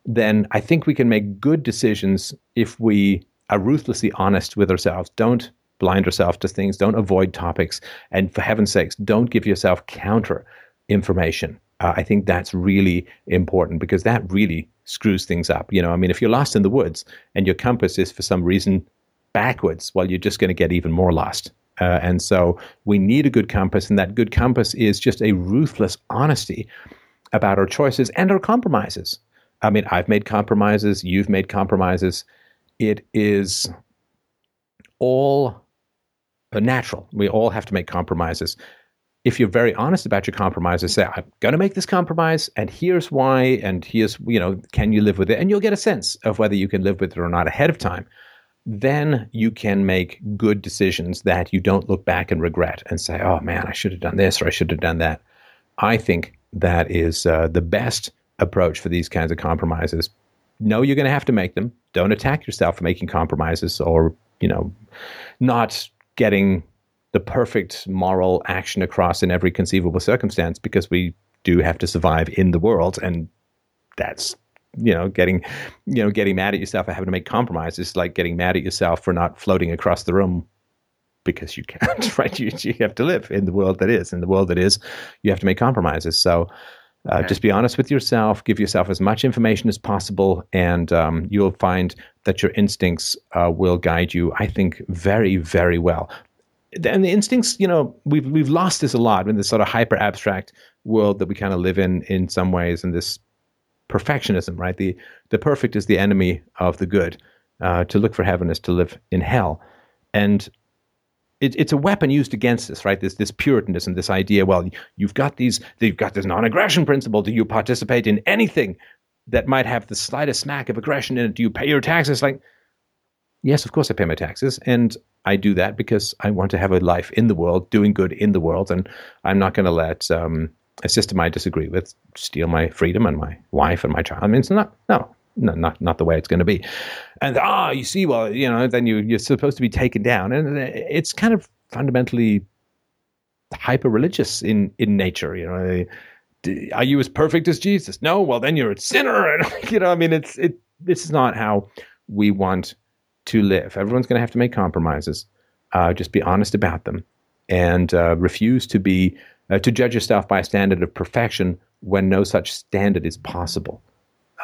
[SPEAKER 1] then I think we can make good decisions if we are ruthlessly honest with ourselves. Don't blind ourselves to things. Don't avoid topics. And for heaven's sakes, don't give yourself counter information. Uh, I think that's really important because that really screws things up. You know, I mean, if you're lost in the woods and your compass is for some reason backwards, well, you're just going to get even more lost. Uh, and so we need a good compass, and that good compass is just a ruthless honesty about our choices and our compromises. I mean, I've made compromises, you've made compromises. It is all natural. We all have to make compromises. If you're very honest about your compromises, say, I'm going to make this compromise, and here's why, and here's, you know, can you live with it? And you'll get a sense of whether you can live with it or not ahead of time. Then you can make good decisions that you don't look back and regret and say, oh man, I should have done this or I should have done that. I think that is uh, the best approach for these kinds of compromises. Know you're going to have to make them. Don't attack yourself for making compromises or, you know, not getting the perfect moral action across in every conceivable circumstance because we do have to survive in the world and that's you know getting you know getting mad at yourself for having to make compromises like getting mad at yourself for not floating across the room because you can't right? You, you have to live in the world that is in the world that is you have to make compromises. So uh,
[SPEAKER 8] Okay.
[SPEAKER 1] just be honest with yourself give yourself as much information as possible and um, you'll find that your instincts uh, will guide you i think very very well. And the instincts, you know, we've we've lost this a lot in this sort of hyper abstract world that we kind of live in in some ways, and this perfectionism, right? The the perfect is the enemy of the good. Uh, to look for heaven is to live in hell, and it, it's a weapon used against us, right? This this puritanism, this idea. Well, you've got these, you've got this non-aggression principle. Do you participate in anything that might have the slightest smack of aggression in it? Do you pay your taxes? Like, yes, of course I pay my taxes, and I do that because I want to have a life in the world, doing good in the world, and I'm not going to let um, a system I disagree with steal my freedom and my wife and my child. I mean, it's not no. No, not not the way it's going to be, and ah, you see, well, you know, then you you're supposed to be taken down, and it's kind of fundamentally hyper religious in in nature. You know, are you as perfect as Jesus? No, well, then you're a sinner, and you know, I mean, it's it. This is not how we want to live. Everyone's going to have to make compromises. Uh, just be honest about them, and uh, refuse to be uh, to judge yourself by a standard of perfection when no such standard is possible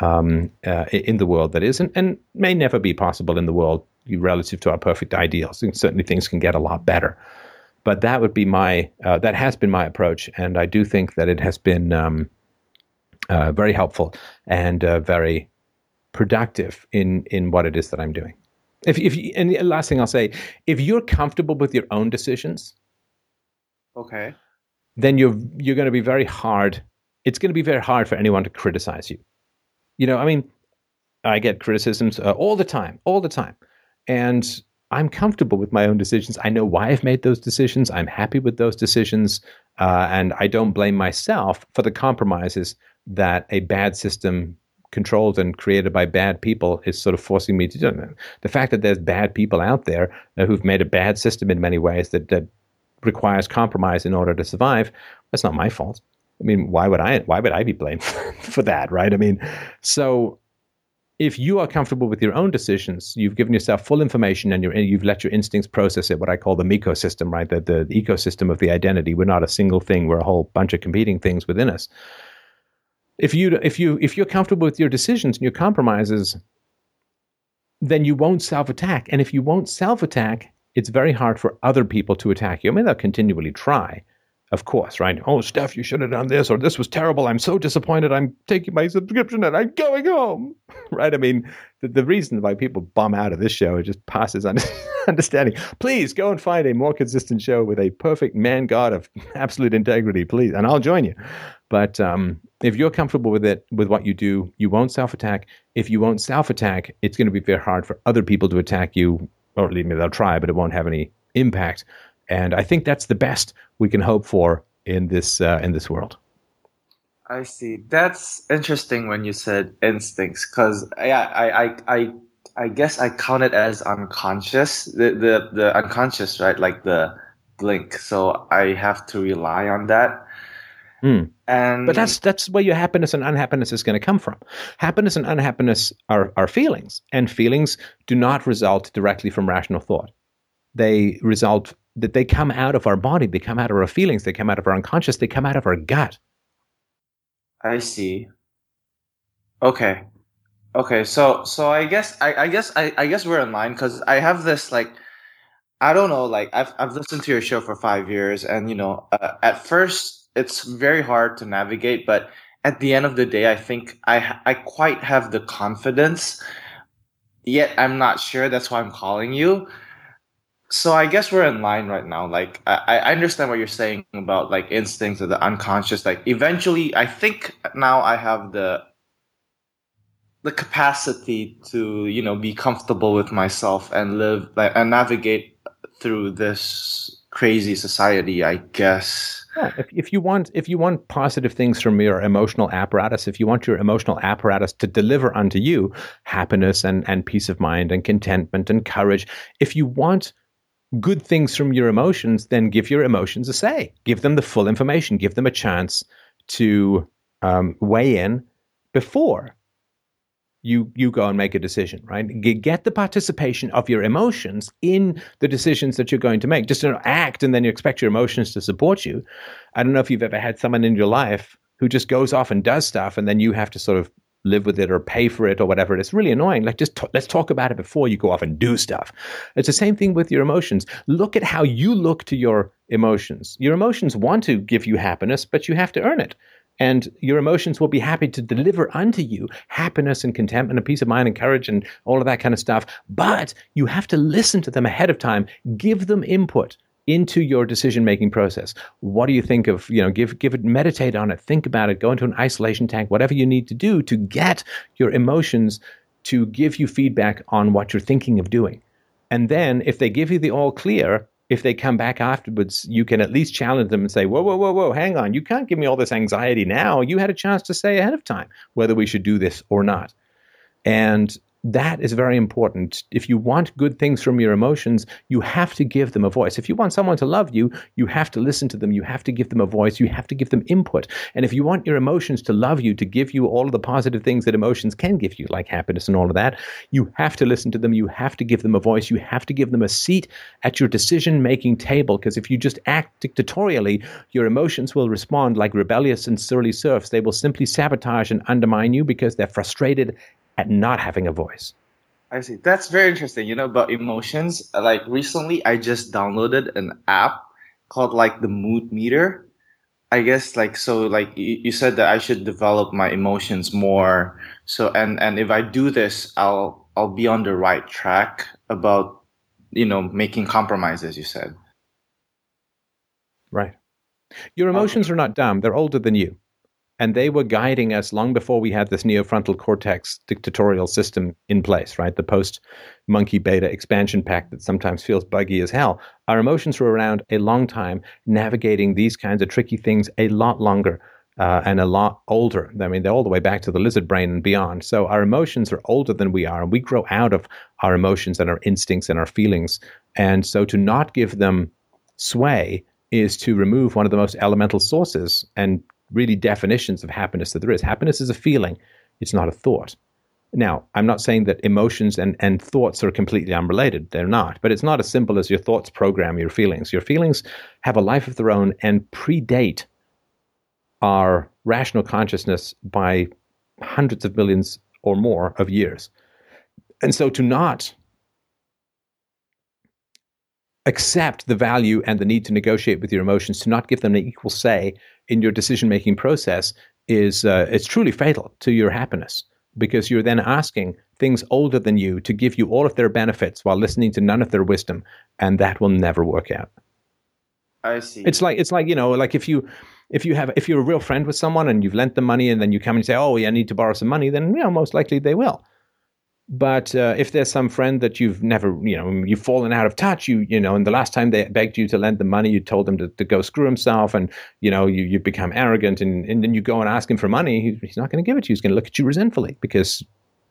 [SPEAKER 1] um, uh, in the world that is, and, and may never be possible in the world relative to our perfect ideals. And certainly, things can get a lot better. But that would be my uh, that has been my approach, and I do think that it has been um, uh, very helpful and uh, very productive in in what it is that I'm doing. If if you, and last thing I'll say, if you're comfortable with your own decisions,
[SPEAKER 8] Okay.
[SPEAKER 1] Then you're you're going to be very hard. It's going to be very hard for anyone to criticize you. You know, I mean, I get criticisms uh, all the time, all the time, and I'm comfortable with my own decisions. I know why I've made those decisions. I'm happy with those decisions, uh, and I don't blame myself for the compromises that a bad system controlled and created by bad people is sort of forcing me to do. The fact that there's bad people out there uh, who've made a bad system in many ways that, that requires compromise in order to survive, that's not my fault. I mean, why would I? Why would I be blamed for that, right? I mean, so if you are comfortable with your own decisions, you've given yourself full information and you're, you've let your instincts process it. What I call the ecosystem, right? The, the ecosystem of the identity. We're not a single thing. We're a whole bunch of competing things within us. If you if you if you're comfortable with your decisions and your compromises, then you won't self attack. And if you won't self attack, it's very hard for other people to attack you. I mean, they'll continually try, of course, right? Oh, Steph, you should have done this, or this was terrible. I'm so disappointed. I'm taking my subscription and I'm going home, right? I mean, the, the reason why people bum out of this show it just passes under, understanding. Please go and find a more consistent show with a perfect man god of absolute integrity, please, and I'll join you. But um, if you're comfortable with it, with what you do, you won't self attack. If you won't self attack, it's going to be very hard for other people to attack you, or least they'll try, but it won't have any impact. And I think that's the best we can hope for in this uh, in this world.
[SPEAKER 8] I see. That's interesting when you said instincts, because yeah, I, I, I, I guess I count it as unconscious. The, the, the unconscious, right? Like the blink. So I have to rely on that.
[SPEAKER 1] Hmm.
[SPEAKER 8] And
[SPEAKER 1] But that's that's where your happiness and unhappiness is going to come from. Happiness and unhappiness are, are feelings, and feelings do not result directly from rational thought. They result that they come out of our body, they come out of our feelings, they come out of our unconscious, they come out of our gut.
[SPEAKER 8] I see. Okay. Okay, so so I guess I, I guess I, I guess we're in line because I have this like I don't know like I've I've listened to your show for five years and you know uh, at first it's very hard to navigate but at the end of the day I think I I quite have the confidence yet I'm not sure that's why I'm calling you so I guess we're in line right now. Like I, I understand what you're saying about like instincts of the unconscious. Like eventually, I think now I have the the capacity to you know be comfortable with myself and live like and navigate through this crazy society. I guess.
[SPEAKER 1] Yeah, if, if you want if you want positive things from your emotional apparatus, if you want your emotional apparatus to deliver unto you happiness and, and peace of mind and contentment and courage, if you want good things from your emotions, then give your emotions a say. Give them the full information. Give them a chance to um, weigh in before you you go and make a decision, right? Get the participation of your emotions in the decisions that you're going to make. Just don't act and then you expect your emotions to support you. I don't know if you've ever had someone in your life who just goes off and does stuff, and then you have to sort of live with it or pay for it or whatever. It's really annoying. Like just t- let's talk about it before you go off and do stuff. It's the same thing with your emotions. Look at how you look to your emotions. Your emotions want to give you happiness, but you have to earn it. And your emotions will be happy to deliver unto you happiness and contentment and peace of mind and courage and all of that kind of stuff. But you have to listen to them ahead of time, give them input into your decision making process. What do you think of, you know, give give it meditate on it, think about it, go into an isolation tank, whatever you need to do to get your emotions to give you feedback on what you're thinking of doing. And then if they give you the all clear, if they come back afterwards, you can at least challenge them and say, whoa, whoa, whoa, whoa, hang on. You can't give me all this anxiety now. You had a chance to say ahead of time whether we should do this or not. And that is very important. If you want good things from your emotions, you have to give them a voice. If you want someone to love you, you have to listen to them. You have to give them a voice. You have to give them input. And if you want your emotions to love you, to give you all of the positive things that emotions can give you, like happiness and all of that, you have to listen to them. You have to give them a voice. You have to give them a seat at your decision making table. Because if you just act dictatorially, your emotions will respond like rebellious and surly serfs. They will simply sabotage and undermine you because they're frustrated at not having a voice.
[SPEAKER 8] I see. That's very interesting. You know, about emotions. Like recently, I just downloaded an app called like the Mood Meter. I guess like so like you, said that I should develop my emotions more. So and and if I do this, I'll I'll be on the right track about you know making compromises. You said.
[SPEAKER 1] Right. Your emotions are not dumb. They're older than you and they were guiding us long before we had this neofrontal cortex dictatorial system in place, right? The post monkey beta expansion pack that sometimes feels buggy as hell. Our emotions were around a long time, navigating these kinds of tricky things a lot longer. Uh, and a lot older. I mean, they're all the way back to the lizard brain and beyond. So our emotions are older than we are, and we grow out of our emotions and our instincts and our feelings. And so to not give them sway is to remove one of the most elemental sources and really definitions of happiness that there is. Happiness is a feeling, it's not a thought. Now, I'm not saying that emotions and, and thoughts are completely unrelated. They're not. But it's not as simple as your thoughts program your feelings. Your feelings have a life of their own and predate our rational consciousness by hundreds of millions or more of years. And so to not accept the value and the need to negotiate with your emotions, to not give them an equal say in your decision making process is uh, it's truly fatal to your happiness because you're then asking things older than you to give you all of their benefits while listening to none of their wisdom and that will never work out.
[SPEAKER 8] I see.
[SPEAKER 1] It's like it's like you know like if you if you have if you're a real friend with someone and you've lent them money and then you come and say oh yeah i need to borrow some money then you know most likely they will but uh, if there's some friend that you've never, you know, you've fallen out of touch, you, you know, and the last time they begged you to lend them money, you told them to, to go screw himself, and you know, you you become arrogant, and, and then you go and ask him for money, he's not going to give it to you. He's going to look at you resentfully because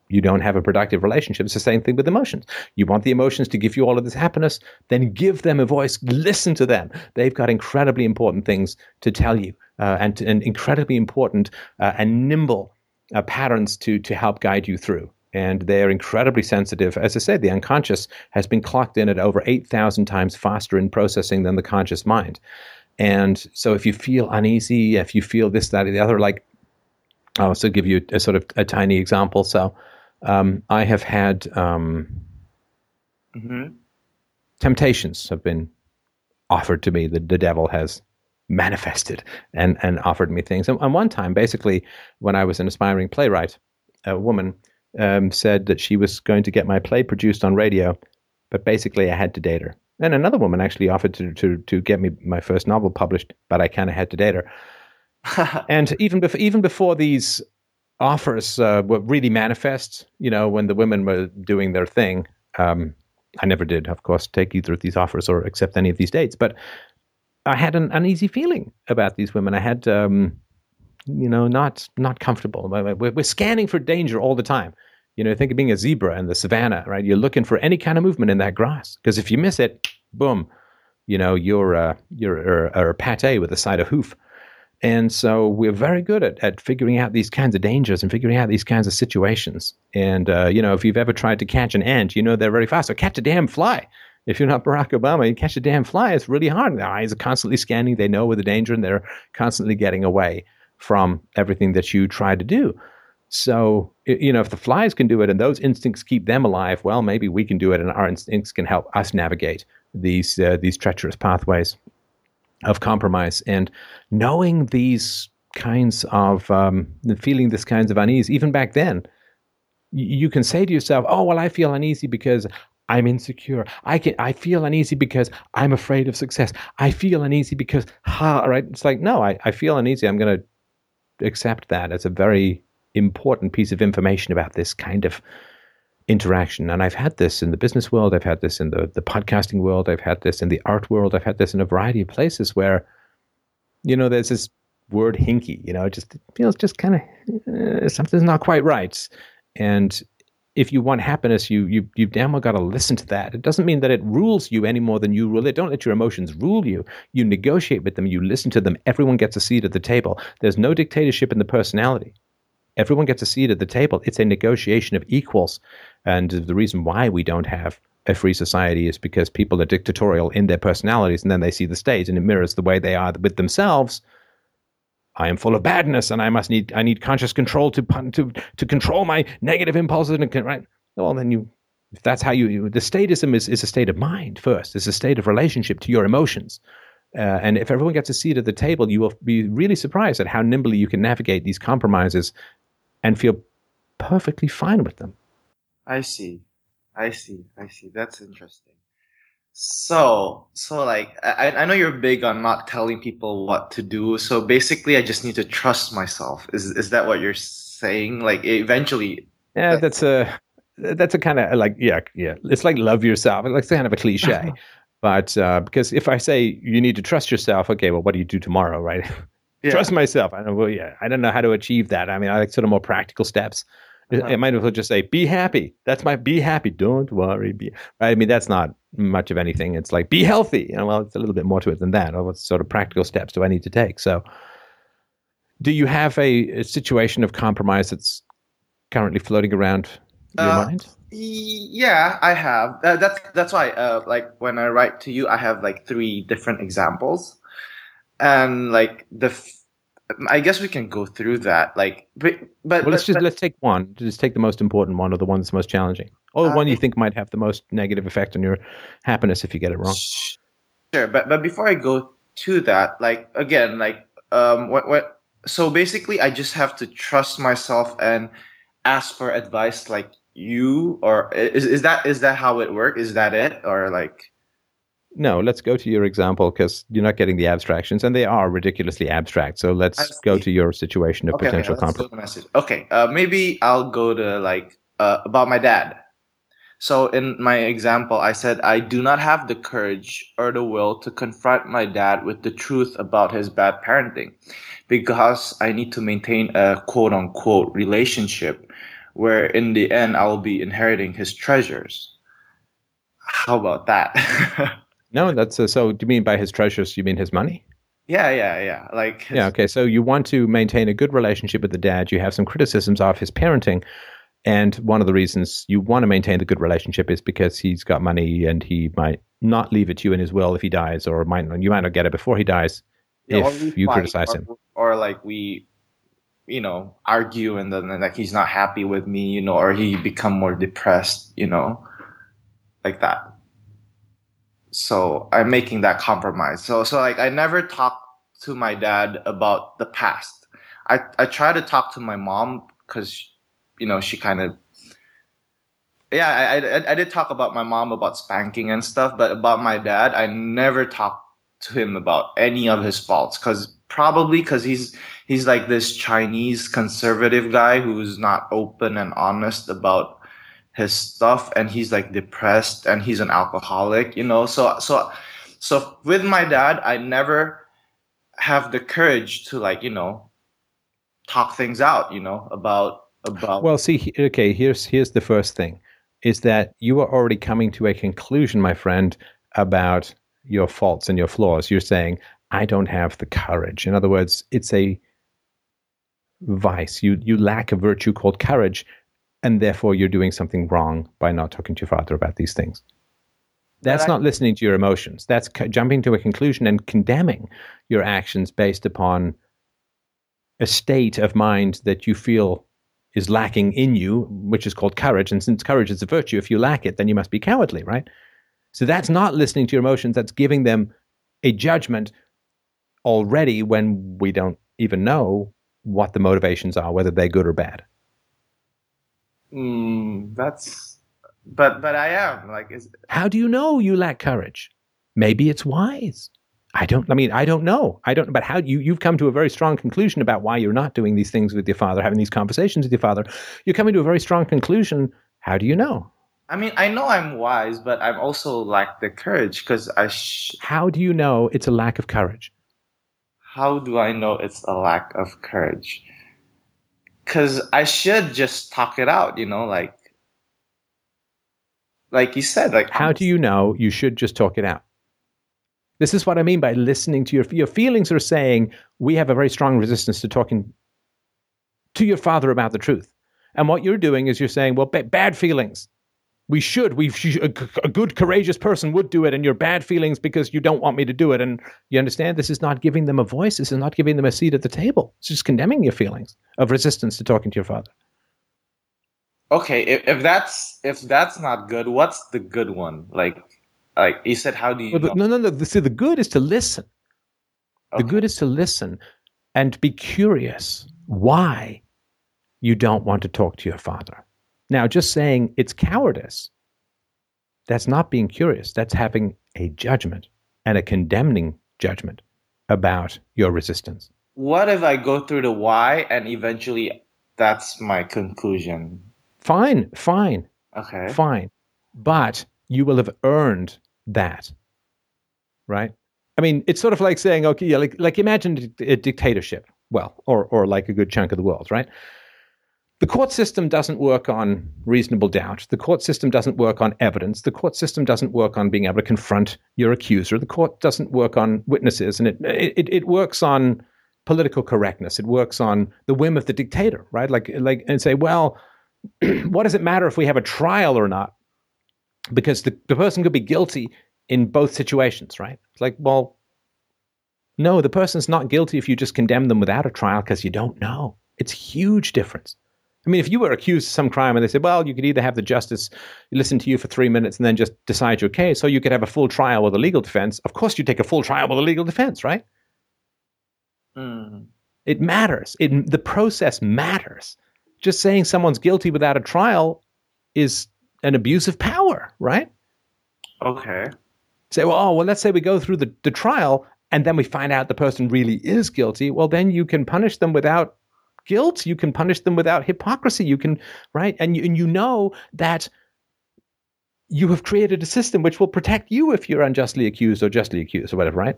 [SPEAKER 1] you don't have a productive relationship. It's the same thing with emotions. You want the emotions to give you all of this happiness, then give them a voice. Listen to them. They've got incredibly important things to tell you, uh, and, and incredibly important uh, and nimble uh, patterns to to help guide you through and they're incredibly sensitive. As I said, the unconscious has been clocked in at over 8,000 times faster in processing than the conscious mind. And so if you feel uneasy, if you feel this, that, or the other, like I'll also give you a, sort of a tiny example. So um, I have had um, mm-hmm. temptations have been offered to me. The, the devil has manifested and, and offered me things. And, and one time, basically, when I was an aspiring playwright, a woman – um, said that she was going to get my play produced on radio, but basically I had to date her. And another woman actually offered to to to get me my first novel published, but I kind of had to date her. and even before even before these offers uh, were really manifest, you know, when the women were doing their thing, um, I never did, of course, take either of these offers or accept any of these dates. But I had an uneasy feeling about these women. I had um, you know, not not comfortable. We're, we're scanning for danger all the time. You know, think of being a zebra in the savannah, right? You're looking for any kind of movement in that grass because if you miss it, boom, you know, you're a, you're a, a pate with a side of hoof. And so we're very good at, at figuring out these kinds of dangers and figuring out these kinds of situations. And, uh, you know, if you've ever tried to catch an ant, you know they're very fast. So catch a damn fly. If you're not Barack Obama, you catch a damn fly, it's really hard. Their eyes are constantly scanning. They know where the danger and they're constantly getting away from everything that you try to do. So, you know, if the flies can do it and those instincts keep them alive, well, maybe we can do it and our instincts can help us navigate these, uh, these treacherous pathways of compromise. And knowing these kinds of, um, feeling this kinds of unease, even back then, you can say to yourself, "Oh, well, I feel uneasy because I'm insecure. I can I feel uneasy because I'm afraid of success. I feel uneasy because ha right. It's like no, I, I feel uneasy. I'm gonna accept that as a very important piece of information about this kind of interaction. And I've had this in the business world, I've had this in the, the podcasting world, I've had this in the art world, I've had this in a variety of places where, you know, there's this word hinky, you know, it just it feels just kind of uh, something's not quite right. And if you want happiness, you you you damn well got to listen to that. It doesn't mean that it rules you any more than you rule it. Don't let your emotions rule you. You negotiate with them. You listen to them. Everyone gets a seat at the table. There's no dictatorship in the personality. Everyone gets a seat at the table. It's a negotiation of equals. And the reason why we don't have a free society is because people are dictatorial in their personalities, and then they see the state, and it mirrors the way they are with themselves I am full of badness, and I must need I need conscious control to to to control my negative impulses. And right, well, then you, if that's how you, you the statism is is a state of mind first. It's a state of relationship to your emotions. Uh, and if everyone gets a seat at the table, you will be really surprised at how nimbly you can navigate these compromises and feel perfectly fine with them.
[SPEAKER 8] I see. I see. I see. That's interesting. So, so like, I, I know you're big on not telling people what to do. So basically, I just need to trust myself. Is is that what you're saying? Like, eventually.
[SPEAKER 1] Yeah, that's a that's a kind of like yeah yeah. It's like love yourself. It's like kind of a cliche, but uh, because if I say you need to trust yourself, okay, well, what do you do tomorrow, right? Yeah. trust myself. I know. Well, yeah, I don't know how to achieve that. I mean, I like sort of more practical steps. It might as well just say, "Be happy." That's my "Be happy." Don't worry. Be right. I mean, that's not much of anything. It's like be healthy. You know, well, it's a little bit more to it than that. Or what sort of practical steps do I need to take? So, do you have a, a situation of compromise that's currently floating around your uh, mind?
[SPEAKER 8] Yeah, I have. Uh, that's that's why. Uh, like when I write to you, I have like three different examples, and like the. F- I guess we can go through that. Like, but, but
[SPEAKER 1] well, let's
[SPEAKER 8] but,
[SPEAKER 1] just let's take one. Just take the most important one, or the one that's most challenging, or the uh, one you think might have the most negative effect on your happiness if you get it wrong.
[SPEAKER 8] Sure, but but before I go to that, like again, like um, what what? So basically, I just have to trust myself and ask for advice, like you, or is is that is that how it works? Is that it, or like?
[SPEAKER 1] No, let's go to your example because you're not getting the abstractions, and they are ridiculously abstract. So let's go to your situation of
[SPEAKER 8] okay,
[SPEAKER 1] potential
[SPEAKER 8] okay,
[SPEAKER 1] compromise.
[SPEAKER 8] Okay, uh, maybe I'll go to like uh, about my dad. So in my example, I said I do not have the courage or the will to confront my dad with the truth about his bad parenting, because I need to maintain a quote unquote relationship, where in the end I will be inheriting his treasures. How about that?
[SPEAKER 1] No, that's uh, so. Do you mean by his treasures? You mean his money?
[SPEAKER 8] Yeah, yeah, yeah. Like his...
[SPEAKER 1] yeah. Okay, so you want to maintain a good relationship with the dad. You have some criticisms of his parenting, and one of the reasons you want to maintain the good relationship is because he's got money and he might not leave it to you in his will if he dies, or might you might not get it before he dies yeah, if you criticize
[SPEAKER 8] or,
[SPEAKER 1] him,
[SPEAKER 8] or like we, you know, argue and then like he's not happy with me, you know, or he become more depressed, you know, like that so I'm making that compromise. So so like I never talk to my dad about the past. I I try to talk to my mom because you know she kind of yeah I, I I did talk about my mom about spanking and stuff, but about my dad I never talked to him about any of his faults because probably because he's he's like this Chinese conservative guy who's not open and honest about his stuff and he's like depressed and he's an alcoholic you know so so so with my dad i never have the courage to like you know talk things out you know about about
[SPEAKER 1] well see okay here's here's the first thing is that you are already coming to a conclusion my friend about your faults and your flaws. You're saying, I don't have the courage. In other words, it's a vice. You, you lack a virtue called courage, and therefore you're doing something wrong by not talking to your father about these things. That's
[SPEAKER 8] I-
[SPEAKER 1] not listening to your emotions. That's c- jumping to a conclusion and condemning your actions based upon a state of mind that you feel is lacking in you, which is called courage. And since courage is a virtue, if you lack it, then you must be cowardly, right? So that's not listening to your emotions. That's giving them a judgment already when we don't even know what the motivations are, whether they're good or bad.
[SPEAKER 8] Mm, that's, but but I am like, is
[SPEAKER 1] How do you know you lack courage? Maybe it's wise. I don't. I mean, I don't know. I don't. But how you you've come to a very strong conclusion about why you're not doing these things with your father, having these conversations with your father. You're coming to a very strong conclusion. How do you know?
[SPEAKER 8] I mean, I know I'm wise, but I'm also lack the courage because I. Sh-
[SPEAKER 1] How do you know it's a lack of courage?
[SPEAKER 8] how do I know it's a lack of courage? Because I should just talk it out, you know, like, like you said, like
[SPEAKER 1] How do you know you should just talk it out? This is what I mean by listening to your your feelings are saying we have a very strong resistance to talking to your father about the truth. And what you're doing is you're saying, well, ba- bad feelings. We should. We sh- a, a good, courageous person would do it, and your bad feelings because you don't want me to do it. And you understand this is not giving them a voice. This is not giving them a seat at the table. It's just condemning your feelings of resistance to talking to your father.
[SPEAKER 8] okay, if, if that's if that's not good, what's the good one? Like, like you said, how do you? Know?
[SPEAKER 1] no, no, no. See, the good is to listen. The good is to listen and be curious why you don't want to talk to your father. Now, just saying it's cowardice, that's not being curious. That's having a judgment and a condemning judgment about your resistance.
[SPEAKER 8] What if I go through the why and eventually that's my conclusion?
[SPEAKER 1] Fine, fine,
[SPEAKER 8] Okay.
[SPEAKER 1] fine. But you will have earned that. Right? I mean, it's sort of like saying, okay, yeah, like, like imagine a dictatorship. Well, or, or like a good chunk of the world, right? The court system doesn't work on reasonable doubt. The court system doesn't work on evidence. The court system doesn't work on being able to confront your accuser. The court doesn't work on witnesses, and it it, it works on political correctness. It works on the whim of the dictator, right? Like like and say, well, what does it matter if we have a trial or not? Because the, the person could be guilty in both situations, right? It's like, well, no, the person's not guilty if you just condemn them without a trial because you don't know. It's huge difference. I mean, if you were accused of some crime and they said, well, you could either have the justice listen to you for three minutes and then just decide your case, or you could have a full trial with a legal defense. Of course, you take a full trial with a legal defense, right?
[SPEAKER 8] Mm.
[SPEAKER 1] It matters. It, the process matters. Just saying someone's guilty without a trial is an abuse of power, right?
[SPEAKER 8] Okay.
[SPEAKER 1] Say, well, oh, well, let's say we go through the, the trial and then we find out the person really is guilty. Well, then you can punish them without guilt. You can punish them without hypocrisy. You can, right? And you, and you know that you have created a system which will protect you if you're unjustly accused or justly accused or whatever, right?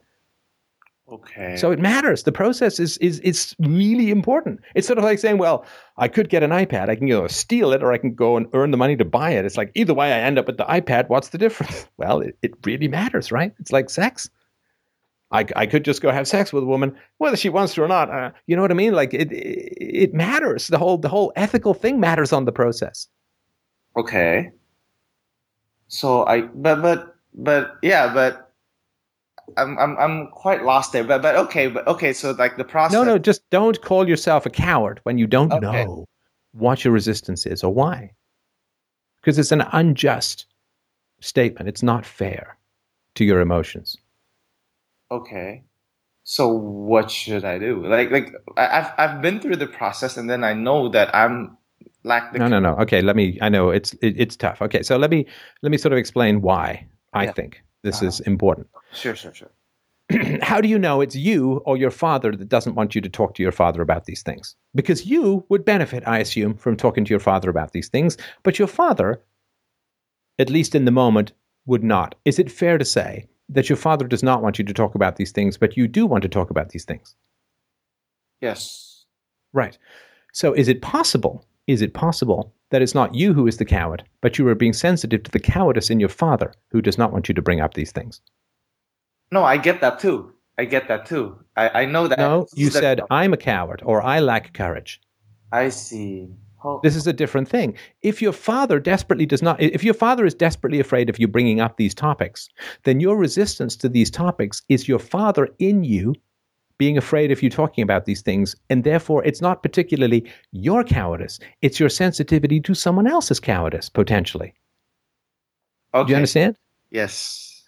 [SPEAKER 8] Okay.
[SPEAKER 1] So it matters. The process is is is really important. It's sort of like saying, well, I could get an iPad. I can you know steal it, or I can go and earn the money to buy it. It's like either way, I end up with the iPad. What's the difference? Well, it, it really matters, right? It's like sex. I, I could just go have sex with a woman, whether she wants to or not. Uh, you know what I mean? Like it, it it matters. The whole the whole ethical thing matters on the process.
[SPEAKER 8] Okay. So I but but but yeah, but I'm I'm I'm quite lost there. But but okay, but okay, so like the process
[SPEAKER 1] No, no, just don't call yourself a coward when you don't
[SPEAKER 8] Okay.
[SPEAKER 1] know what your resistance is or why. Because it's an unjust statement. It's not fair to your emotions.
[SPEAKER 8] Okay. So what should I do? Like like I- I've I've been through the process and then I know that I'm lack the
[SPEAKER 1] No, no, no. Okay, let me I know it's it, it's tough. Okay, so let me let me sort of explain why I
[SPEAKER 8] Yeah.
[SPEAKER 1] think this
[SPEAKER 8] Uh-huh.
[SPEAKER 1] is important.
[SPEAKER 8] Sure, sure, sure.
[SPEAKER 1] How do you know it's you or your father that doesn't want you to talk to your father about these things? Because you would benefit, I assume, from talking to your father about these things, but your father, at least in the moment, would not. Is it fair to say that your father does not want you to talk about these things, but you do want to talk about these things?
[SPEAKER 8] Yes.
[SPEAKER 1] Right. So is it possible? Is it possible that it's not you who is the coward, but you are being sensitive to the cowardice in your father who does not want you to bring up these things.
[SPEAKER 8] No, I get that too. I get that too. I, I know that.
[SPEAKER 1] No, you
[SPEAKER 8] that-
[SPEAKER 1] said, I'm a coward or I lack courage.
[SPEAKER 8] I see. Oh,
[SPEAKER 1] This is a different thing. If your father desperately does not, if your father is desperately afraid of you bringing up these topics, then your resistance to these topics is your father in you being afraid of you talking about these things. And therefore, it's not particularly your cowardice, it's your sensitivity to someone else's cowardice, potentially.
[SPEAKER 8] okay.
[SPEAKER 1] Do you understand?
[SPEAKER 8] Yes.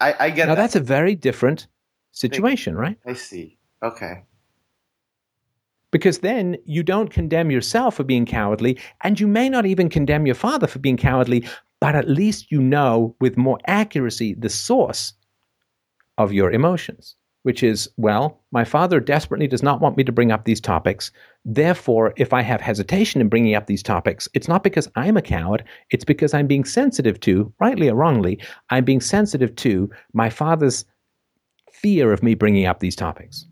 [SPEAKER 8] I, I get
[SPEAKER 1] Now,
[SPEAKER 8] that.
[SPEAKER 1] that's a very different situation, right?
[SPEAKER 8] I see. Okay.
[SPEAKER 1] Because then you don't condemn yourself for being cowardly, and you may not even condemn your father for being cowardly, but at least you know with more accuracy the source of your emotions, which is, well, my father desperately does not want me to bring up these topics. Therefore, if I have hesitation in bringing up these topics, it's not because I'm a coward, it's because I'm being sensitive to, rightly or wrongly, I'm being sensitive to my father's fear of me bringing up these topics.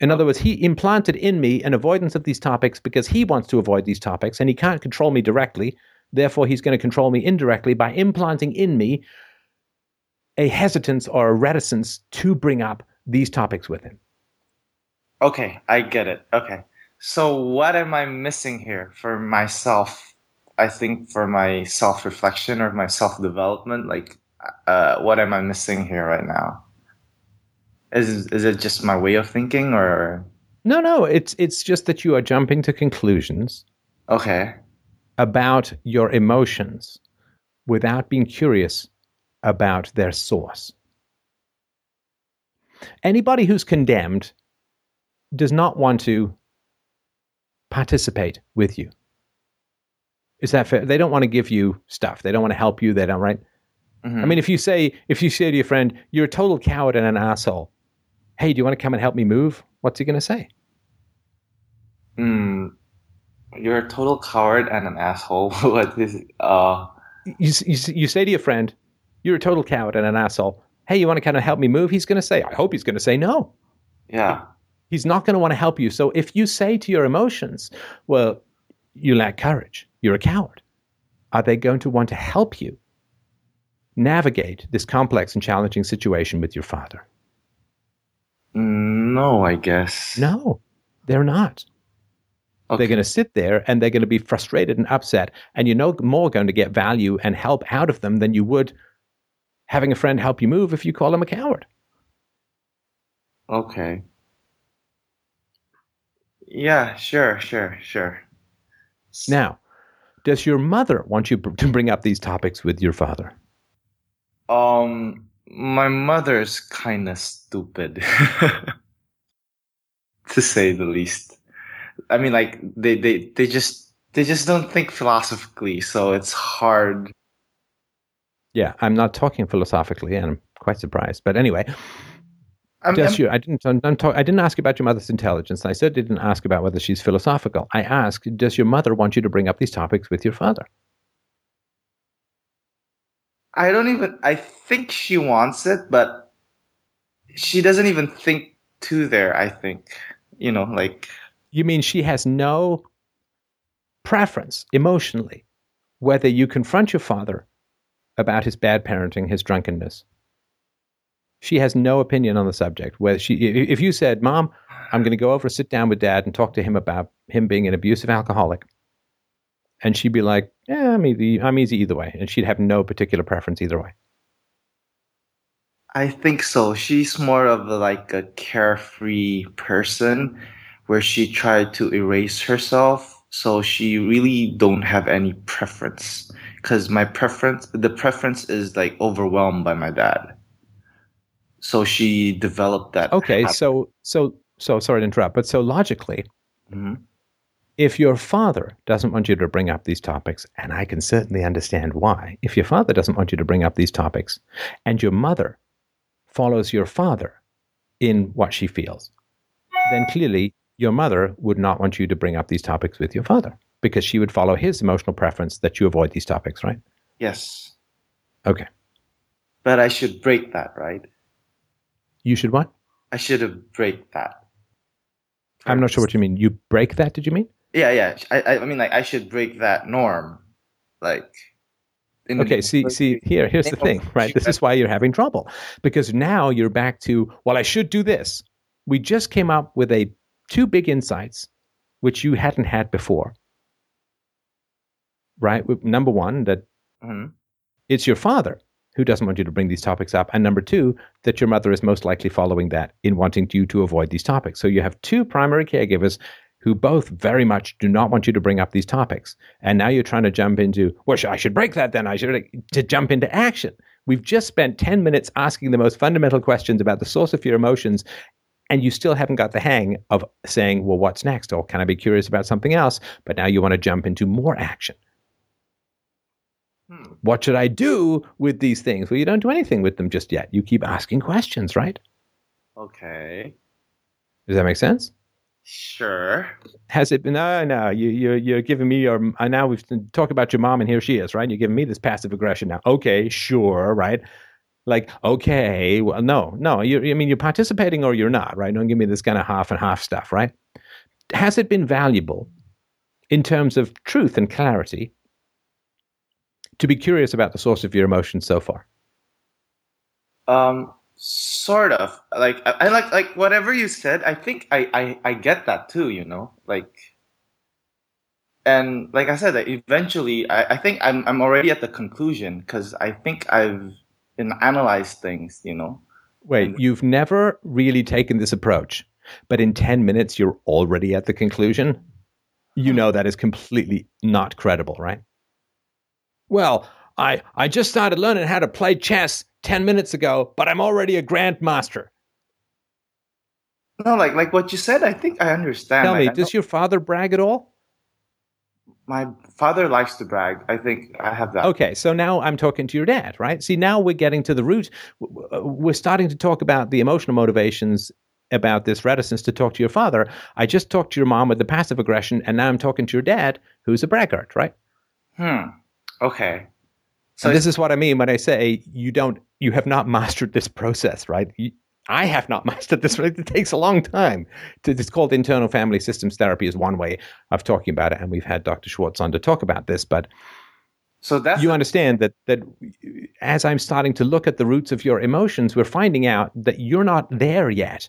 [SPEAKER 1] In other words, he implanted in me an avoidance of these topics because he wants to avoid these topics and he can't control me directly. Therefore, he's going to control me indirectly by implanting in me a hesitance or a reticence to bring up these topics with him.
[SPEAKER 8] Okay, I get it. Okay. So what am I missing here for myself? I think for my self-reflection or my self-development, like uh, what am I missing here right now? Is is it just my way of thinking or
[SPEAKER 1] No, no, it's it's just that you are jumping to conclusions
[SPEAKER 8] okay.
[SPEAKER 1] about your emotions without being curious about their source. Anybody who's condemned does not want to participate with you. Is that fair? They don't want to give you stuff. They don't want to help you. They don't, right?
[SPEAKER 8] Mhm.
[SPEAKER 1] I mean, if you say if you say to your friend, "You're a total coward and an asshole," hey, do you want to come and help me move? What's he going to say?
[SPEAKER 8] Hmm. You're a total coward and an asshole. what is uh
[SPEAKER 1] you, you, you say to your friend, You're a total coward and an asshole. Hey, you want to kind of help me move? He's going to say, I hope he's going to say no.
[SPEAKER 8] yeah.
[SPEAKER 1] He's not going to want to help you. So if you say to your emotions, Well, you lack courage, you're a coward, are they going to want to help you navigate this complex and challenging situation with your father?
[SPEAKER 8] No, I guess.
[SPEAKER 1] No, they're not.
[SPEAKER 8] Okay.
[SPEAKER 1] They're going to sit there and they're going to be frustrated and upset. And you're no more going to get value and help out of them than you would having a friend help you move if you call him a coward.
[SPEAKER 8] Okay. Yeah, sure, sure, sure.
[SPEAKER 1] Now, does your mother want you to bring up these topics with your father?
[SPEAKER 8] Um, my mother's kind of stupid, to say the least. I mean, like they, they, they just they just don't think philosophically, so it's hard.
[SPEAKER 1] Yeah, I'm not talking philosophically, and I'm quite surprised. But anyway,
[SPEAKER 8] I'm,
[SPEAKER 1] does
[SPEAKER 8] I'm-
[SPEAKER 1] your I didn't I'm, I'm talk, I didn't ask about your mother's intelligence. I certainly didn't ask about whether she's philosophical. I asked, does your mother want you to bring up these topics with your father?
[SPEAKER 8] I don't even. I think she wants it, but she doesn't even think to there. I think you know, like
[SPEAKER 1] You mean she has no preference emotionally whether you confront your father about his bad parenting, his drunkenness? She has no opinion on the subject. Whether she, if you said, "Mom, I'm going to go over, sit down with Dad, and talk to him about him being an abusive alcoholic," and she'd be like, "Yeah, I'm easy. I'm easy either way," and she'd have no particular preference either way.
[SPEAKER 8] I think so. She's more of a, like a carefree person where she tried to erase herself. So she really don't have any preference because my preference, the preference is like overwhelmed by my dad. So she developed that.
[SPEAKER 1] Okay,
[SPEAKER 8] habit.
[SPEAKER 1] so so so sorry to interrupt, but so logically,
[SPEAKER 8] Mhm.
[SPEAKER 1] If your father doesn't want you to bring up these topics, and I can certainly understand why, if your father doesn't want you to bring up these topics, and your mother follows your father in what she feels, then clearly your mother would not want you to bring up these topics with your father because she would follow his emotional preference that you avoid these topics, right?
[SPEAKER 8] Yes,
[SPEAKER 1] Okay.
[SPEAKER 8] but I should break that, right?
[SPEAKER 1] You should what?
[SPEAKER 8] I should have break that.
[SPEAKER 1] I'm not sure what you mean. You break that, did you mean?
[SPEAKER 8] Yeah, yeah. I, I mean, like, I should break that norm, like. in-
[SPEAKER 1] Okay, see, see, here, here's the thing, right? This is why you're having trouble because now you're back to, well, I should do this. We just came up with a two big insights, which you hadn't had before, right? Number one, that
[SPEAKER 8] Mhm.
[SPEAKER 1] it's your father who doesn't want you to bring these topics up, and number two, that your mother is most likely following that in wanting you to avoid these topics. So you have two primary caregivers who both very much do not want you to bring up these topics. And now you're trying to jump into, well, I should break that then. I should to jump into action. We've just spent 10 minutes asking the most fundamental questions about the source of your emotions, and you still haven't got the hang of saying, well, what's next? Or can I be curious about something else? But now you want to jump into more action.
[SPEAKER 8] Hmm.
[SPEAKER 1] What should I do with these things? Well, you don't do anything with them just yet. You keep asking questions, right?
[SPEAKER 8] Okay.
[SPEAKER 1] Does that make sense?
[SPEAKER 8] Sure.
[SPEAKER 1] Has it been? No, no. You, you're you're giving me your. Uh, now we've talked about your mom, and here she is, right? You're giving me this passive aggression now. Okay, sure, right? Like, okay, well, no, no. You, I mean, you're participating or you're not, right? Don't give me this kind of half and half stuff, right? Has it been valuable in terms of truth and clarity to be curious about the source of your emotions so far?
[SPEAKER 8] Um, sort of. Like I, I like like whatever you said. I think I, I I get that too. You know, like. And like I said, eventually, I, I think I'm I'm already at the conclusion because I think I've been analyzed things. You know.
[SPEAKER 1] Wait, you've never really taken this approach, but in 10 minutes, you're already at the conclusion? You know that is completely not credible, right? Well, I, I just started learning how to play chess 10 minutes ago, but I'm already a grandmaster.
[SPEAKER 8] No, like like what you said. I think I understand.
[SPEAKER 1] Tell me, does your father brag at all?
[SPEAKER 8] my father likes to brag. I think I have that.
[SPEAKER 1] Okay, so now I'm talking to your dad, right? See, now we're getting to the root. W- We're starting to talk about the emotional motivations about this reticence to talk to your father. I just talked to your mom with the passive aggression, and now I'm talking to your dad, who's a braggart, right?
[SPEAKER 8] Hmm. Okay.
[SPEAKER 1] So
[SPEAKER 8] So
[SPEAKER 1] this is what I mean when I say you don't, you have not mastered this process, right? You, I have not mastered this. It takes a long time. To, it's called internal family systems therapy is one way of talking about it, and we've had Dr. Schwartz on to talk about this. But
[SPEAKER 8] so that's
[SPEAKER 1] you understand that that as I'm starting to look at the roots of your emotions, we're finding out that you're not there yet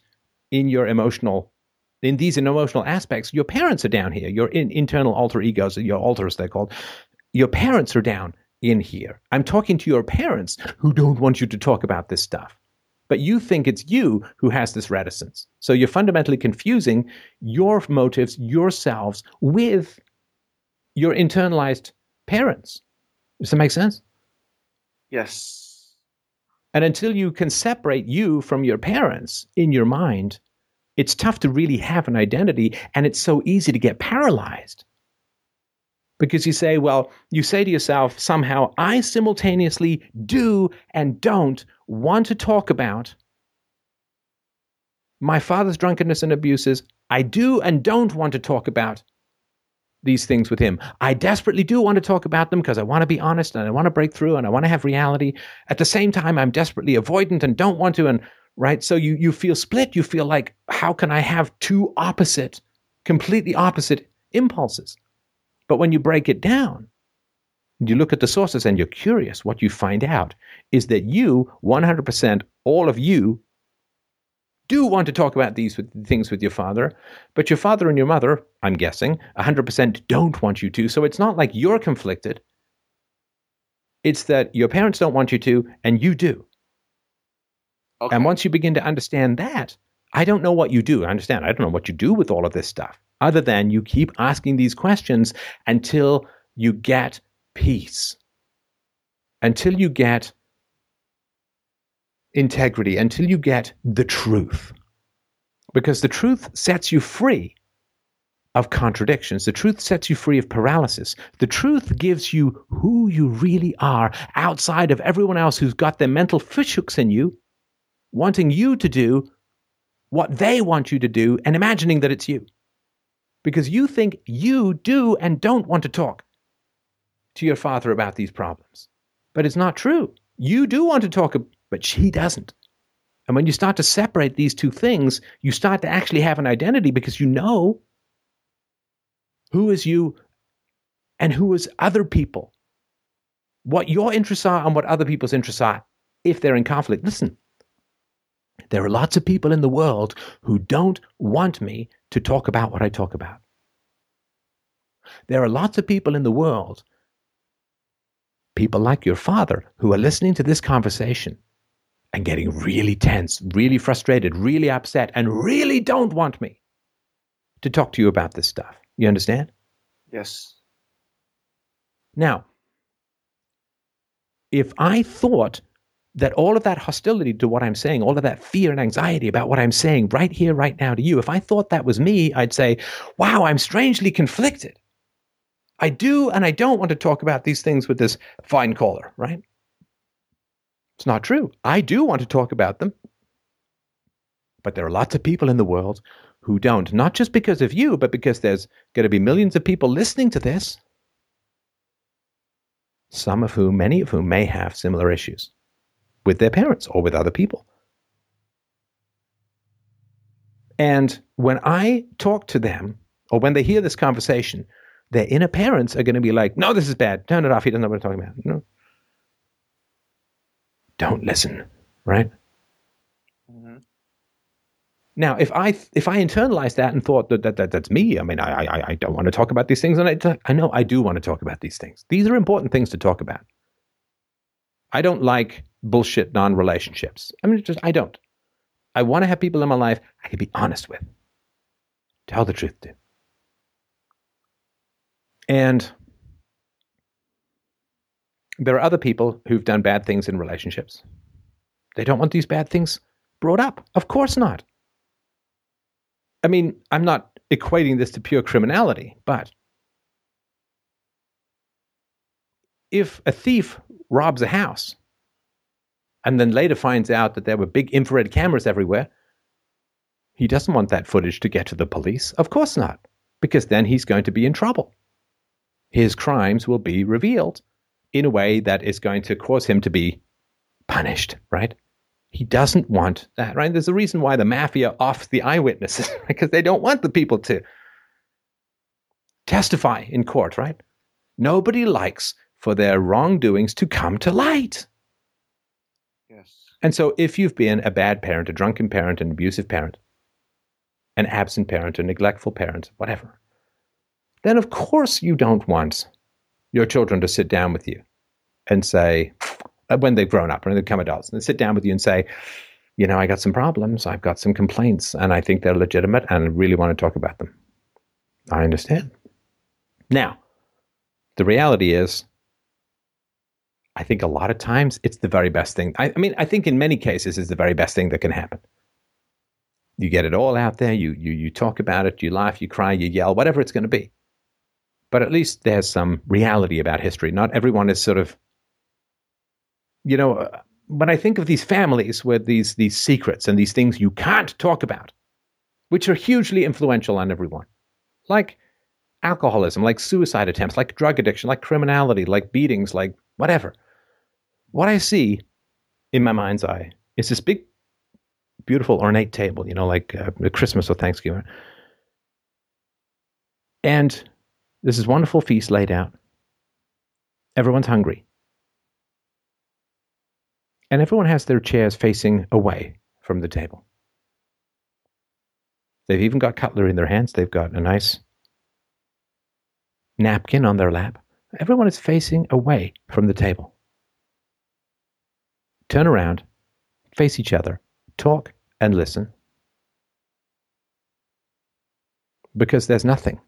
[SPEAKER 1] in your emotional. In these emotional aspects, your parents are down here. Your in, internal alter egos, your alters, they're called. Your parents are down in here. I'm talking to your parents who don't want you to talk about this stuff. But you think it's you who has this reticence. So you're fundamentally confusing your motives, yourselves, with your internalized parents. Does that make sense?
[SPEAKER 8] yes.
[SPEAKER 1] And until you can separate you from your parents in your mind, it's tough to really have an identity and it's so easy to get paralyzed. Because you say, well, you say to yourself, somehow, I simultaneously do and don't want to talk about my father's drunkenness and abuses. I do and don't want to talk about these things with him. I desperately do want to talk about them because I want to be honest and I want to break through and I want to have reality. At the same time, I'm desperately avoidant and don't want to. And right, so you you feel split. You feel like, how can I have two opposite, completely opposite impulses? But when you break it down, you look at the sources and you're curious. What you find out is that you, 100%, all of you, do want to talk about these things with your father, but your father and your mother, I'm guessing, 100% don't want you to. So it's not like you're conflicted. It's that your parents don't want you to, and you do.
[SPEAKER 8] Okay.
[SPEAKER 1] And once you begin to understand that, I don't know what you do. I understand. I don't know what you do with all of this stuff, other than you keep asking these questions until you get peace, until you get integrity, until you get the truth. Because the truth sets you free of contradictions. The truth sets you free of paralysis. The truth gives you who you really are outside of everyone else who's got their mental fishhooks in you, wanting you to do what they want you to do and imagining that it's you. Because you think you do and don't want to talk to your father about these problems. But it's not true. You do want to talk, but she doesn't. And when you start to separate these two things, you start to actually have an identity because you know who is you and who is other people, what your interests are and what other people's interests are if they're in conflict. Listen, there are lots of people in the world who don't want me to talk about what I talk about. There are lots of people in the world, people like your father, who are listening to this conversation and getting really tense, really frustrated, really upset, and really don't want me to talk to you about this stuff. You understand?
[SPEAKER 8] Yes.
[SPEAKER 1] Now, if I thought that all of that hostility to what I'm saying, all of that fear and anxiety about what I'm saying right here, right now to you, if I thought that was me, I'd say, wow, I'm strangely conflicted. I do and I don't want to talk about these things with this fine caller, right? It's not true. I do want to talk about them. But there are lots of people in the world who don't, not just because of you, but because there's going to be millions of people listening to this, some of whom, many of whom, may have similar issues with their parents or with other people. And when I talk to them, or when they hear this conversation, their inner parents are going to be like, no, this is bad. Turn it off. He doesn't know what I'm talking about. No. Don't listen, right?
[SPEAKER 8] Mm-hmm.
[SPEAKER 1] Now, if I if I internalized that and thought that, that, that that's me, I mean, I, I I don't want to talk about these things, and I I know I do want to talk about these things. These are important things to talk about. I don't like bullshit non-relationships. I mean, just I don't. I want to have people in my life I can be honest with, tell the truth to, and there are other people who've done bad things in relationships. They don't want these bad things brought up. Of course not. I mean, I'm not equating this to pure criminality, but if a thief robs a house and then later finds out that there were big infrared cameras everywhere, he doesn't want that footage to get to the police. Of course not, because then he's going to be in trouble. His crimes will be revealed in a way that is going to cause him to be punished, right? He doesn't want that, right? There's a reason why the mafia offs the eyewitnesses, because they don't want the people to testify in court, right? Nobody likes for their wrongdoings to come to light. And so, if you've been a bad parent, a drunken parent, an abusive parent, an absent parent, a neglectful parent, whatever, then of course you don't want your children to sit down with you and say, uh, when they've grown up and they become adults, and sit down with you and say, you know, I got some problems, I've got some complaints, and I think they're legitimate, and I really want to talk about them. I understand. Now, the reality is, I think a lot of times it's the very best thing. I, I mean, I think in many cases it's the very best thing that can happen. You get it all out there. You you you talk about it. You laugh. You cry. You yell. Whatever it's going to be. But at least there's some reality about history. Not everyone is sort of you know, uh, when I think of these families with these these secrets and these things you can't talk about, which are hugely influential on everyone, like alcoholism, like suicide attempts, like drug addiction, like criminality, like beatings, like whatever. What I see in my mind's eye is this big, beautiful, ornate table, you know, like uh, Christmas or Thanksgiving. And this is wonderful feast laid out. Everyone's hungry and everyone has their chairs facing away from the table. They've even got cutlery in their hands. They've got a nice napkin on their lap. Everyone is facing away from the table. Turn around, face each other, talk, and listen. Because there's nothing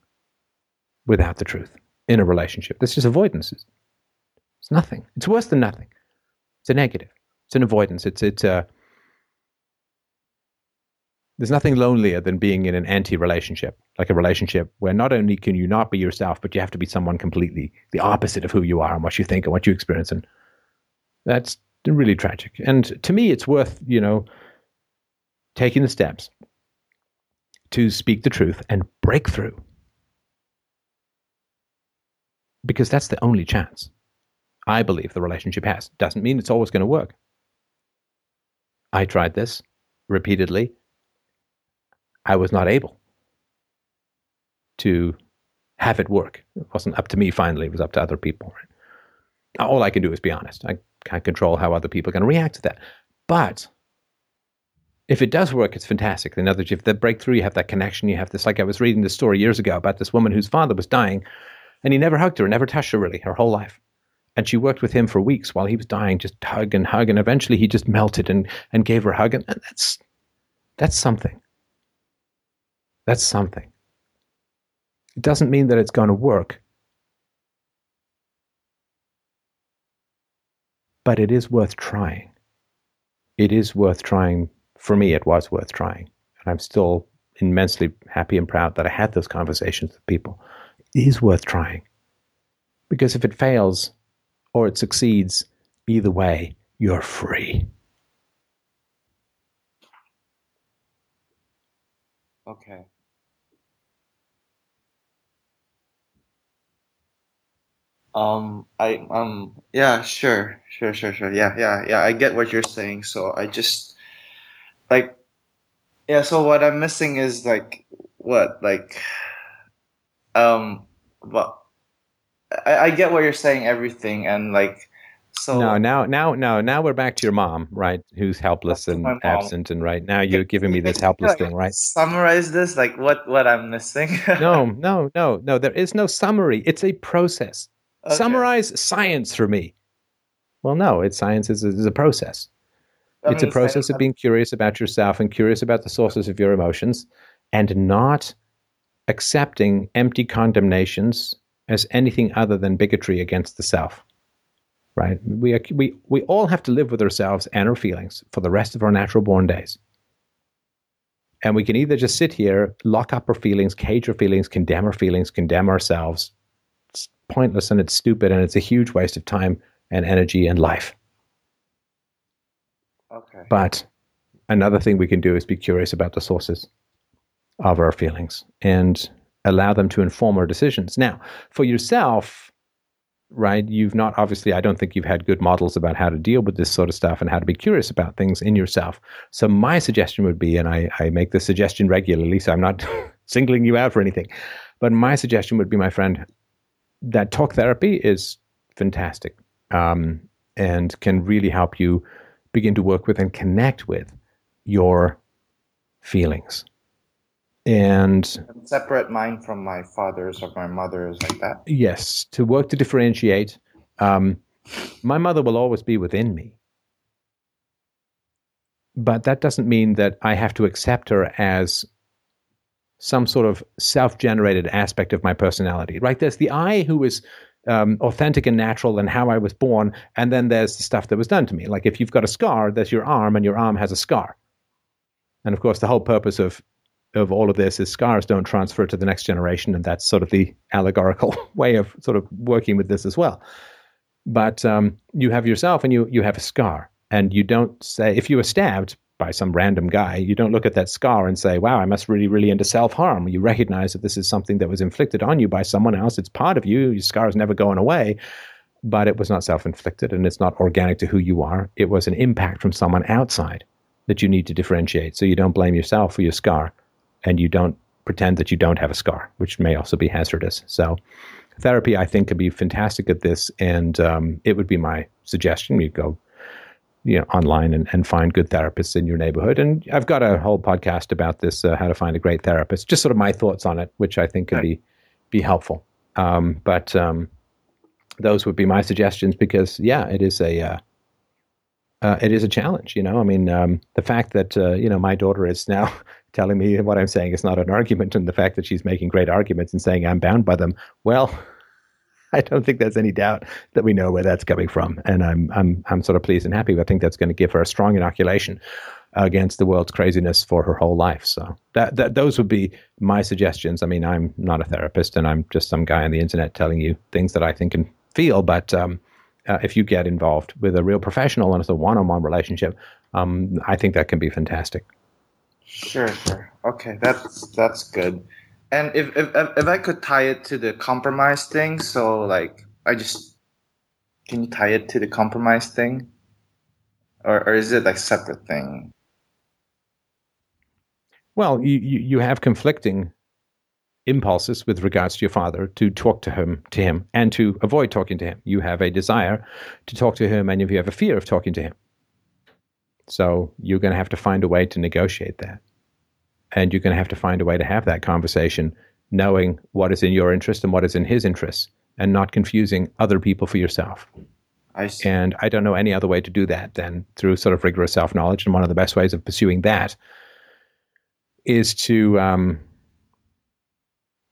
[SPEAKER 1] without the truth in a relationship. This is avoidance. It's nothing. It's worse than nothing. It's a negative. It's an avoidance. It's it's a there's nothing lonelier than being in an anti-relationship, like a relationship where not only can you not be yourself, but you have to be someone completely the opposite of who you are and what you think and what you experience, and that's really tragic. And to me, it's worth you know taking the steps to speak the truth and break through, because that's the only chance I believe the relationship has. Doesn't mean it's always going to work. I tried this repeatedly. I was not able to have it work. It wasn't up to me finally, it was up to other people. Right? All I can do is be honest. I can't control how other people are going to react to that. But if it does work, it's fantastic. In other words, you have the breakthrough, you have that connection, you have this. Like I was reading this story years ago about this woman whose father was dying, and he never hugged her, never touched her really, her whole life. And she worked with him for weeks while he was dying, just hug and hug, and eventually he just melted and, and gave her a hug. And that's that's something. That's something. It doesn't mean that it's going to work. But it is worth trying. It is worth trying for me, it was worth trying. And I'm still immensely happy and proud that I had those conversations with people. It is worth trying. Because if it fails or it succeeds, either way, you're free.
[SPEAKER 8] Okay. Um, I um, yeah, sure, sure, sure, sure. Yeah, yeah, yeah. I get what you're saying. So I just like yeah so what i'm missing is like what like um but I, I get what you're saying everything and like so
[SPEAKER 1] no now now no now we're back to your mom right who's helpless and absent and right now you're giving me this helpless
[SPEAKER 8] like,
[SPEAKER 1] thing right
[SPEAKER 8] summarize this like what what i'm missing
[SPEAKER 1] no no no no there is no summary it's a process okay. summarize science for me well no it's science is, is a process it's a process of being curious about yourself and curious about the sources of your emotions and not accepting empty condemnations as anything other than bigotry against the self. Right? We, are, we, we all have to live with ourselves and our feelings for the rest of our natural born days. And we can either just sit here, lock up our feelings, cage our feelings, condemn our feelings, condemn ourselves. Pointless and it's stupid and it's a huge waste of time and energy and life.
[SPEAKER 8] Okay.
[SPEAKER 1] But another thing we can do is be curious about the sources of our feelings and allow them to inform our decisions. Now, for yourself, right, you've not obviously, I don't think you've had good models about how to deal with this sort of stuff and how to be curious about things in yourself. So, my suggestion would be, and I, I make this suggestion regularly, so I'm not singling you out for anything, but my suggestion would be, my friend, that talk therapy is fantastic um, and can really help you begin to work with and connect with your feelings. And
[SPEAKER 8] separate mine from my father's or my mother's, like that.
[SPEAKER 1] Yes, to work to differentiate. Um, my mother will always be within me. But that doesn't mean that I have to accept her as some sort of self generated aspect of my personality, right? There's the I who is um, authentic and natural and how I was born. And then there's the stuff that was done to me. Like if you've got a scar, there's your arm, and your arm has a scar. And of course, the whole purpose of of all of this is scars don't transfer to the next generation, and that's sort of the allegorical way of sort of working with this as well. But um, you have yourself, and you you have a scar, and you don't say if you were stabbed by some random guy, you don't look at that scar and say, wow, I must really, really into self harm. You recognize that this is something that was inflicted on you by someone else. It's part of you. Your scar is never going away, but it was not self inflicted and it's not organic to who you are. It was an impact from someone outside that you need to differentiate. So you don't blame yourself for your scar and you don't pretend that you don't have a scar, which may also be hazardous. So, therapy, I think, could be fantastic at this. And um, it would be my suggestion. You go you know online and, and find good therapists in your neighborhood. And i've got a whole podcast about this uh, how to find a great therapist. Just sort of my thoughts on it which i think could be be helpful. Um, but um, those would be my suggestions because yeah it is a uh, uh, it is a challenge you know? I mean um, the fact that uh, you know my daughter is now telling me what i'm saying is not an argument and the fact that she's making great arguments and saying i'm bound by them well I don't think there's any doubt that we know where that's coming from, and I'm I'm I'm sort of pleased and happy. I think that's going to give her a strong inoculation against the world's craziness for her whole life. So that, that those would be my suggestions. I mean, I'm not a therapist, and I'm just some guy on the internet telling you things that I think and feel. But um, uh, if you get involved with a real professional and it's a one-on-one relationship, um, I think that can be fantastic.
[SPEAKER 8] Sure, sure. Okay, that's that's good and if, if if I could tie it to the compromise thing, so like I just can you tie it to the compromise thing, or or is it like separate thing?
[SPEAKER 1] Well, you you, you have conflicting impulses with regards to your father to talk to him to him and to avoid talking to him. You have a desire to talk to him and if you have a fear of talking to him. So you're going to have to find a way to negotiate that. And you're going to have to find a way to have that conversation knowing what is in your interest and what is in his interest and not confusing other people for yourself.
[SPEAKER 8] I see.
[SPEAKER 1] And I don't know any other way to do that than through sort of rigorous self knowledge. And one of the best ways of pursuing that is to um,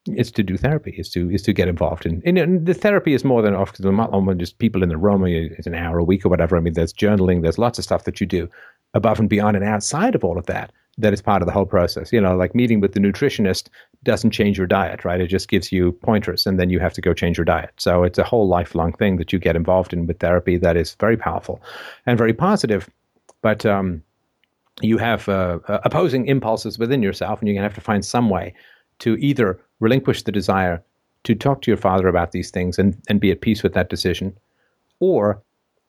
[SPEAKER 1] is to do therapy. Is to is to get involved in. And the therapy is more than not just people in the room. It's an hour a week or whatever. I mean, there's journaling. There's lots of stuff that you do above and beyond and outside of all of that that is part of the whole process. You know, like meeting with the nutritionist doesn't change your diet, right? It just gives you pointers and then you have to go change your diet. So it's a whole lifelong thing that you get involved in with therapy that is very powerful and very positive. But um, you have uh, uh, opposing impulses within yourself and you're going to have to find some way to either relinquish the desire to talk to your father about these things and, and be at peace with that decision or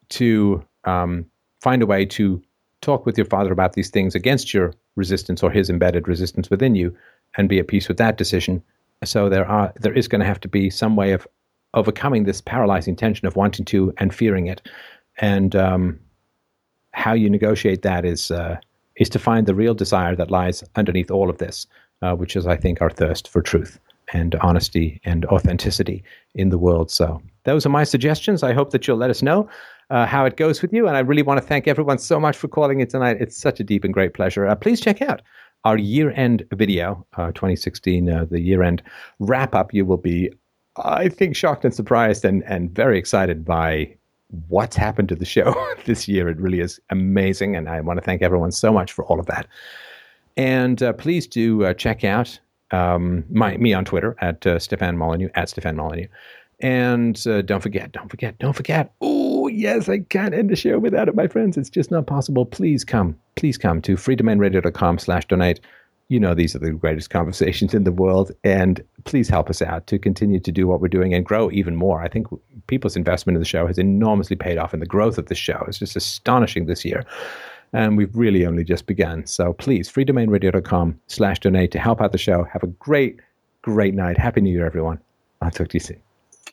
[SPEAKER 1] to um, find a way to talk with your father about these things against your resistance or his embedded resistance within you and be at peace with that decision. So there are there is going to have to be some way of overcoming this paralyzing tension of wanting to and fearing it, and um, how you negotiate that is uh, is to find the real desire that lies underneath all of this, uh, which is I think our thirst for truth and honesty and authenticity in the world. So those are my suggestions. I hope that you'll let us know uh, how it goes with you. And I really want to thank everyone so much for calling in tonight. It's such a deep and great pleasure. Uh, please check out our year end video, uh, 2016, uh, the year end wrap up. You will be, I think, shocked and surprised and, and very excited by what's happened to the show this year. It really is amazing. And I want to thank everyone so much for all of that. And uh, please do uh, check out um, my, me on Twitter at uh, Stefan Molyneux, at Stefan Molyneux. And uh, don't forget, don't forget, don't forget. Oh, yes, I can't end the show without it, my friends. It's just not possible. Please come, please come to freedomainradio.com slash donate. You know, these are the greatest conversations in the world. And please help us out to continue to do what we're doing and grow even more. I think people's investment in the show has enormously paid off, and the growth of the show is just astonishing this year. And we've really only just begun. So please, freedomainradio.com slash donate to help out the show. Have a great, great night. Happy New Year, everyone. I'll talk to you soon.